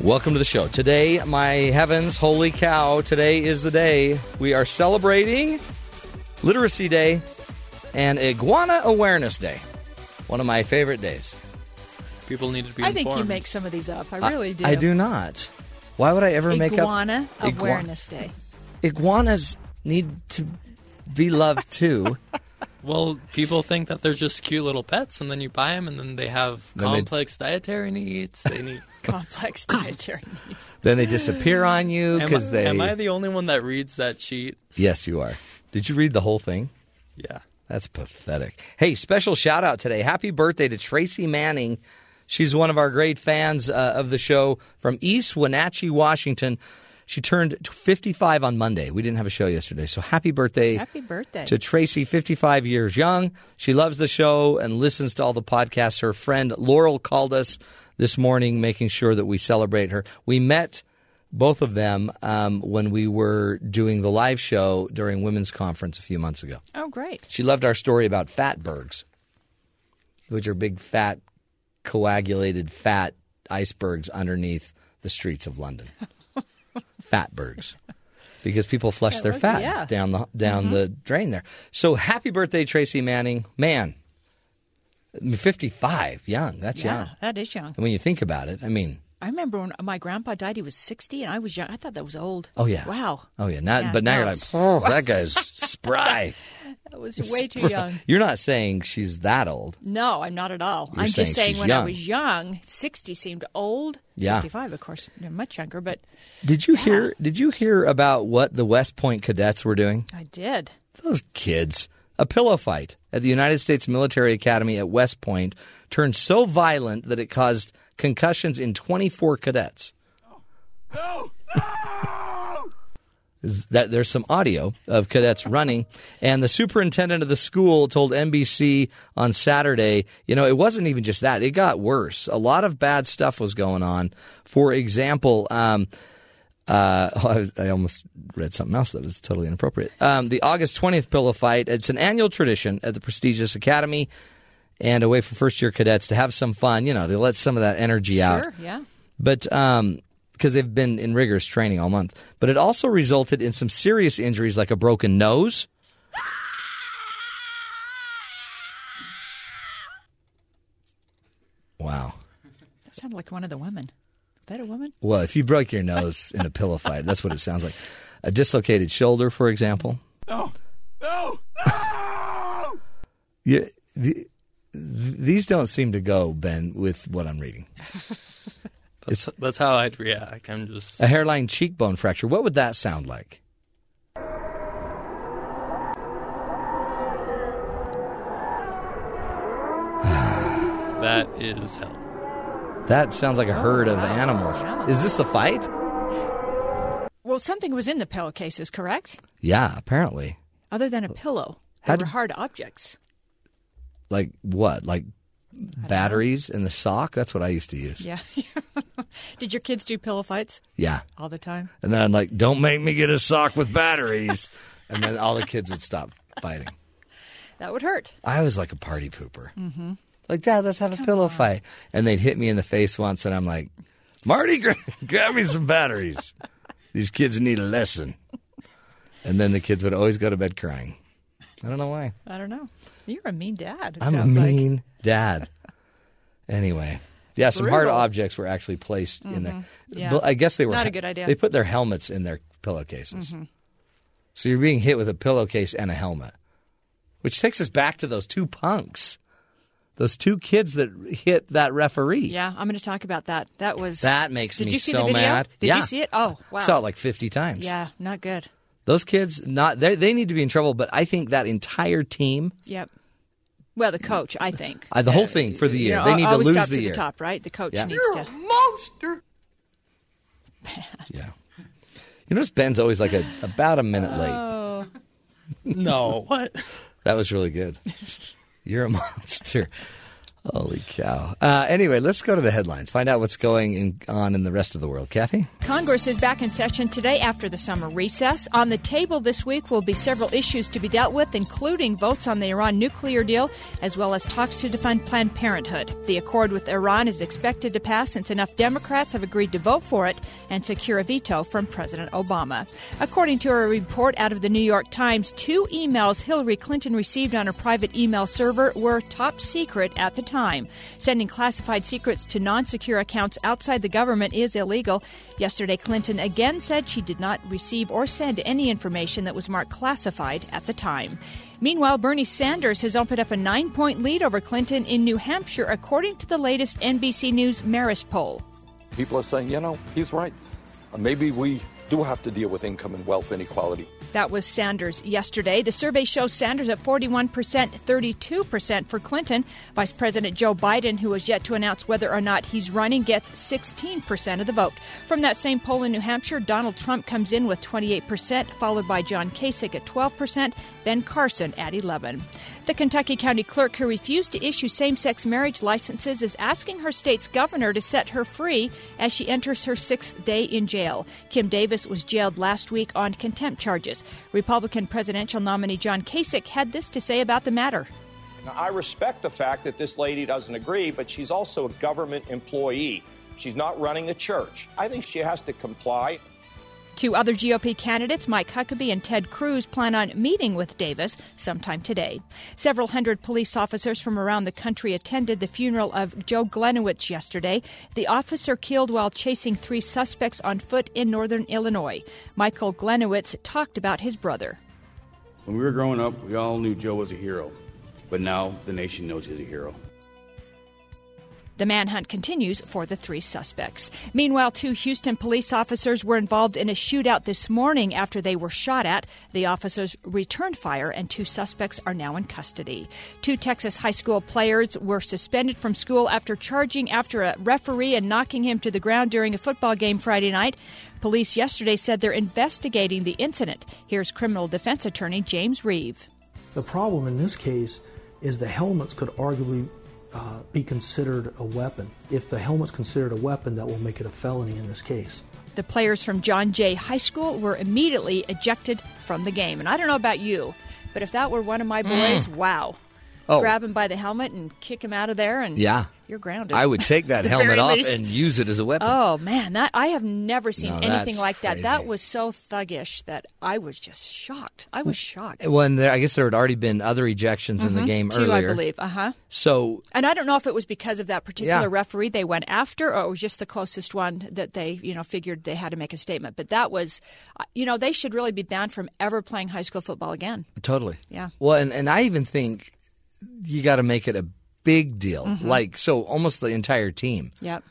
[SPEAKER 1] Welcome to the show. Today, my heavens, holy cow, today is the day we are celebrating Literacy Day and Iguana Awareness Day. One of my favorite days.
[SPEAKER 2] People need to be
[SPEAKER 3] I think you make some of these up. I really do.
[SPEAKER 1] I do not. Why would I ever make up
[SPEAKER 3] Iguana
[SPEAKER 1] Igua-
[SPEAKER 3] Awareness Day.
[SPEAKER 1] Iguanas need to be loved too.
[SPEAKER 2] Well, people think that they're just cute little pets, and then you buy them, and then they have
[SPEAKER 1] Then they-
[SPEAKER 2] complex dietary needs. They need.
[SPEAKER 3] Complex dietary needs.
[SPEAKER 1] then they disappear on you
[SPEAKER 2] Am I-
[SPEAKER 1] because they.
[SPEAKER 2] Am I the only one that reads that sheet?
[SPEAKER 1] Yes, you are. Did you read the whole thing?
[SPEAKER 2] Yeah.
[SPEAKER 1] That's pathetic. Hey, special shout out today. Happy birthday to Tracy Manning. She's one of our great fans uh, of the show from East Wenatchee, Washington. She turned 55 on Monday. We didn't have a show yesterday, so happy birthday.
[SPEAKER 3] Happy birthday.
[SPEAKER 1] To Tracy, 55 years young. She loves the show and listens to all the podcasts. Her friend Laurel called us this morning, making sure that we celebrate her. We met both of them um, when we were doing the live show during Women's Conference a few months ago.
[SPEAKER 3] Oh, great.
[SPEAKER 1] She loved our story about fatbergs, which are big, fat, coagulated fat icebergs underneath the streets of London. Fatbergs. Because people flush
[SPEAKER 3] Yeah,
[SPEAKER 1] their
[SPEAKER 3] look-
[SPEAKER 1] fat
[SPEAKER 3] yeah.
[SPEAKER 1] down the down
[SPEAKER 3] Mhm.
[SPEAKER 1] the drain there. So happy birthday, Tracy Manning. Man, 55, young. That's
[SPEAKER 3] yeah,
[SPEAKER 1] young.
[SPEAKER 3] that is young.
[SPEAKER 1] And when you think about it, I mean,
[SPEAKER 3] I remember when my grandpa died, he was 60, and I was young. I thought that was old.
[SPEAKER 1] oh yeah.
[SPEAKER 3] Wow.
[SPEAKER 1] Oh yeah. Now,
[SPEAKER 3] Yeah,
[SPEAKER 1] but now
[SPEAKER 3] no,
[SPEAKER 1] you're like, oh, that guy's spry.
[SPEAKER 3] That was way too
[SPEAKER 1] Spry.
[SPEAKER 3] young.
[SPEAKER 1] You're not saying she's that old.
[SPEAKER 3] No, I'm not at all.
[SPEAKER 1] You're
[SPEAKER 3] I'm
[SPEAKER 1] saying
[SPEAKER 3] just saying when I was young, 60 seemed old.
[SPEAKER 1] Yeah.
[SPEAKER 3] 55, of course, much younger, but
[SPEAKER 1] Did you hear? Did you hear about what the West Point cadets were doing?
[SPEAKER 3] I did.
[SPEAKER 1] Those kids. A pillow fight at the United States Military Academy at West Point turned so violent that it caused concussions in 24 cadets. That there's some audio of cadets running, and the superintendent of the school told NBC on Saturday, you know, it wasn't even just that; it got worse. A lot of bad stuff was going on. For example, um, uh, I, was, I almost read something else that was totally inappropriate. Um, the August 20th pillow fight. It's an annual tradition at the prestigious academy and a way for first year cadets to have some fun, you know, to let some of that energy out.
[SPEAKER 3] Sure, yeah.
[SPEAKER 1] But um, because they've been in rigorous training all month, but it also resulted in some serious injuries like a broken nose. Wow.
[SPEAKER 3] That sounded like one of the women. Is that a woman?
[SPEAKER 1] Well, if you broke your nose in a pillow fight, that's what it sounds like. A dislocated shoulder, for example.
[SPEAKER 7] No, no,
[SPEAKER 1] Yeah, the, these don't seem to go, Ben, with what I'm reading.
[SPEAKER 2] That's, that's how I'd react. I'm just.
[SPEAKER 1] A hairline cheekbone fracture. What would that sound like?
[SPEAKER 2] That is hell.
[SPEAKER 1] That sounds like a herd of oh, animals. Is this the fight?
[SPEAKER 3] Well, something was in the pillowcases, correct?
[SPEAKER 1] Yeah, apparently.
[SPEAKER 3] Other than a pillow. They
[SPEAKER 1] How'd-
[SPEAKER 3] were hard objects.
[SPEAKER 1] Like what? Like batteries in the sock. That's what I used to use.
[SPEAKER 3] Yeah. Did your kids do pillow fights
[SPEAKER 1] Yeah.
[SPEAKER 3] all the time?
[SPEAKER 1] And then I'm like, don't make me get a sock with batteries. and then all the kids would stop fighting.
[SPEAKER 3] That would hurt.
[SPEAKER 1] I was like a party pooper.
[SPEAKER 3] Mm-hmm.
[SPEAKER 1] Like, Dad, let's have a pillow fight. And they'd hit me in the face once, and I'm like, Marty, gra- grab me some batteries. These kids need a lesson. And then the kids would always go to bed crying. I don't know why.
[SPEAKER 3] I don't know. You're a mean dad. It
[SPEAKER 1] I'm a
[SPEAKER 3] sounds like.
[SPEAKER 1] mean dad. Anyway. Yeah, some hard objects were actually placed in there.
[SPEAKER 3] Mhm. Yeah.
[SPEAKER 1] I guess they were
[SPEAKER 3] Not a good idea.
[SPEAKER 1] They put their helmets in their pillowcases.
[SPEAKER 3] Mhm.
[SPEAKER 1] So you're being hit with a pillowcase and a helmet. Which takes us back to those two punks. Those two kids that hit that referee.
[SPEAKER 3] Yeah, I'm going to talk about that. That was
[SPEAKER 1] That makes
[SPEAKER 3] Did
[SPEAKER 1] me
[SPEAKER 3] you see
[SPEAKER 1] so
[SPEAKER 3] the video?
[SPEAKER 1] mad.
[SPEAKER 3] Did
[SPEAKER 1] Yeah.
[SPEAKER 3] you see it? Oh, wow.
[SPEAKER 1] Saw it like 50 times.
[SPEAKER 3] Yeah, not good.
[SPEAKER 1] Those kids not they they need to be in trouble, but I think that entire team,
[SPEAKER 3] Yep. Well, the coach, I think.
[SPEAKER 1] uh, the whole thing for the
[SPEAKER 3] You
[SPEAKER 1] year,
[SPEAKER 3] know,
[SPEAKER 1] they need to
[SPEAKER 3] always
[SPEAKER 1] lose
[SPEAKER 3] top
[SPEAKER 1] the
[SPEAKER 3] to
[SPEAKER 1] year.
[SPEAKER 3] the top, right? The coach
[SPEAKER 1] Yeah.
[SPEAKER 3] needs You're to.
[SPEAKER 16] monster. Yeah.
[SPEAKER 1] You notice Ben's always like a about a minute late.
[SPEAKER 3] Oh.
[SPEAKER 2] No, what?
[SPEAKER 1] That was really good. You're a monster. Holy cow. Uh, anyway, let's go to the headlines. Find out what's going in, on in the rest of the world. Kathy?
[SPEAKER 3] Congress is back in session today after the summer recess. On the table this week will be several issues to be dealt with, including votes on the Iran nuclear deal, as well as talks to defund Planned Parenthood. The accord with Iran is expected to pass since enough Democrats have agreed to vote for it and secure a veto from President Obama. According to a report out of the New York Times, two emails Hillary Clinton received on her private email server were top secret at the time. Sending classified secrets to non secure accounts outside the government is illegal. Yesterday, Clinton again said she did not receive or send any information that was marked classified at the time. Meanwhile, Bernie Sanders has opened up a nine point lead over Clinton in New Hampshire, according to the latest NBC News Marist poll.
[SPEAKER 12] People are saying, you know, he's right. Maybe we do have to deal with income and wealth inequality.
[SPEAKER 3] That was Sanders yesterday. The survey shows Sanders at 41%, 32% for Clinton. Vice President Joe Biden, who has yet to announce whether or not he's running, gets 16% of the vote. From that same poll in New Hampshire, Donald Trump comes in with 28%, followed by John Kasich at 12%, Ben Carson at 11. The Kentucky County Clerk who refused to issue same-sex marriage licenses is asking her state's governor to set her free as she enters her sixth day in jail. Kim Davis was jailed last week on contempt charges. Republican presidential nominee John Kasich had this to say about the matter.
[SPEAKER 18] I respect the fact that this lady doesn't agree, but she's also a government employee. She's not running a church. I think she has to comply.
[SPEAKER 3] Two other GOP candidates, Mike Huckabee and Ted Cruz, plan on meeting with Davis sometime today. Several hundred police officers from around the country attended the funeral of Joe Gliniewicz yesterday, the officer killed while chasing three suspects on foot in northern Illinois. Michael Gliniewicz talked about his brother.
[SPEAKER 19] When we were growing up, we all knew Joe was a hero, but now the nation knows he's a hero.
[SPEAKER 3] The manhunt continues for the three suspects. Meanwhile, two Houston police officers were involved in a shootout this morning after they were shot at. The officers returned fire, and two suspects are now in custody. Two Texas high school players were suspended from school after charging after a referee and knocking him to the ground during a football game Friday night. Police yesterday said they're investigating the incident. Here's criminal defense attorney James Reeve.
[SPEAKER 6] The problem in this case is the helmets could arguably uh, be considered a weapon. If the helmet's considered a weapon, that will make it a felony in this case.
[SPEAKER 3] The players from John Jay High School were immediately ejected from the game. And I don't know about you, but if that were one of my boys, wow.
[SPEAKER 1] Oh.
[SPEAKER 3] Grab him by the helmet and kick him out of there, and
[SPEAKER 1] Yeah.
[SPEAKER 3] You're grounded.
[SPEAKER 1] I would take that helmet off
[SPEAKER 3] least.
[SPEAKER 1] and use it as a weapon.
[SPEAKER 3] Oh man, that I have never seen
[SPEAKER 1] No,
[SPEAKER 3] anything like that.
[SPEAKER 1] crazy.
[SPEAKER 3] That was so thuggish that I was just shocked. I was shocked.
[SPEAKER 1] When there, I guess there had already been other ejections in the
[SPEAKER 3] Mhm.
[SPEAKER 1] game
[SPEAKER 3] Two,
[SPEAKER 1] earlier.
[SPEAKER 3] I believe. Uh huh.
[SPEAKER 1] So
[SPEAKER 3] And I don't know if it was because of that particular
[SPEAKER 1] Yeah.
[SPEAKER 3] referee they went after, or it was just the closest one that they, you know, figured they had to make a statement. But that was, uh, you know, they should really be banned from ever playing high school football again.
[SPEAKER 1] Totally.
[SPEAKER 3] Yeah.
[SPEAKER 1] Well, and, and I even think you got to make it a big deal.
[SPEAKER 3] Mhm.
[SPEAKER 1] Like, so almost the entire team.
[SPEAKER 3] Yep.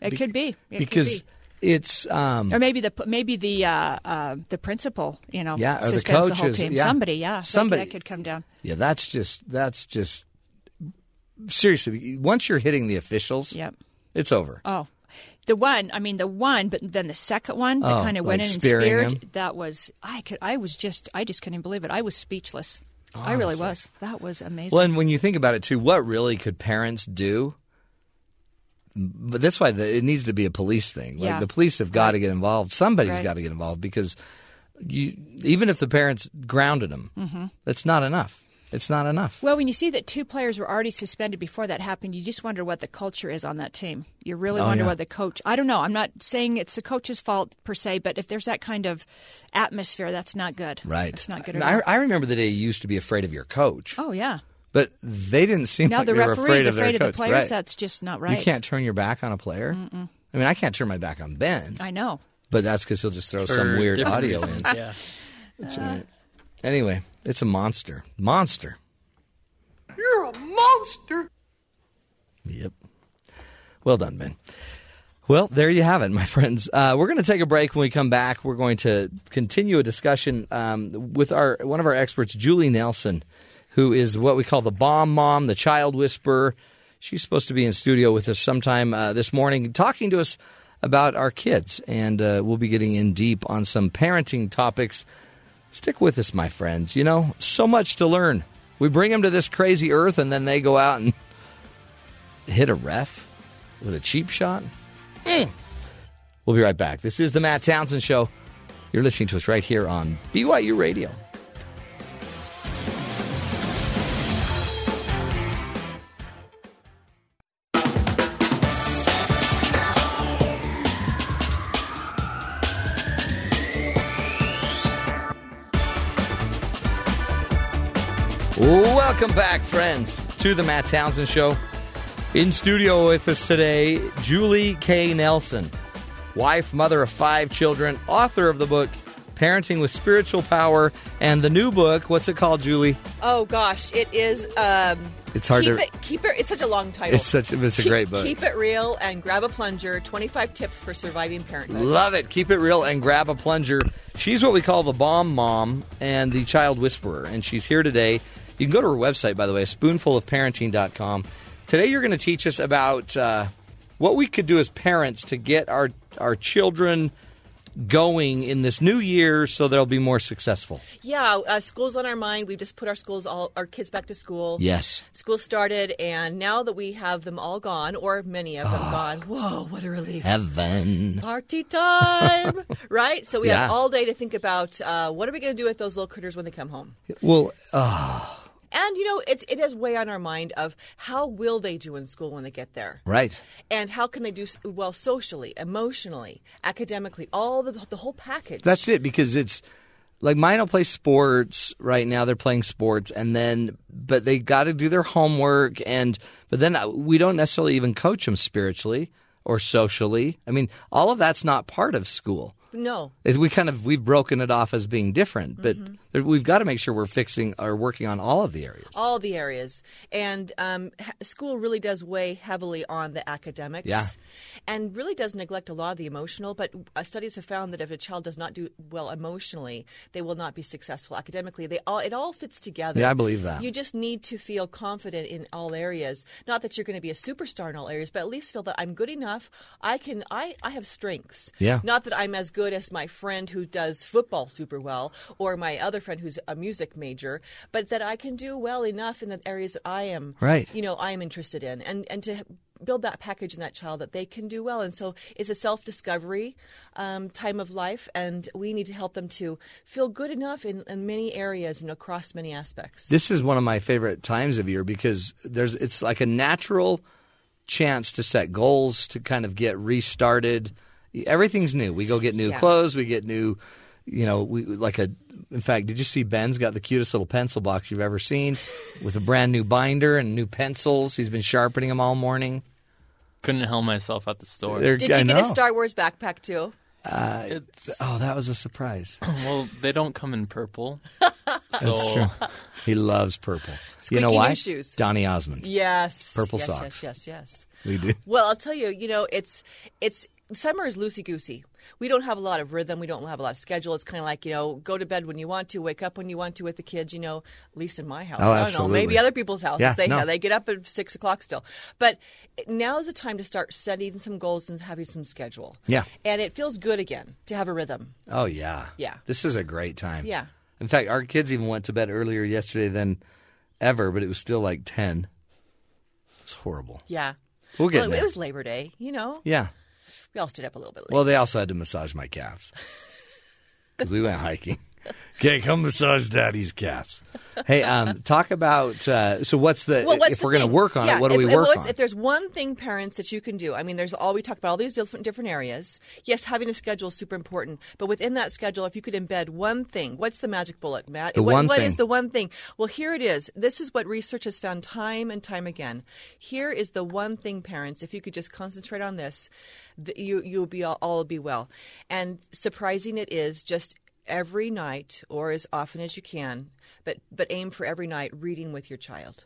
[SPEAKER 3] It
[SPEAKER 1] Be-
[SPEAKER 3] could be It
[SPEAKER 1] because
[SPEAKER 3] could be.
[SPEAKER 1] it's. Um,
[SPEAKER 3] or maybe the maybe the uh, uh, the principal, you know,
[SPEAKER 1] Yeah, or the
[SPEAKER 3] suspends the, whole
[SPEAKER 1] coaches,
[SPEAKER 3] team.
[SPEAKER 1] yeah.
[SPEAKER 3] Somebody, yeah, that-
[SPEAKER 1] Somebody.
[SPEAKER 3] that could come down.
[SPEAKER 1] yeah, that's just. That's just. Seriously, once you're hitting the officials,
[SPEAKER 3] Yep.
[SPEAKER 1] it's over.
[SPEAKER 3] Oh, the one. I mean, the one, but then the second one that
[SPEAKER 1] Oh,
[SPEAKER 3] kind of went
[SPEAKER 1] like
[SPEAKER 3] in and speared.
[SPEAKER 1] him?
[SPEAKER 3] That was. I could. I was just. I just couldn't believe it. I was speechless. I really was. That was amazing.
[SPEAKER 1] Well, and when you think about it too, what really could parents do? But that's why the, it needs to be a police thing. Like
[SPEAKER 3] Yeah.
[SPEAKER 1] the police have got to get involved. Somebody's
[SPEAKER 3] Right.
[SPEAKER 1] got to get involved because you, even if the parents grounded them,
[SPEAKER 3] Mhm.
[SPEAKER 1] that's not enough. It's not enough.
[SPEAKER 3] Well, when you see that two players were already suspended before that happened, you just wonder what the culture is on that team. You really
[SPEAKER 1] Oh,
[SPEAKER 3] wonder
[SPEAKER 1] yeah.
[SPEAKER 3] what the coach. I don't know. I'm not saying it's the coach's fault per se, but if there's that kind of atmosphere, that's not good.
[SPEAKER 1] Right.
[SPEAKER 3] It's not good at
[SPEAKER 1] I,
[SPEAKER 3] all.
[SPEAKER 1] I remember the day you used to be afraid of your coach,
[SPEAKER 3] Oh yeah.
[SPEAKER 1] but they didn't seem
[SPEAKER 3] Now
[SPEAKER 1] like
[SPEAKER 3] the
[SPEAKER 1] they were
[SPEAKER 3] referee's
[SPEAKER 1] afraid of
[SPEAKER 3] afraid
[SPEAKER 1] their
[SPEAKER 3] of the players.
[SPEAKER 1] Right.
[SPEAKER 3] That's just not right.
[SPEAKER 1] You can't turn your back on a player.
[SPEAKER 3] Mm-mm.
[SPEAKER 1] I mean, I can't turn my back on Ben,
[SPEAKER 3] I know.
[SPEAKER 1] but that's because he'll just throw
[SPEAKER 2] For
[SPEAKER 1] some weird audio in.
[SPEAKER 2] yeah.
[SPEAKER 1] That's right. Anyway, it's a monster. Monster.
[SPEAKER 7] You're a monster.
[SPEAKER 1] Yep. Well done, Ben. Well, there you have it, my friends. Uh, we're going to take a break. When we come back, we're going to continue a discussion um, with our one of our experts, Julie Nelson, who is what we call the bomb mom, the child whisperer. She's supposed to be in studio with us sometime uh, this morning, talking to us about our kids, and uh, we'll be getting in deep on some parenting topics. Stick with us, my friends. You know, so much to learn. We bring them to this crazy earth, and then they go out and hit a ref with a cheap shot? Mm. We'll be right back. This is the Matt Townsend Show. You're listening to us right here on BYU Radio. Welcome back, friends, to the Matt Townsend Show. In studio with us today, Julie K. Nelson, wife, mother of five children, author of the book Parenting with Spiritual Power, and the new book, what's it called, Julie?
[SPEAKER 20] Oh gosh, it is. Um,
[SPEAKER 1] It's hard
[SPEAKER 20] keep
[SPEAKER 1] to-
[SPEAKER 20] It, keep it. It's such a long title.
[SPEAKER 1] It's such it's a
[SPEAKER 20] Keep-
[SPEAKER 1] great book.
[SPEAKER 20] Keep it real and grab a plunger. Twenty-five tips for surviving parenthood.
[SPEAKER 1] Love it. Keep it real and grab a plunger. She's what we call the bomb mom and the child whisperer, and she's here today. You can go to her website, by the way, spoonfulofparenting.com. Today, you're going to teach us about uh, what we could do as parents to get our our children going in this new year so they'll be more successful.
[SPEAKER 20] Yeah, uh, school's on our mind. We've just put our schools, all our kids back to school.
[SPEAKER 1] Yes.
[SPEAKER 20] School started, and now that we have them all gone, or many of them
[SPEAKER 1] Ah.
[SPEAKER 20] gone, whoa, what a relief!
[SPEAKER 1] Heaven.
[SPEAKER 20] Party time, right? So we
[SPEAKER 1] Yeah.
[SPEAKER 20] have all day to think about uh, what are we going to do with those little critters when they come home.
[SPEAKER 1] Well, uh,
[SPEAKER 20] And you know, it's it is way on our mind of how will they do in school when they get there.
[SPEAKER 1] right.
[SPEAKER 20] and how can they do well socially, emotionally, academically, all the the whole package.
[SPEAKER 1] That's it because it's like mine will play sports right now. They're playing sports, and then but they got to do their homework, and but then uh, we don't necessarily even coach them spiritually or socially. I mean, all of that's not part of school.
[SPEAKER 20] No.
[SPEAKER 1] Is we kind of we've broken it off as being different, but
[SPEAKER 20] Mm-hmm.
[SPEAKER 1] there, we've got to make sure we're fixing or working on all of the areas.
[SPEAKER 20] all the areas, and um, school really does weigh heavily on the academics,
[SPEAKER 1] Yeah.
[SPEAKER 20] and really does neglect a lot of the emotional. But uh, studies have found that if a child does not do well emotionally, they will not be successful academically. They all it all fits together.
[SPEAKER 1] Yeah, I believe that.
[SPEAKER 20] You just need to feel confident in all areas. Not that you're going to be a superstar in all areas, but at least feel that I'm good enough. I can. I I have strengths.
[SPEAKER 1] Yeah.
[SPEAKER 20] Not that I'm as good as my friend who does football super well or my other friend who's a music major, but that I can do well enough in the areas that I am,
[SPEAKER 1] Right.
[SPEAKER 20] you know, I am interested in, and and to build that package in that child that they can do well. And so it's a self discovery um, time of life, and we need to help them to feel good enough in, in many areas and across many aspects.
[SPEAKER 1] This is one of my favorite times of year because there's it's like a natural chance to set goals to kind of get restarted. Everything's new. We go get new
[SPEAKER 20] Yeah.
[SPEAKER 1] clothes. We get new, you know, we like a. In fact, did you see Ben's got the cutest little pencil box you've ever seen, with a brand new binder and new pencils. He's been sharpening them all morning.
[SPEAKER 2] Couldn't help myself at the store.
[SPEAKER 1] They're-
[SPEAKER 20] Did you
[SPEAKER 1] I
[SPEAKER 20] get a. Star Wars backpack too?
[SPEAKER 1] Uh, oh, that was a surprise.
[SPEAKER 2] well, they don't come in purple.
[SPEAKER 1] That's true. He loves purple. you know why?
[SPEAKER 20] new shoes.
[SPEAKER 1] Donny Osmond.
[SPEAKER 20] Yes.
[SPEAKER 1] Purple
[SPEAKER 20] yes,
[SPEAKER 1] socks.
[SPEAKER 20] Yes, yes, yes.
[SPEAKER 1] We do.
[SPEAKER 20] Well, I'll tell you, you know, it's it's summer is loosey goosey. We don't have a lot of rhythm. We don't have a lot of schedule. It's kind of like you know, go to bed when you want to, wake up when you want to with the kids. You know, at least in my house.
[SPEAKER 1] Oh,
[SPEAKER 20] I don't know,
[SPEAKER 1] absolutely.
[SPEAKER 20] maybe other people's houses.
[SPEAKER 1] Yeah,
[SPEAKER 20] they
[SPEAKER 1] no.
[SPEAKER 20] they get up at six o'clock still. But now is the time to start setting some goals and having some schedule.
[SPEAKER 1] Yeah.
[SPEAKER 20] And it feels good again to have a rhythm.
[SPEAKER 1] Oh yeah.
[SPEAKER 20] Yeah.
[SPEAKER 1] This is a great time.
[SPEAKER 20] Yeah.
[SPEAKER 1] In fact, our kids even went to bed earlier yesterday than ever, but it was still like 10. It's horrible.
[SPEAKER 20] Yeah.
[SPEAKER 1] We'll get
[SPEAKER 20] well, it was Labor Day, you know.
[SPEAKER 1] Yeah.
[SPEAKER 20] We all stood up a little bit late.
[SPEAKER 1] Well, they also had to massage my calves because we went hiking. Okay, come massage daddy's calves. Hey, um, talk about uh, so what's the
[SPEAKER 20] Well, what's
[SPEAKER 1] if
[SPEAKER 20] the
[SPEAKER 1] we're going to work on
[SPEAKER 20] Yeah,
[SPEAKER 1] it? What do
[SPEAKER 20] if,
[SPEAKER 1] we
[SPEAKER 20] if-
[SPEAKER 1] work
[SPEAKER 20] what's-
[SPEAKER 1] on?
[SPEAKER 20] If there's one thing, parents, that you can do, I mean, there's all we talk about all these different different areas. Yes, having a schedule is super important, but within that schedule, if you could embed one thing, what's the magic bullet, Matt?
[SPEAKER 1] The
[SPEAKER 20] What-
[SPEAKER 1] one
[SPEAKER 20] what
[SPEAKER 1] thing.
[SPEAKER 20] is the one thing? Well, here it is. This is what research has found time and time again. Here is the one thing, parents. If you could just concentrate on this, th- you you'll be all, all will be well. And surprising it is, just every night or as often as you can, but but aim for every night reading with your child.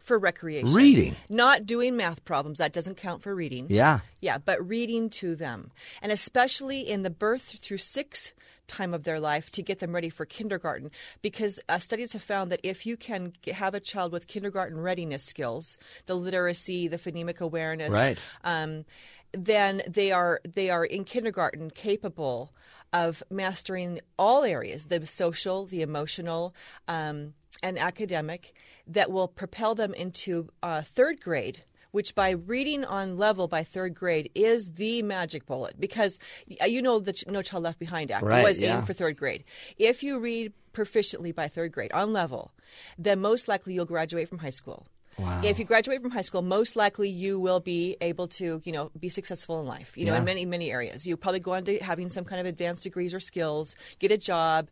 [SPEAKER 20] For recreation.
[SPEAKER 1] Reading.
[SPEAKER 20] Not doing math problems. That doesn't count for reading.
[SPEAKER 1] Yeah.
[SPEAKER 20] Yeah, but reading to them. And especially in the birth through six time of their life to get them ready for kindergarten because uh, studies have found that if you can have a child with kindergarten readiness skills the literacy the phonemic awareness
[SPEAKER 1] Right.
[SPEAKER 20] um, then they are they are in kindergarten capable of mastering all areas the social the emotional um, and academic that will propel them into uh, third grade which by reading on level by third grade is the magic bullet because you know the No Child Left Behind Act
[SPEAKER 1] Right,
[SPEAKER 20] was
[SPEAKER 1] yeah.
[SPEAKER 20] aimed for third grade. If you read proficiently by third grade on level, then most likely you'll graduate from high school.
[SPEAKER 1] Wow.
[SPEAKER 20] If you graduate from high school, most likely you will be able to, you know, be successful in life. You know, in many many areas. You'll probably go on to having some kind of advanced degrees or skills, get a job,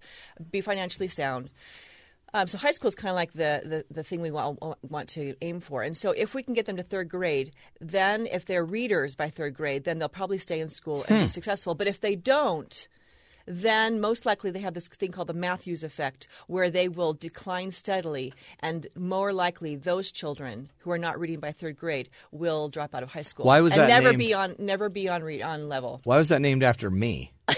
[SPEAKER 20] be financially sound. Um, so high school is kind of like the, the, the thing we want, want to aim for. And so if we can get them to third grade, then if they're readers by third grade, then they'll probably stay in school and be
[SPEAKER 1] Hmm.
[SPEAKER 20] successful. But if they don't, then most likely they have this thing called the Matthews effect, where they will decline steadily, and more likely those children who are not reading by third grade will drop out of high school.
[SPEAKER 1] Why was
[SPEAKER 20] and
[SPEAKER 1] that
[SPEAKER 20] never
[SPEAKER 1] named-
[SPEAKER 20] be on never be on read on level?
[SPEAKER 1] Why was that named after me?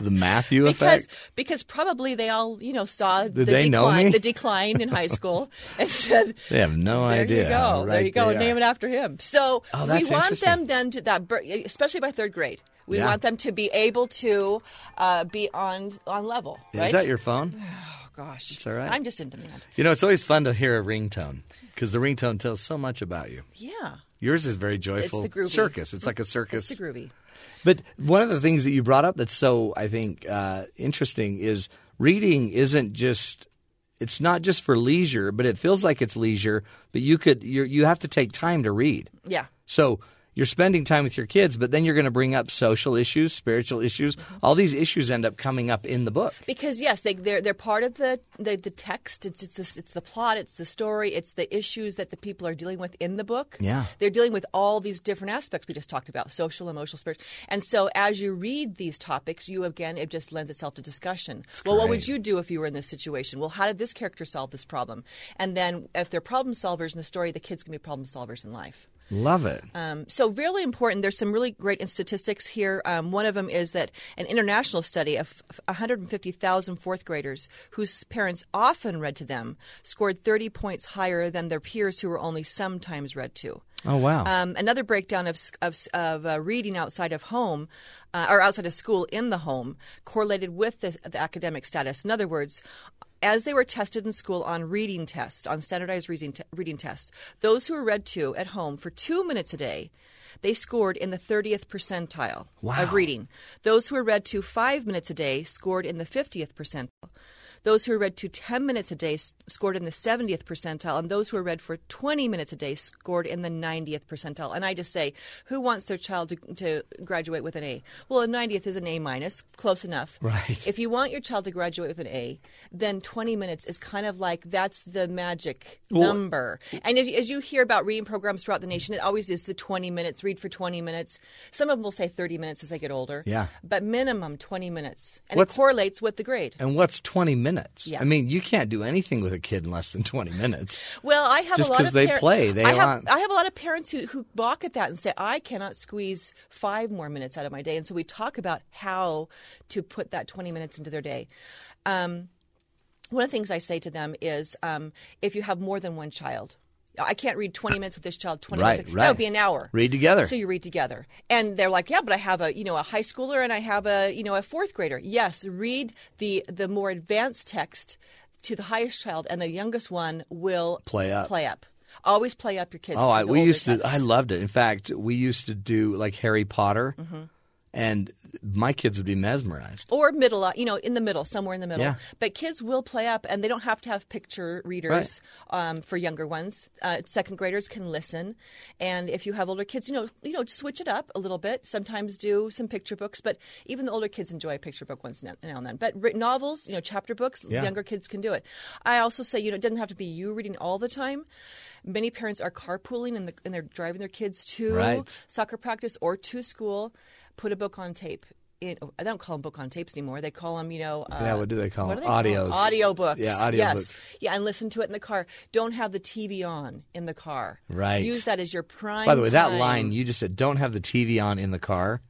[SPEAKER 1] the Matthew
[SPEAKER 20] because
[SPEAKER 1] effect.
[SPEAKER 20] because probably they all you know saw
[SPEAKER 1] Did
[SPEAKER 20] the
[SPEAKER 1] they know
[SPEAKER 20] decline the decline in high school and said
[SPEAKER 1] They have no
[SPEAKER 20] there
[SPEAKER 1] idea.
[SPEAKER 20] you go
[SPEAKER 1] how
[SPEAKER 20] there
[SPEAKER 1] right
[SPEAKER 20] you go name
[SPEAKER 1] are.
[SPEAKER 20] it after him so
[SPEAKER 1] Oh,
[SPEAKER 20] we want them then to that especially by third grade we
[SPEAKER 1] Yeah.
[SPEAKER 20] want them to be able to uh, be on on level right
[SPEAKER 1] Is that your phone?
[SPEAKER 20] oh gosh
[SPEAKER 1] It's all right.
[SPEAKER 20] I'm just in demand
[SPEAKER 1] You know, it's always fun to hear a ringtone because the ringtone tells so much about you.
[SPEAKER 20] yeah
[SPEAKER 1] Yours is very joyful.
[SPEAKER 20] It's the groovy.
[SPEAKER 1] circus. It's like a circus.
[SPEAKER 20] it's the groovy
[SPEAKER 1] But one of the things that you brought up that's so I think uh, interesting is reading isn't just it's not just for leisure, but it feels like it's leisure. But you could you you have to take time to read.
[SPEAKER 20] yeah
[SPEAKER 1] So you're spending time with your kids, but then you're going to bring up social issues, spiritual issues. Mm-hmm. All these issues end up coming up in the book.
[SPEAKER 20] Because yes, they they're they're part of the the, the text. It's it's the, it's the plot. It's the story. It's the issues that the people are dealing with in the book.
[SPEAKER 1] Yeah.
[SPEAKER 20] they're dealing with all these different aspects we just talked about: social, emotional, spiritual. And so, as you read these topics, you again it just lends itself to discussion. well, what would you do if you were in this situation? Well, how did this character solve this problem? And then, if they're problem solvers in the story, the kids can be problem solvers in life.
[SPEAKER 1] Love it.
[SPEAKER 20] Um, so, really important. There's some really great statistics here. Um, one of them is that an international study of 150,000 fourth graders whose parents often read to them scored 30 points higher than their peers who were only sometimes read to.
[SPEAKER 1] Oh wow.
[SPEAKER 20] Um, another breakdown of, of, of uh, reading outside of home uh, or outside of school in the home correlated with the, the academic status. In other words, as they were tested in school on reading tests, on standardized reading, te- reading tests, those who were read to at home for two minutes a day, they scored in the 30th percentile
[SPEAKER 1] Wow.
[SPEAKER 20] of reading. Those who were read to five minutes a day scored in the 50th percentile. Those who read to 10 minutes a day scored in the 70th percentile, and those who read for 20 minutes a day scored in the 90th percentile. And I just say, who wants their child to, to graduate with an A? Well, a 90th is an A minus, close enough.
[SPEAKER 1] Right.
[SPEAKER 20] If you want your child to graduate with an A, then 20 minutes is kind of like that's the magic
[SPEAKER 1] Well-
[SPEAKER 20] number. And if, as you hear about reading programs throughout the nation, it always is the 20 minutes, read for 20 minutes. Some of them will say 30 minutes as they get older.
[SPEAKER 1] Yeah.
[SPEAKER 20] But minimum 20 minutes. And
[SPEAKER 1] What's-
[SPEAKER 20] it correlates with the grade.
[SPEAKER 1] And what's 20 minutes?
[SPEAKER 20] Yeah.
[SPEAKER 1] I mean, you can't do anything with a kid in less than 20 minutes.
[SPEAKER 20] Well, I have
[SPEAKER 1] Just
[SPEAKER 20] a lot of
[SPEAKER 1] they
[SPEAKER 20] par-
[SPEAKER 1] play, they
[SPEAKER 20] I have
[SPEAKER 1] want-
[SPEAKER 20] I have a lot of parents who, who balk at that and say I cannot squeeze five more minutes out of my day, and so we talk about how to put that twenty minutes into their day. Um, one of the things I say to them is um, if you have more than one child. I can't read 20 minutes with this child. 20
[SPEAKER 1] Right,
[SPEAKER 20] minutes.
[SPEAKER 1] right.
[SPEAKER 20] That would be an hour.
[SPEAKER 1] Read together.
[SPEAKER 20] So you read together, and they're like, "Yeah, but I have a you know a high schooler and I have a you know a fourth grader." Yes, read the the more advanced text to the highest child, and the youngest one will
[SPEAKER 1] Play up.
[SPEAKER 20] Play up. Always play up your kids.
[SPEAKER 1] Oh, I, we used to.
[SPEAKER 20] texts.
[SPEAKER 1] I loved it. In fact, we used to do like Harry Potter,
[SPEAKER 20] Mhm.
[SPEAKER 1] And my kids would be mesmerized.
[SPEAKER 20] or middle, you know, in the middle, somewhere in the middle.
[SPEAKER 1] Yeah.
[SPEAKER 20] But kids will play up, and they don't have to have picture readers um, for younger ones. Uh, second graders can listen, and if you have older kids, you know, you know, switch it up a little bit. Sometimes do some picture books, but even the older kids enjoy a picture book once now now and then. But novels, you know, chapter books,
[SPEAKER 21] Yeah.
[SPEAKER 20] younger kids can do it. I also say, you know, it doesn't have to be you reading all the time. Many parents are carpooling and, the, and they're driving their kids to
[SPEAKER 1] Right.
[SPEAKER 20] soccer practice or to school. Put a book on tape. In, I don't call them book on tapes anymore. They call them, you know, uh,
[SPEAKER 1] Yeah, what do they call
[SPEAKER 20] what
[SPEAKER 1] them?
[SPEAKER 20] do they call 'em?
[SPEAKER 1] Audios.
[SPEAKER 20] Audio books.
[SPEAKER 1] Yeah, audio
[SPEAKER 20] yes.
[SPEAKER 1] books.
[SPEAKER 20] Yeah, and listen to it in the car. Don't have the TV on in the car.
[SPEAKER 1] Right.
[SPEAKER 20] Use that as your prime.
[SPEAKER 1] By the way, that line you just said, "Don't have the TV on in the car."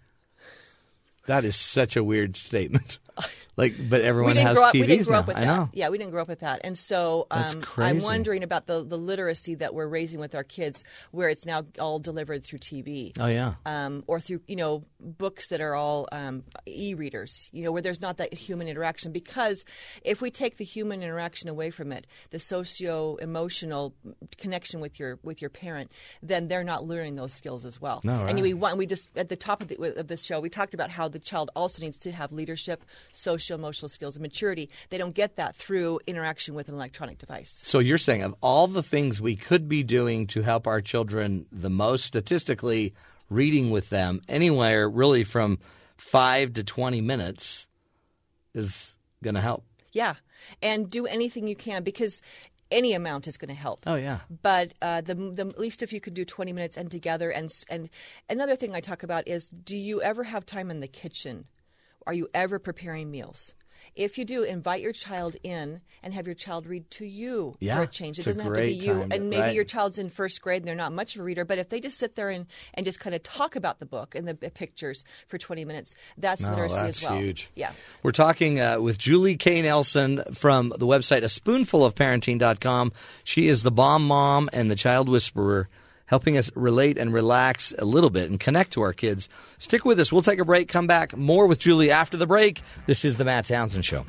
[SPEAKER 1] That is such a weird statement. like, but everyone has
[SPEAKER 20] up,
[SPEAKER 1] TVs
[SPEAKER 20] we didn't grow
[SPEAKER 1] now.
[SPEAKER 20] up with
[SPEAKER 1] I
[SPEAKER 20] that.
[SPEAKER 1] know.
[SPEAKER 20] Yeah, we didn't grow up with that, and so um, I'm wondering about the the literacy that we're raising with our kids, where it's now all delivered through TV.
[SPEAKER 1] Oh, yeah.
[SPEAKER 20] um, or through you know books that are all um, e-readers. You know, where there's not that human interaction. Because if we take the human interaction away from it, the socio-emotional connection with your with your parent, then they're not learning those skills as well.
[SPEAKER 1] No,
[SPEAKER 20] And we want we just at the top of, the, of this show we talked about how the child also needs to have leadership, social emotional skills, and maturity. They don't get that through interaction with an electronic device.
[SPEAKER 1] So you're saying of all the things we could be doing to help our children the most statistically, reading with them anywhere really from five to twenty minutes is going to help.
[SPEAKER 20] Yeah, and do anything you can because any amount is going to help.
[SPEAKER 1] Oh yeah.
[SPEAKER 20] But uh, the the least if you could do twenty minutes and together and and another thing I talk about is do you ever have time in the kitchen? Are you ever preparing meals? If you do, invite your child in and have your child read to you
[SPEAKER 1] Yeah,
[SPEAKER 20] for a change. It doesn't have to be you.
[SPEAKER 1] time,
[SPEAKER 20] and maybe
[SPEAKER 1] right.
[SPEAKER 20] your child's in first grade and they're not much of a reader, but if they just sit there and, and just kind of talk about the book and the the pictures for 20 minutes, that's
[SPEAKER 1] No,
[SPEAKER 20] literacy
[SPEAKER 1] that's
[SPEAKER 20] as well.
[SPEAKER 1] huge.
[SPEAKER 20] Yeah.
[SPEAKER 1] We're talking uh, with Julie K. Nelson from the website a spoonful of parenting.com. She is the bomb mom and the child whisperer, helping us relate and relax a little bit and connect to our kids. Stick with us. We'll take a break, come back. More with Julie after the break. This is the Matt Townsend Show.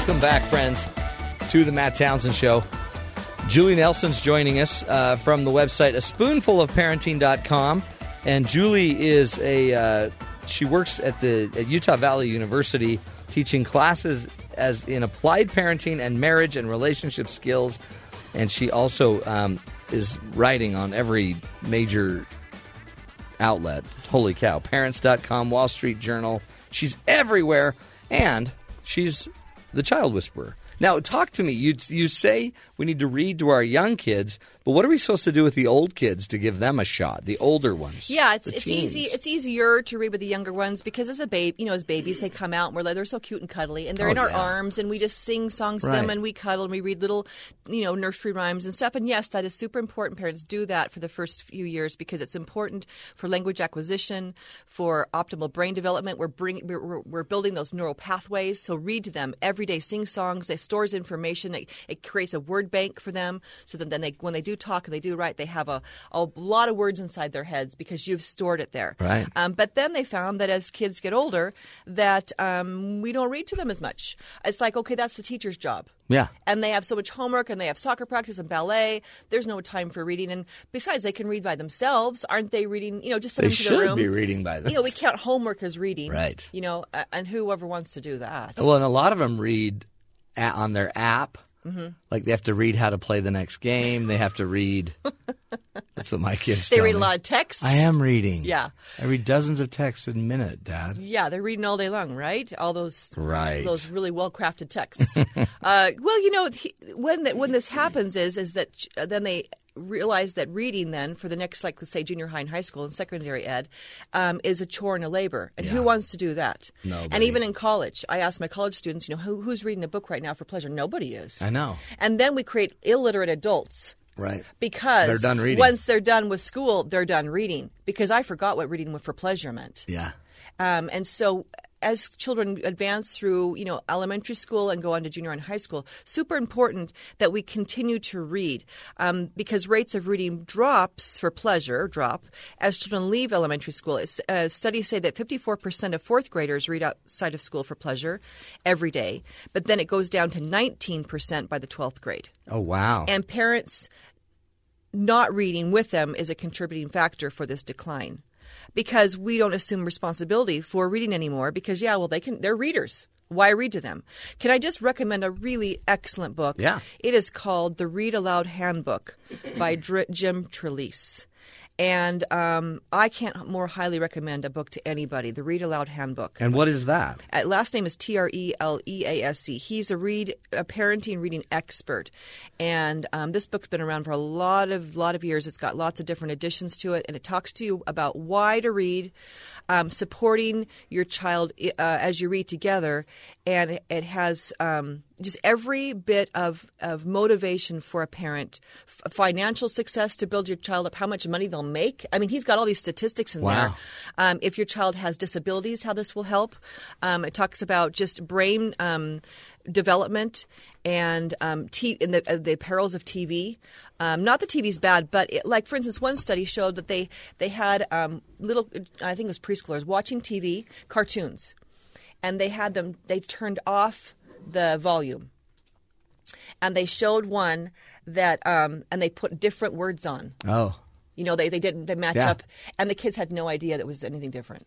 [SPEAKER 1] Welcome back, friends, to the Matt Townsend Show. Julie Nelson's joining us uh, from the website a spoonful of parenting.com. And Julie is a, uh, she works at the at Utah Valley University teaching classes as in applied parenting and marriage and relationship skills. And she also um, is writing on every major outlet. Holy cow. Parents.com, Wall Street Journal. She's everywhere. And she's the child whisperer. Now, talk to me. You, you say we need to read to our young kids, but what are we supposed to do with the old kids to give them a shot, the older ones?
[SPEAKER 20] Yeah, it's it's
[SPEAKER 1] teens?
[SPEAKER 20] easy. It's easier to read with the younger ones because as a babe, you know, as babies they come out and we're like they're so cute and cuddly and they're
[SPEAKER 1] Oh,
[SPEAKER 20] in our
[SPEAKER 1] yeah.
[SPEAKER 20] arms and we just sing songs to them and we cuddle and we read little, you know, nursery rhymes and stuff. And yes, that is super important. Parents do that for the first few years because it's important for language acquisition, for optimal brain development. We're bringing we're, we're- building those neural pathways. So read to them every day. Sing songs. It stores information. It, it creates a word bank for them. So that then they when they do talk and they do write, they have a a lot of words inside their heads because you've stored it there.
[SPEAKER 1] Right.
[SPEAKER 20] Um, but then they found that as kids get older, that um, we don't read to them as much. It's like okay, that's the teacher's job.
[SPEAKER 1] Yeah.
[SPEAKER 20] And they have so much homework and they have soccer practice and ballet. There's no time for reading. And besides, they can read by themselves. Aren't they reading? You know, just sit
[SPEAKER 1] They
[SPEAKER 20] into the
[SPEAKER 1] should
[SPEAKER 20] room.
[SPEAKER 1] be reading by
[SPEAKER 20] You know, we count homework as reading.
[SPEAKER 1] Right.
[SPEAKER 20] You know, and whoever wants to do that.
[SPEAKER 1] Well, and a lot of them read on their app.
[SPEAKER 20] Mhm.
[SPEAKER 1] Like they have to read how to play the next game. They have to read. That's what my kids.
[SPEAKER 20] They read a lot of texts.
[SPEAKER 1] I am reading.
[SPEAKER 20] Yeah.
[SPEAKER 1] I read dozens of texts a minute, Dad.
[SPEAKER 20] Yeah, they're reading all day long, right? All those
[SPEAKER 1] Right.
[SPEAKER 20] those really well crafted texts. uh, well, you know, he, when that when this happens is is that ch- then they realize that reading then for the next like let's say junior high and high school and secondary ed um, is a chore and a labor. And who wants to do that? And even in college i ask my college students you know who, who's reading a book right now for pleasure? Nobody is.
[SPEAKER 1] I know.
[SPEAKER 20] and then we create illiterate adults.
[SPEAKER 1] Right.
[SPEAKER 20] because
[SPEAKER 1] They're done reading.
[SPEAKER 20] once they're done with school they're done reading. Because i forgot what reading for pleasure meant.
[SPEAKER 1] Yeah.
[SPEAKER 20] um, and so as children advance through, you know, elementary school and go on to junior and high school, super important that we continue to read um, because rates of reading drops for pleasure drop as children leave elementary school. Uh, studies say that 54% of fourth graders read outside of school for pleasure every day, but then it goes down to 19% by the 12th grade.
[SPEAKER 1] Oh wow.
[SPEAKER 20] And parents not reading with them is a contributing factor for this decline because we don't assume responsibility for reading anymore because yeah well they can they're readers. Why read to them? Can i just recommend a really excellent book?
[SPEAKER 1] Yeah.
[SPEAKER 20] it is called the read aloud handbook by Dr- jim trelease and um, I can't more highly recommend a book to anybody. The Read Aloud Handbook.
[SPEAKER 1] and what is that?
[SPEAKER 20] Uh, last name is T R E L E A S C. He's a read a parenting reading expert, and um, this book's been around for a lot of lot of years. It's got lots of different additions to it, and it talks to you about why to read, um, supporting your child uh, as you read together, and it, has. Um, just every bit of, of motivation for a parent, F- financial success to build your child up, how much money they'll make. I mean, he's got all these statistics in
[SPEAKER 1] Wow.
[SPEAKER 20] there. Um, if your child has disabilities, how this will help. Um, it talks about just brain um, development and um, t- and the, uh, the perils of TV. Um, not that TV's bad, but it, like for instance, one study showed that they they had um, little, I think it was preschoolers watching TV cartoons, and they had them they turned off the volume, and they showed one that um, and they put different words on.
[SPEAKER 1] Oh.
[SPEAKER 20] You know, they, they didn't they match
[SPEAKER 1] Yeah.
[SPEAKER 20] up, and the kids had no idea that was anything different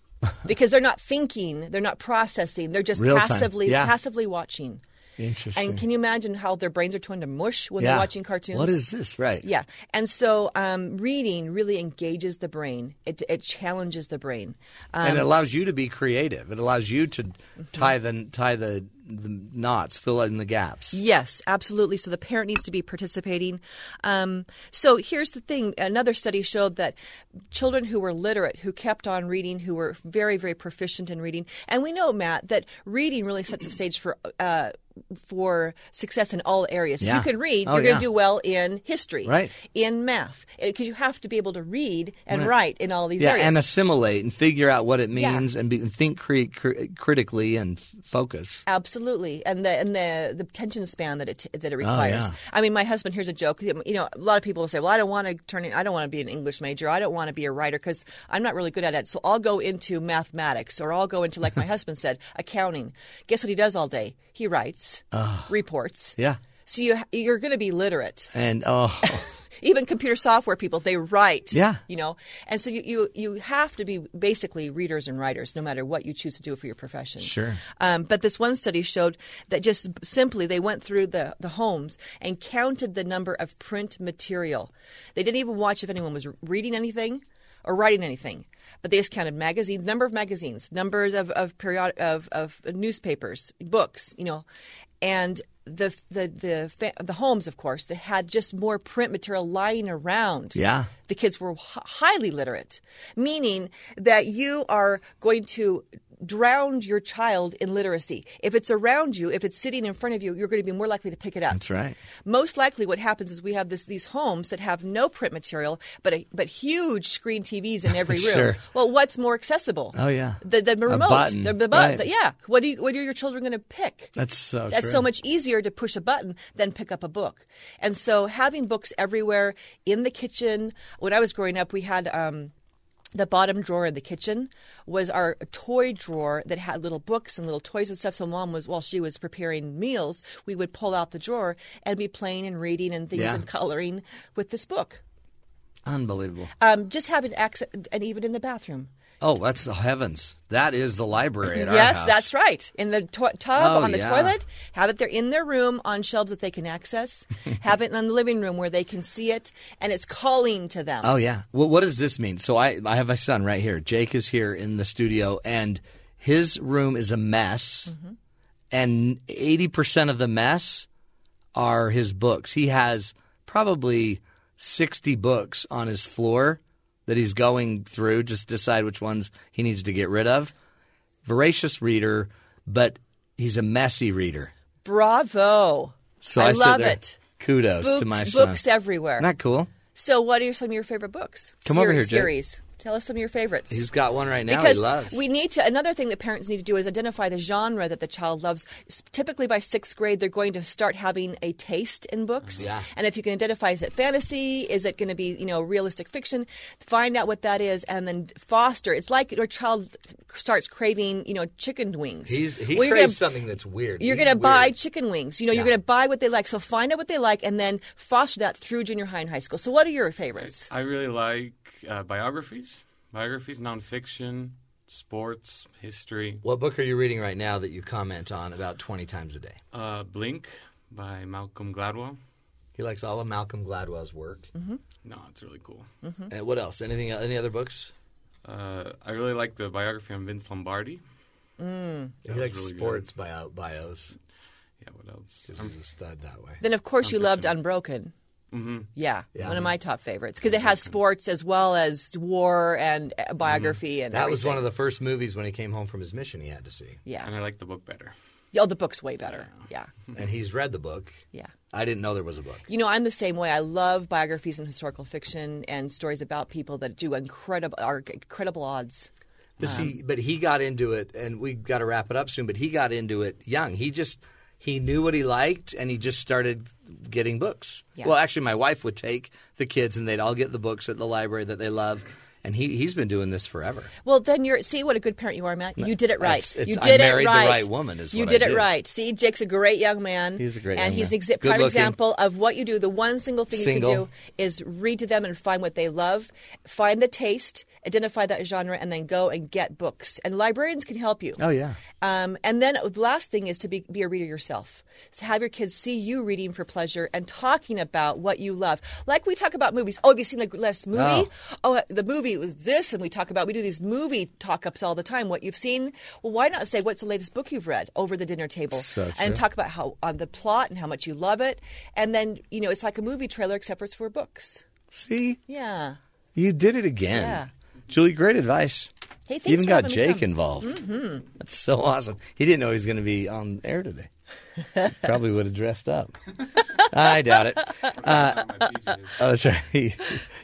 [SPEAKER 20] because they're not thinking, they're not processing, they're just
[SPEAKER 1] Real
[SPEAKER 20] passively
[SPEAKER 1] Yeah.
[SPEAKER 20] passively watching.
[SPEAKER 1] Interesting.
[SPEAKER 20] And can you imagine how their brains are turned to mush when
[SPEAKER 1] Yeah.
[SPEAKER 20] they're watching cartoons?
[SPEAKER 1] What is this? Right.
[SPEAKER 20] Yeah, and so um, reading really engages the brain. It, it challenges the brain. Um,
[SPEAKER 1] and it allows you to be creative. It allows you to tie the tie the, the knots, fill in the gaps.
[SPEAKER 20] Yes, absolutely. So the parent needs to be participating. Um, so here's the thing: another study showed that children who were literate, who kept on reading, who were very, very proficient in reading, and we know, Matt, that reading really sets the stage for. Uh, for success in all areas. If
[SPEAKER 1] Yeah.
[SPEAKER 20] you can read,
[SPEAKER 1] Oh,
[SPEAKER 20] you're going to do well in history,
[SPEAKER 1] Right.
[SPEAKER 20] in math, eh, because you have to be able to read and
[SPEAKER 1] Right.
[SPEAKER 20] write in all these
[SPEAKER 1] yeah,
[SPEAKER 20] areas.
[SPEAKER 1] and assimilate and figure out what it means and, be, and think cri- cri- critically and focus.
[SPEAKER 20] Absolutely, and the and the the attention span that it that it oh, requires.
[SPEAKER 1] Oh.
[SPEAKER 20] I mean, my husband. Here's a joke. You know, a lot of people will say, "Well, I don't want to turn. In, I don't want to be an English major. I don't want to be a writer because I'm not really good at it. So I'll go into mathematics, or I'll go into, like my husband said, accounting. Guess what he does all day? He writes
[SPEAKER 1] Ah.
[SPEAKER 20] reports.
[SPEAKER 1] Yeah.
[SPEAKER 20] So you you're going to be literate.
[SPEAKER 1] And oh,
[SPEAKER 20] Even computer software people, they write.
[SPEAKER 1] Yeah.
[SPEAKER 20] You know, and so you, you you have to be basically readers and writers, no matter what you choose to do for your profession.
[SPEAKER 1] Sure.
[SPEAKER 20] Um, but this one study showed that just simply they went through the, the homes and counted the number of print material. They didn't even watch if anyone was reading anything or writing anything, but they just counted magazines, number of magazines, numbers of of period of, of newspapers, books, you know, and the the the fa- the homes, of course, that had just more print material lying around.
[SPEAKER 1] Yeah.
[SPEAKER 20] the kids were h- highly literate, meaning that you are going to drown your child in literacy. If it's around you, if it's sitting in front of you, you're going to be more likely to pick it up.
[SPEAKER 1] That's right.
[SPEAKER 20] Most likely, what happens is we have this, these homes that have no print material, but a, but huge screen TVs in every room.
[SPEAKER 1] Sure.
[SPEAKER 20] Well, what's more accessible?
[SPEAKER 1] Oh yeah.
[SPEAKER 20] The, the
[SPEAKER 1] A
[SPEAKER 20] remote,
[SPEAKER 1] button.
[SPEAKER 20] the, the button.
[SPEAKER 1] Right.
[SPEAKER 20] Yeah. What do you, what are your children going to pick?
[SPEAKER 1] That's so.
[SPEAKER 20] That's
[SPEAKER 1] true.
[SPEAKER 20] so much easier to push a button than pick up a book. And so having books everywhere in the kitchen. When I was growing up, we had. Um, the bottom drawer in the kitchen was our toy drawer that had little books and little toys and stuff. So mom was while she was preparing meals, we would pull out the drawer and be playing and reading and things
[SPEAKER 1] Yeah.
[SPEAKER 20] and coloring with this book.
[SPEAKER 1] Unbelievable.
[SPEAKER 20] Um, just having access, and even in the bathroom.
[SPEAKER 1] Oh, that's the heavens. That is the library
[SPEAKER 20] yes, that's right. In the to- tub,
[SPEAKER 1] Oh,
[SPEAKER 20] on the
[SPEAKER 1] yeah.
[SPEAKER 20] toilet, have it there in their room on shelves that they can access. have it in the living room where they can see it, and it's calling to them.
[SPEAKER 1] Oh yeah. Well, what does this mean? So I I have my son right here. Jake is here in the studio, and his room is a mess,
[SPEAKER 20] Mm-hmm.
[SPEAKER 1] and eighty percent of the mess are his books. He has probably 60 books on his floor that he's going through, just decide which ones he needs to get rid of. Voracious reader, but he's a messy reader.
[SPEAKER 20] Bravo.
[SPEAKER 1] So
[SPEAKER 20] I,
[SPEAKER 1] I,
[SPEAKER 20] love
[SPEAKER 1] there,
[SPEAKER 20] it.
[SPEAKER 1] Kudos to my son.
[SPEAKER 20] books everywhere.
[SPEAKER 1] Isn't that cool?
[SPEAKER 20] So, what are some of your favorite books?
[SPEAKER 1] Come over here, Jake.
[SPEAKER 20] Series. Tell us some of your favorites.
[SPEAKER 1] He's got one right now
[SPEAKER 20] because
[SPEAKER 1] he loves.
[SPEAKER 20] we need to. Another thing that parents need to do is identify the genre that the child loves. Typically, by sixth grade, they're going to start having a taste in books.
[SPEAKER 1] Yeah.
[SPEAKER 20] And if you can identify, is it fantasy? Is it going to be you know realistic fiction? Find out what that is, and then foster. It's like your child starts craving you know chicken wings.
[SPEAKER 1] He's, he
[SPEAKER 20] Well, you're
[SPEAKER 1] craves
[SPEAKER 20] gonna-
[SPEAKER 1] something that's weird.
[SPEAKER 20] you're going to buy chicken wings. You know, you're going to buy what they like. So find out what they like and then foster that through junior high and high school. So what are your favorites?
[SPEAKER 21] I really like uh, biographies, biographies, nonfiction, sports, history.
[SPEAKER 1] What book are you reading right now that you comment on about 20 times a day?
[SPEAKER 21] Uh, Blink by Malcolm Gladwell.
[SPEAKER 1] He likes all of Malcolm Gladwell's work.
[SPEAKER 20] Mm-hmm.
[SPEAKER 21] No, it's really cool.
[SPEAKER 1] And what else? Anything? Any other books?
[SPEAKER 21] Uh, I really like the biography on Vince Lombardi.
[SPEAKER 20] Mm.
[SPEAKER 1] He likes
[SPEAKER 21] really good.
[SPEAKER 1] sports bio, bios.
[SPEAKER 21] Yeah, what else?
[SPEAKER 1] Because he's a stud that way.
[SPEAKER 20] Then, of course, you loved Unbroken.
[SPEAKER 21] Mm-hmm.
[SPEAKER 20] Yeah,
[SPEAKER 1] Yeah.
[SPEAKER 20] one of my top favorites because it has sports as well as war and uh, biography and
[SPEAKER 1] Mm-hmm. That was one of the first movies when he came home from his mission he had to see.
[SPEAKER 20] Yeah.
[SPEAKER 21] And I like the book better.
[SPEAKER 20] Oh, the book's way better. Yeah.
[SPEAKER 1] And he's read the book.
[SPEAKER 20] Yeah.
[SPEAKER 1] I didn't know there was a book.
[SPEAKER 20] You know, I'm the same way. I love biographies and historical fiction and stories about people that do incredible, are incredible odds.
[SPEAKER 1] But see, but he got into it, and we got to wrap it up soon. But he got into it young. He just he knew what he liked, and he just started getting books.
[SPEAKER 20] Yeah.
[SPEAKER 1] Well, actually, my wife would take the kids, and they'd all get the books at the library that they love. And he he's been doing this forever.
[SPEAKER 20] Well, then you're see what a good parent you are, Matt. You did it right.
[SPEAKER 1] It's- it's-
[SPEAKER 20] you
[SPEAKER 1] I
[SPEAKER 20] did
[SPEAKER 1] married
[SPEAKER 20] it
[SPEAKER 1] the
[SPEAKER 20] right.
[SPEAKER 1] right woman is
[SPEAKER 20] you
[SPEAKER 1] what I
[SPEAKER 20] did it
[SPEAKER 1] did.
[SPEAKER 20] right. See, Jake's a great young man.
[SPEAKER 1] He's a great
[SPEAKER 20] and
[SPEAKER 1] young
[SPEAKER 20] he's an exa- prime
[SPEAKER 1] looking.
[SPEAKER 20] example of what you do. The one single thing you can do is read to them and find what they love, find the taste, identify that genre, and then go and get books. And librarians can help you.
[SPEAKER 1] Oh yeah.
[SPEAKER 20] Um, and then the last thing is to be, be a reader yourself. So have your kids see you reading for pleasure and talking about what you love. Like we talk about movies. Oh, have you seen the last movie?
[SPEAKER 1] Oh.
[SPEAKER 20] Oh, the movie was this, and we talk about we do these movie talk ups all the time. What you've seen? Well, why not say what's the latest book you've read over the dinner table
[SPEAKER 1] So
[SPEAKER 20] and talk about how on the plot and how much you love it. And then you know it's like a movie trailer except for it's for books.
[SPEAKER 1] See,
[SPEAKER 20] Yeah.
[SPEAKER 1] you did it again.
[SPEAKER 20] Yeah.
[SPEAKER 1] Julie, great advice.
[SPEAKER 20] Hey, thanks
[SPEAKER 1] even got Jake involved.
[SPEAKER 20] Mm-hmm.
[SPEAKER 1] That's so awesome. He didn't know he was going to be on air today. Probably would have dressed up. I doubt it. Uh, oh, that's right. He,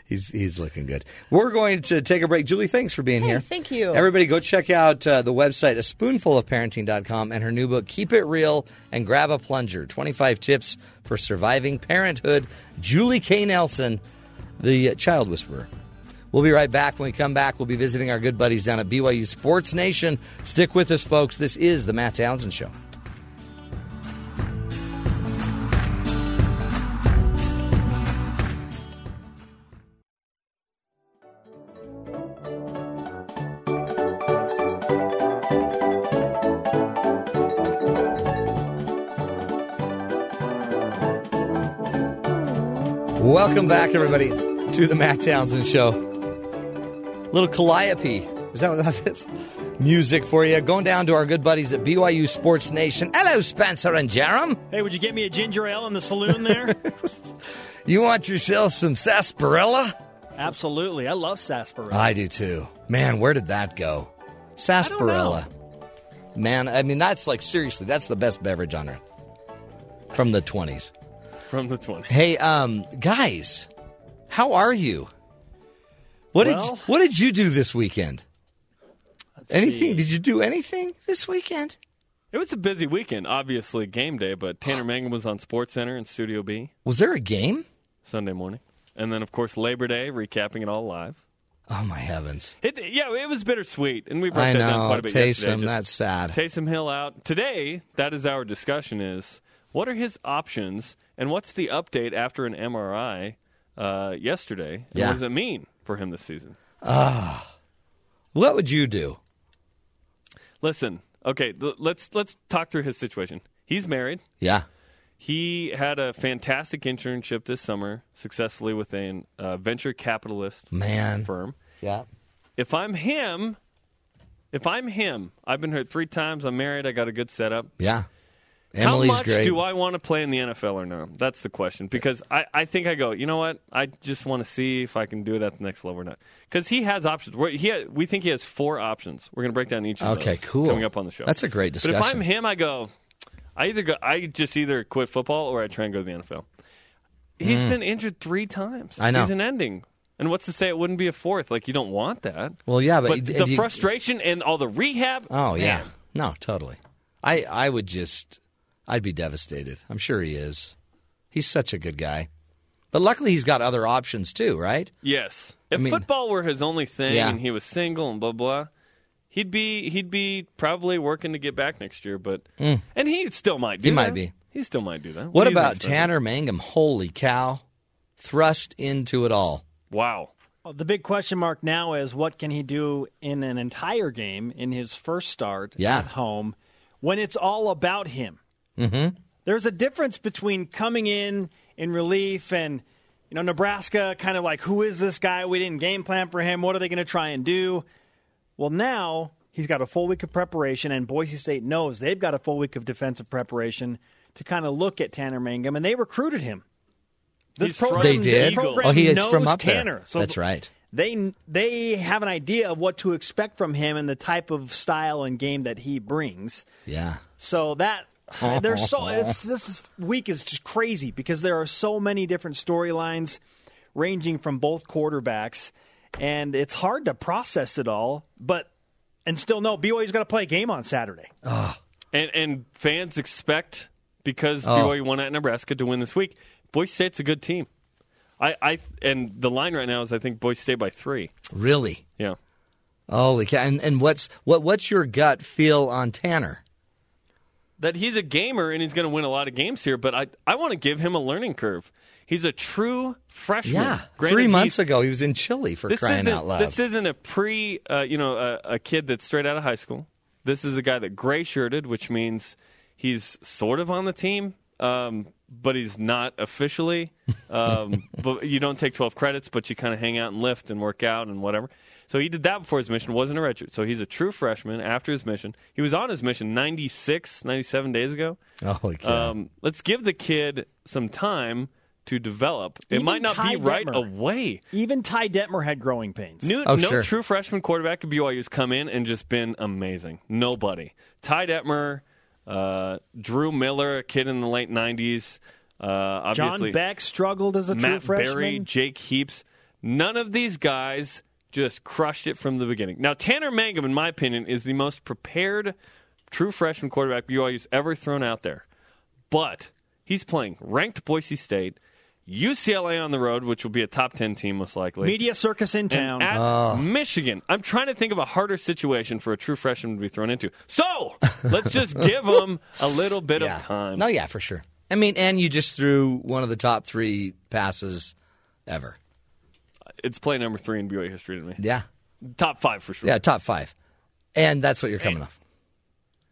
[SPEAKER 1] he's he's looking good. We're going to take a break. Julie, thanks for being
[SPEAKER 20] Hey,
[SPEAKER 1] here.
[SPEAKER 20] thank you.
[SPEAKER 1] Everybody, go check out uh, the website, a spoonful of parenting.com, and her new book, Keep It Real and Grab a Plunger 25 Tips for Surviving Parenthood. Julie K. Nelson, the child whisperer. We'll be right back. When we come back, we'll be visiting our good buddies down at BYU Sports Nation. Stick with us, folks. This is the Matt Townsend Show. Welcome back, everybody, to the Matt Townsend Show. Little calliope. Is that what that is? Music for you. Going down to our good buddies at BYU Sports Nation. Hello, Spencer and Jarom.
[SPEAKER 22] Hey, would you get me a ginger ale in the saloon there?
[SPEAKER 1] You want yourself some sarsaparilla?
[SPEAKER 22] Absolutely. I love sarsaparilla.
[SPEAKER 1] I do too. Man, where did that go? Sarsaparilla. Man, I mean, that's like, seriously, that's the best beverage on earth. From the 20s.
[SPEAKER 2] From the 20s.
[SPEAKER 1] Hey, um, guys, how are you? What
[SPEAKER 22] Well-
[SPEAKER 1] did what did you do this weekend? Anything?
[SPEAKER 22] see.
[SPEAKER 1] Did you do anything this weekend?
[SPEAKER 2] It was a busy weekend, obviously game day, but Tanner Mangum was on Sports Center in Studio B
[SPEAKER 1] Was there a game?
[SPEAKER 2] Sunday morning. And then, of course, Labor Day, recapping it all live.
[SPEAKER 1] Oh my heavens!
[SPEAKER 2] It, yeah, it was bittersweet, and we broke
[SPEAKER 1] I
[SPEAKER 2] that down quite a bit yesterday. Just
[SPEAKER 1] that's sad.
[SPEAKER 2] Taysom Hill out today. That is our discussion: is what are his options, and what's the update after an MRI uh, yesterday? And
[SPEAKER 1] Yeah.
[SPEAKER 2] What does it mean for him this season?
[SPEAKER 1] Ah, what would you do?
[SPEAKER 2] Listen, okay, let's let's talk through his situation. He's married.
[SPEAKER 1] Yeah.
[SPEAKER 2] He had a fantastic internship this summer, successfully with a uh, venture capitalist
[SPEAKER 1] Man.
[SPEAKER 2] firm.
[SPEAKER 1] Yeah.
[SPEAKER 2] If I'm him, if I'm him, I've been hurt three times. I'm married. I got a good setup.
[SPEAKER 1] Yeah. Emily's
[SPEAKER 2] How much
[SPEAKER 1] great.
[SPEAKER 2] do I want to play in the NFL or not? That's the question. Because I, I think I go, you know what? I just want to see if I can do it at the next level or not. Because he has options. We're, he ha- we think he has four options. We're going to break down each of
[SPEAKER 1] Okay,
[SPEAKER 2] those
[SPEAKER 1] cool.
[SPEAKER 2] coming up on the show.
[SPEAKER 1] That's a great discussion.
[SPEAKER 2] But if. I'm him, I go, I either go, I just either quit football or I try and go to the NFL. He's
[SPEAKER 1] Mm.
[SPEAKER 2] been injured three times.
[SPEAKER 1] I know.
[SPEAKER 2] Season ending. And what's to say it wouldn't be a fourth? Like, you don't want that.
[SPEAKER 1] Well, yeah, but,
[SPEAKER 2] But the
[SPEAKER 1] you-
[SPEAKER 2] frustration and all the rehab.
[SPEAKER 1] Oh yeah,
[SPEAKER 2] man.
[SPEAKER 1] no, totally. I I would just, I'd be devastated. I'm sure he is. He's such a good guy, but luckily he's got other options too, right?
[SPEAKER 2] Yes. If
[SPEAKER 1] I mean-
[SPEAKER 2] football were his only thing
[SPEAKER 1] Yeah.
[SPEAKER 2] and he was single and blah blah, he'd be he'd be probably working to get back next year. But
[SPEAKER 1] Mm.
[SPEAKER 2] and he still might do.
[SPEAKER 1] He
[SPEAKER 2] that.
[SPEAKER 1] might be.
[SPEAKER 2] He still might do that.
[SPEAKER 1] What
[SPEAKER 2] do
[SPEAKER 1] about? Tanner Mangum? Holy cow, thrust into it all.
[SPEAKER 2] Wow.
[SPEAKER 22] Well, the big question mark now is what can he do in an entire game in his first start
[SPEAKER 1] Yeah.
[SPEAKER 22] at home when it's all about him?
[SPEAKER 1] Mm-hmm.
[SPEAKER 22] There's a difference between coming in in relief and you know Nebraska kind of like who is this guy? We didn't game plan for him. What are they going to try and do? Well, now he's got a full week of preparation, and Boise State knows they've got a full week of defensive preparation to kind of look at Tanner Mangum, and they recruited him. This
[SPEAKER 2] He's from
[SPEAKER 22] program,
[SPEAKER 1] They
[SPEAKER 22] this
[SPEAKER 1] did.
[SPEAKER 22] program
[SPEAKER 1] Oh, he is
[SPEAKER 22] knows
[SPEAKER 1] from up
[SPEAKER 22] Tanner.
[SPEAKER 1] there.
[SPEAKER 22] So
[SPEAKER 1] That's right.
[SPEAKER 22] they they have an idea of what to expect from him and the type of style and game that he brings.
[SPEAKER 1] Yeah.
[SPEAKER 22] So that there's so it's, this week is just crazy because there are so many different storylines ranging from both quarterbacks, and it's hard to process it all. But and still, no, BYU's got to play a game on Saturday.
[SPEAKER 2] And and fans expect because
[SPEAKER 22] Oh.
[SPEAKER 2] BYU won at Nebraska to win this week. Boise State's a good team. I, I and the line right now is I think Boise State by three.
[SPEAKER 1] Really?
[SPEAKER 2] Yeah.
[SPEAKER 1] Holy cow! And, and what's what what's your gut feel on Tanner?
[SPEAKER 2] That he's a gamer and he's going to win a lot of games here, but I, I want to give him a learning curve. He's a true freshman.
[SPEAKER 1] Yeah,
[SPEAKER 2] Granted,
[SPEAKER 1] three months ago he was in Chile for
[SPEAKER 2] this
[SPEAKER 1] crying out loud.
[SPEAKER 2] This isn't a pre, uh, you know, a, a kid that's straight out of high school. This is a guy that gray shirted, which means he's sort of on the team, um, but he's not officially. Um, but you don't take 12 credits, but you kind of hang out and lift and work out and whatever. So he did that before his mission. wasn't a redshirt. So he's a true freshman after his mission. He was on his mission 96, 97 days ago.
[SPEAKER 1] Holy cow!
[SPEAKER 2] Um, let's give the kid some time to develop. It
[SPEAKER 22] Even
[SPEAKER 2] might not
[SPEAKER 22] Ty
[SPEAKER 2] be right away.
[SPEAKER 22] Even Ty Detmer had growing pains.
[SPEAKER 2] New,
[SPEAKER 1] Oh,
[SPEAKER 2] no
[SPEAKER 1] sure.
[SPEAKER 2] true freshman quarterback at BYU has come in and just been amazing. Nobody. Ty Detmer, uh, Drew Miller, a kid in the late 90s. Uh,
[SPEAKER 22] John Beck struggled as a true
[SPEAKER 2] Matt
[SPEAKER 22] freshman.
[SPEAKER 2] Berry, Jake Heaps. None of these guys just crushed it from the beginning. Now, Tanner Mangum, in my opinion, is the most prepared true freshman quarterback BYU's ever thrown out there. But he's playing ranked Boise State, UCLA on the road, which will be a top 10 team most likely.
[SPEAKER 22] Media circus in
[SPEAKER 2] and
[SPEAKER 22] town.
[SPEAKER 2] at
[SPEAKER 1] Oh.
[SPEAKER 2] Michigan. I'm trying to think of a harder situation for a true freshman to be thrown into. So let's just give him a little bit
[SPEAKER 1] Yeah.
[SPEAKER 2] of time.
[SPEAKER 1] No, yeah, for sure. I mean, and you just threw one of the top three passes ever.
[SPEAKER 2] It's play number three in BYU history to me.
[SPEAKER 1] Yeah,
[SPEAKER 2] Top five for sure.
[SPEAKER 1] yeah, top five, and that's what you're coming off.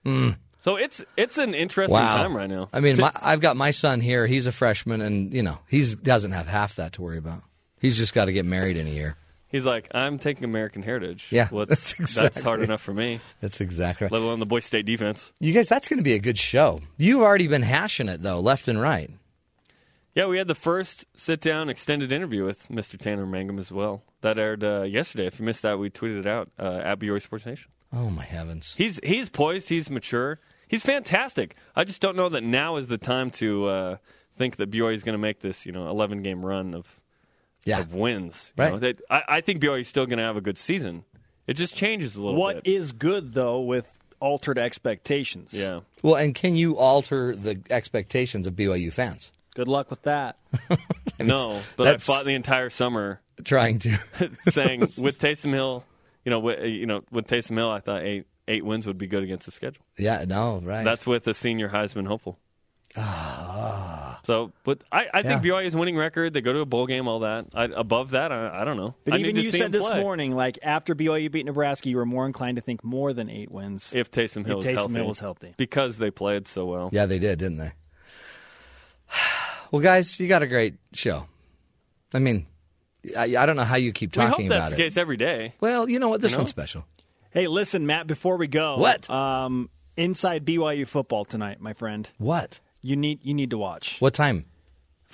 [SPEAKER 1] Mm.
[SPEAKER 2] So it's it's an interesting
[SPEAKER 1] Wow.
[SPEAKER 2] time right now.
[SPEAKER 1] I mean, my, I've got my son here. He's a freshman, and you know, he doesn't have half that to worry about. He's just got to get married in a year.
[SPEAKER 2] he's like, I'm taking American heritage.
[SPEAKER 1] Yeah, that's
[SPEAKER 2] that's, hard enough for me.
[SPEAKER 1] That's exactly.
[SPEAKER 2] Let alone the Boise State defense.
[SPEAKER 1] You guys, that's going to be a good show. You've already been hashing it though, left and right.
[SPEAKER 2] Yeah, we had the first sit down extended interview with Mr. Tanner Mangum as well. That aired uh, yesterday. If you missed that, we tweeted it out uh, at BYU Sports Nation.
[SPEAKER 1] Oh my heavens!
[SPEAKER 2] He's he's poised. He's mature. He's fantastic. I just don't know that now is the time to uh, think that BYU is going to make this you know 11 game run of
[SPEAKER 1] Yeah.
[SPEAKER 2] of wins. You
[SPEAKER 22] Right.
[SPEAKER 2] know, they- I, I think BYU is still going to have a good season. It just changes a little
[SPEAKER 22] What
[SPEAKER 2] bit.
[SPEAKER 22] is good though with altered expectations?
[SPEAKER 2] Yeah.
[SPEAKER 1] Well, and can you alter the expectations of BYU fans?
[SPEAKER 22] Good luck with that.
[SPEAKER 2] no, but I fought the entire summer
[SPEAKER 1] Trying to.
[SPEAKER 2] saying with Taysom Hill, you know, with, you know, with Taysom Hill, I thought eight eight wins would be good against the schedule.
[SPEAKER 1] Yeah, no, right.
[SPEAKER 2] That's with a senior Heisman hopeful. Ah. So, but I, I think
[SPEAKER 22] Yeah.
[SPEAKER 2] BYU's winning record. They go to a bowl game, all that. I, above that, I, I don't know.
[SPEAKER 22] But
[SPEAKER 2] I
[SPEAKER 22] even
[SPEAKER 2] need to
[SPEAKER 22] you
[SPEAKER 2] see
[SPEAKER 22] said this
[SPEAKER 2] play.
[SPEAKER 22] morning, like after BYU beat Nebraska, you were more inclined to think more than eight wins
[SPEAKER 2] if Taysom Hill,
[SPEAKER 22] if
[SPEAKER 2] was healthy.
[SPEAKER 22] Hill was healthy.
[SPEAKER 2] because they played so well.
[SPEAKER 1] Yeah, they did, didn't they? Well, guys, you got a great show. I mean, I, I don't know how you keep
[SPEAKER 2] we hope
[SPEAKER 1] talking
[SPEAKER 2] that's
[SPEAKER 1] about
[SPEAKER 2] the
[SPEAKER 1] it.
[SPEAKER 2] case every day.
[SPEAKER 1] Well, you know what? This
[SPEAKER 2] You know?
[SPEAKER 1] one's special.
[SPEAKER 22] Hey, listen, Matt. Before we go,
[SPEAKER 1] What?
[SPEAKER 22] Um, inside BYU football tonight, my friend.
[SPEAKER 1] What?
[SPEAKER 22] You need you need to watch.
[SPEAKER 1] What time?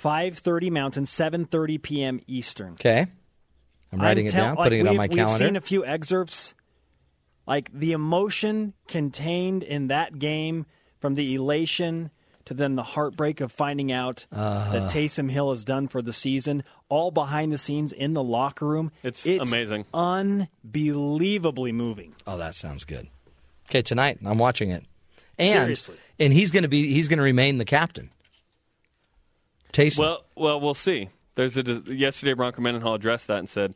[SPEAKER 22] 5:30 Mountain, 7:30 p.m. Eastern.
[SPEAKER 1] Okay. I'm writing it
[SPEAKER 22] tell-
[SPEAKER 1] down,
[SPEAKER 22] like,
[SPEAKER 1] putting it on
[SPEAKER 22] we've-
[SPEAKER 1] my
[SPEAKER 22] We've
[SPEAKER 1] calendar.
[SPEAKER 22] seen a few excerpts. Like the emotion contained in that game, from the elation to then the heartbreak of finding out
[SPEAKER 1] Uh.
[SPEAKER 22] that Taysom Hill is done for the season, all behind the scenes in the locker room.
[SPEAKER 2] It's amazing.
[SPEAKER 22] unbelievably moving.
[SPEAKER 1] Oh, that sounds good. Okay, tonight I'm watching it, and
[SPEAKER 22] Seriously.
[SPEAKER 1] and he's going to be he's going to remain the captain. Taysom.
[SPEAKER 2] Well, well, we'll see. There's a yesterday Bronco Mendenhall addressed that and said,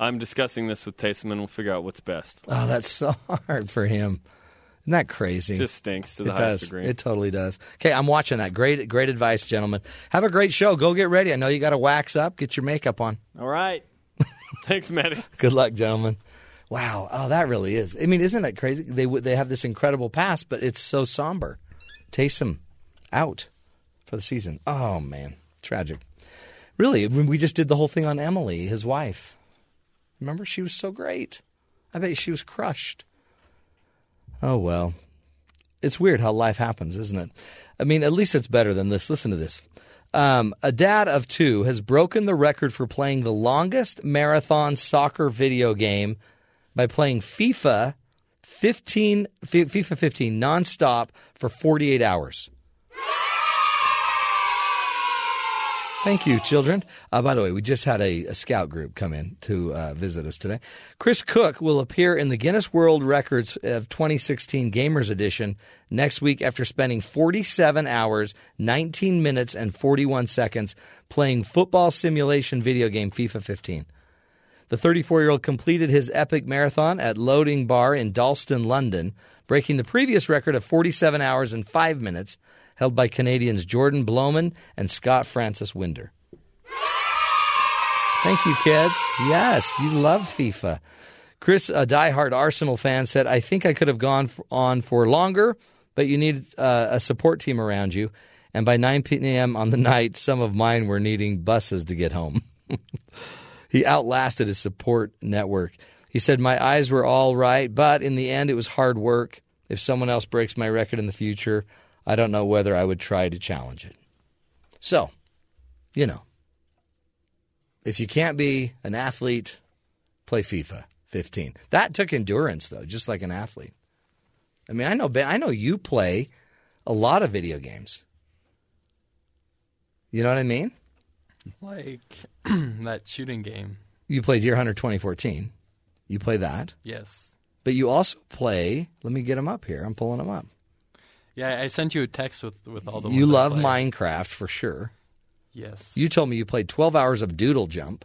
[SPEAKER 2] "I'm discussing this with Taysom, and we'll figure out what's best."
[SPEAKER 1] oh, that's so hard for him. Isn't that crazy?
[SPEAKER 2] Just stinks to the
[SPEAKER 1] it
[SPEAKER 2] highest
[SPEAKER 1] does.
[SPEAKER 2] degree.
[SPEAKER 1] It totally does. Okay, I'm watching that. Great, great advice, gentlemen. Have a great show. Go get ready. I know you got to wax up. Get your makeup on.
[SPEAKER 22] All right.
[SPEAKER 2] Thanks, Matty.
[SPEAKER 1] Good luck, gentlemen. Wow. Oh, that really is. I mean, isn't that crazy? They they have this incredible past, but it's so somber. Taysom out for the season. Oh man, tragic. Really, we just did the whole thing on Emily, his wife. Remember, she was so great. I bet she was crushed. Oh well, it's weird how life happens, isn't it? I mean, at least it's better than this. Listen to this. Um, a dad of two has broken the record for playing the longest marathon soccer video game by playing FIFA 15, FIFA 15 nonstop for 48 hours. Thank you, children. Uh, by the way, we just had a, a scout group come in to uh, visit us today. Chris Cook will appear in the Guinness World Records of 2016 Gamers Edition next week after spending 47 hours, 19 minutes, and 41 seconds playing football simulation video game FIFA 15. The 34 year old completed his epic marathon at Loading Bar in Dalston, London, breaking the previous record of 47 hours and 5 minutes held by Canadians Jordan Bloman and Scott Francis Winder. Thank you, kids. Yes, you love FIFA. Chris, a diehard Arsenal fan, said, I think I could have gone on for longer, but you need uh, a support team around you. And by 9 p.m. on the night, some of mine were needing buses to get home. he outlasted his support network. He said, My eyes were all right, but in the end, it was hard work. If someone else breaks my record in the future, I don't know whether I would try to challenge it. So, you know, if you can't be an athlete, play FIFA 15. That took endurance, though, just like an athlete. I mean, I know Ben, I know you play a lot of video games. You know what I mean?
[SPEAKER 23] Like that shooting game.
[SPEAKER 1] You play Deer Hunter 2014. You play that.
[SPEAKER 23] Yes.
[SPEAKER 1] But you also play, let me get them up here. I'm pulling them up.
[SPEAKER 23] Yeah, I sent you a text with, with all the
[SPEAKER 1] You love. Minecraft for sure.
[SPEAKER 23] Yes.
[SPEAKER 1] You told me you played 12 hours of Doodle Jump,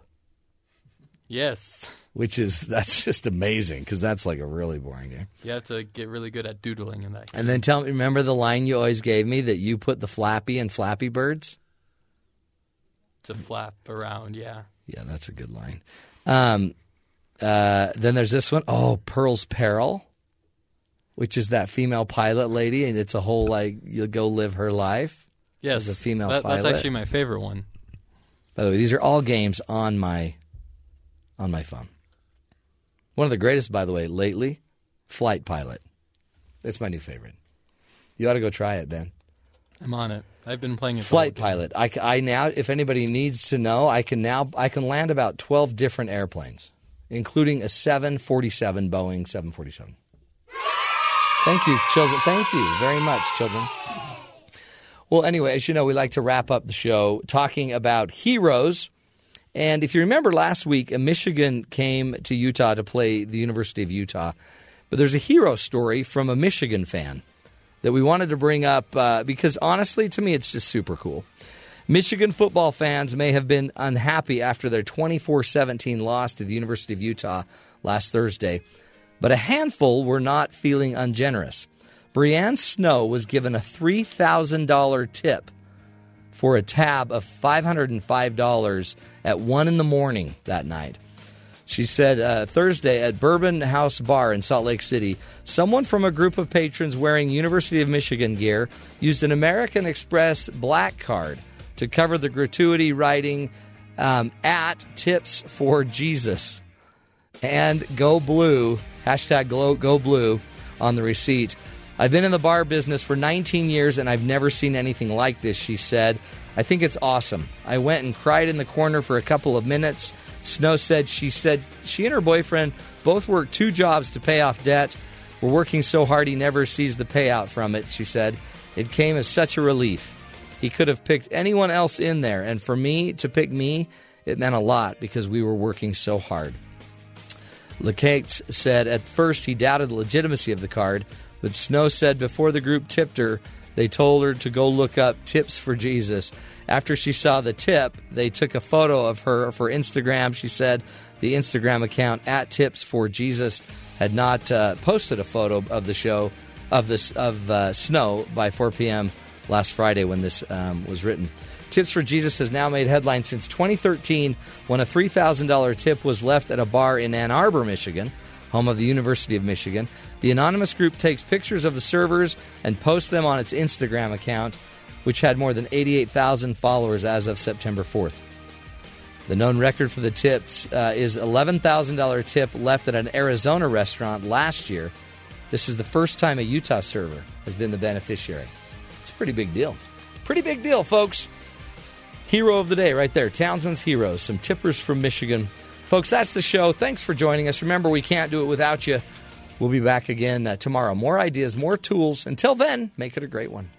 [SPEAKER 23] Yes.
[SPEAKER 1] which is that's just amazing because that's like a really boring game.
[SPEAKER 23] You have to get really good at doodling in that game.
[SPEAKER 1] And then tell me, remember the line you always gave me that you put the Flappy and Flappy Birds?
[SPEAKER 23] To flap around, yeah.
[SPEAKER 1] Yeah, that's a good line. Um, uh, then there's this one. Oh, Pearl's Peril, which is that female pilot lady, and it's a whole like you'll go live her life.
[SPEAKER 23] Yes.
[SPEAKER 1] as a female
[SPEAKER 23] That-
[SPEAKER 1] pilot.
[SPEAKER 23] That's actually my favorite one.
[SPEAKER 1] By the way, these are all games on my on my phone. One of the greatest, by the way, lately, Flight Pilot. It's my new favorite. You ought to go try it, Ben.
[SPEAKER 23] I'm on it. I've been playing it.
[SPEAKER 1] Flight. Pilot. I, I now, if anybody needs to know, I can now I can land about twelve different airplanes, including a seven forty seven Boeing seven forty seven. Thank you, children. Thank you very much, children. Well, anyway, as you know, we like to wrap up the show talking about heroes. And if you remember last week, uh, Michigan came to Utah to play the University of Utah. But there's a hero story from a Michigan fan that we wanted to bring up uh, because honestly, to me, it's just super cool. Michigan football fans may have been unhappy after their 24 17 loss to the University of Utah last Thursday, but a handful were not feeling ungenerous. Brianne Snow was given a $3,000 tip for a tab of $505 at 1 in the morning that night. She said uh, Thursday at Bourbon House Bar in Salt Lake City, someone from a group of patrons wearing University of Michigan gear used an American Express black card to cover the gratuity, writing um, at Tips for Jesus and Go Blue hashtag Go, Go Blue on the receipt. I've been in the bar business for 19 years and I've never seen anything like this, she said. I think it's awesome. I went and cried in the corner for a couple of minutes. Snow said she said she and her boyfriend both work two jobs to pay off debt. We're working so hard he never sees the payout from it, she said. It came as such a relief. He could have picked anyone else in there, and for me to pick me, it meant a lot because we were working so hard. LeCates said at first he doubted the legitimacy of the card, but Snow said before the group tipped her, they told her to go look up tips for Jesus. After she saw the tip, they took a photo of her for Instagram. She said the Instagram account at Tips for Jesus had not uh, posted a photo of the show of this of uh, Snow by 4 p.m. last Friday when this um, was written. Tips for Jesus has now made headlines since 2013 when a $3,000 tip was left at a bar in Ann Arbor, Michigan, home of the University of Michigan. The anonymous group takes pictures of the servers and posts them on its Instagram account, which had more than 88,000 followers as of September 4th. The known record for the tips uh, is $11,000 tip left at an Arizona restaurant last year. This is the first time a Utah server has been the beneficiary. It's a pretty big deal. Pretty big deal, folks. Hero of the day, right there. Townsend's Heroes. Some tippers from Michigan. Folks, that's the show. Thanks for joining us. Remember, we can't do it without you. We'll be back again uh, tomorrow. More ideas, more tools. Until then, make it a great one.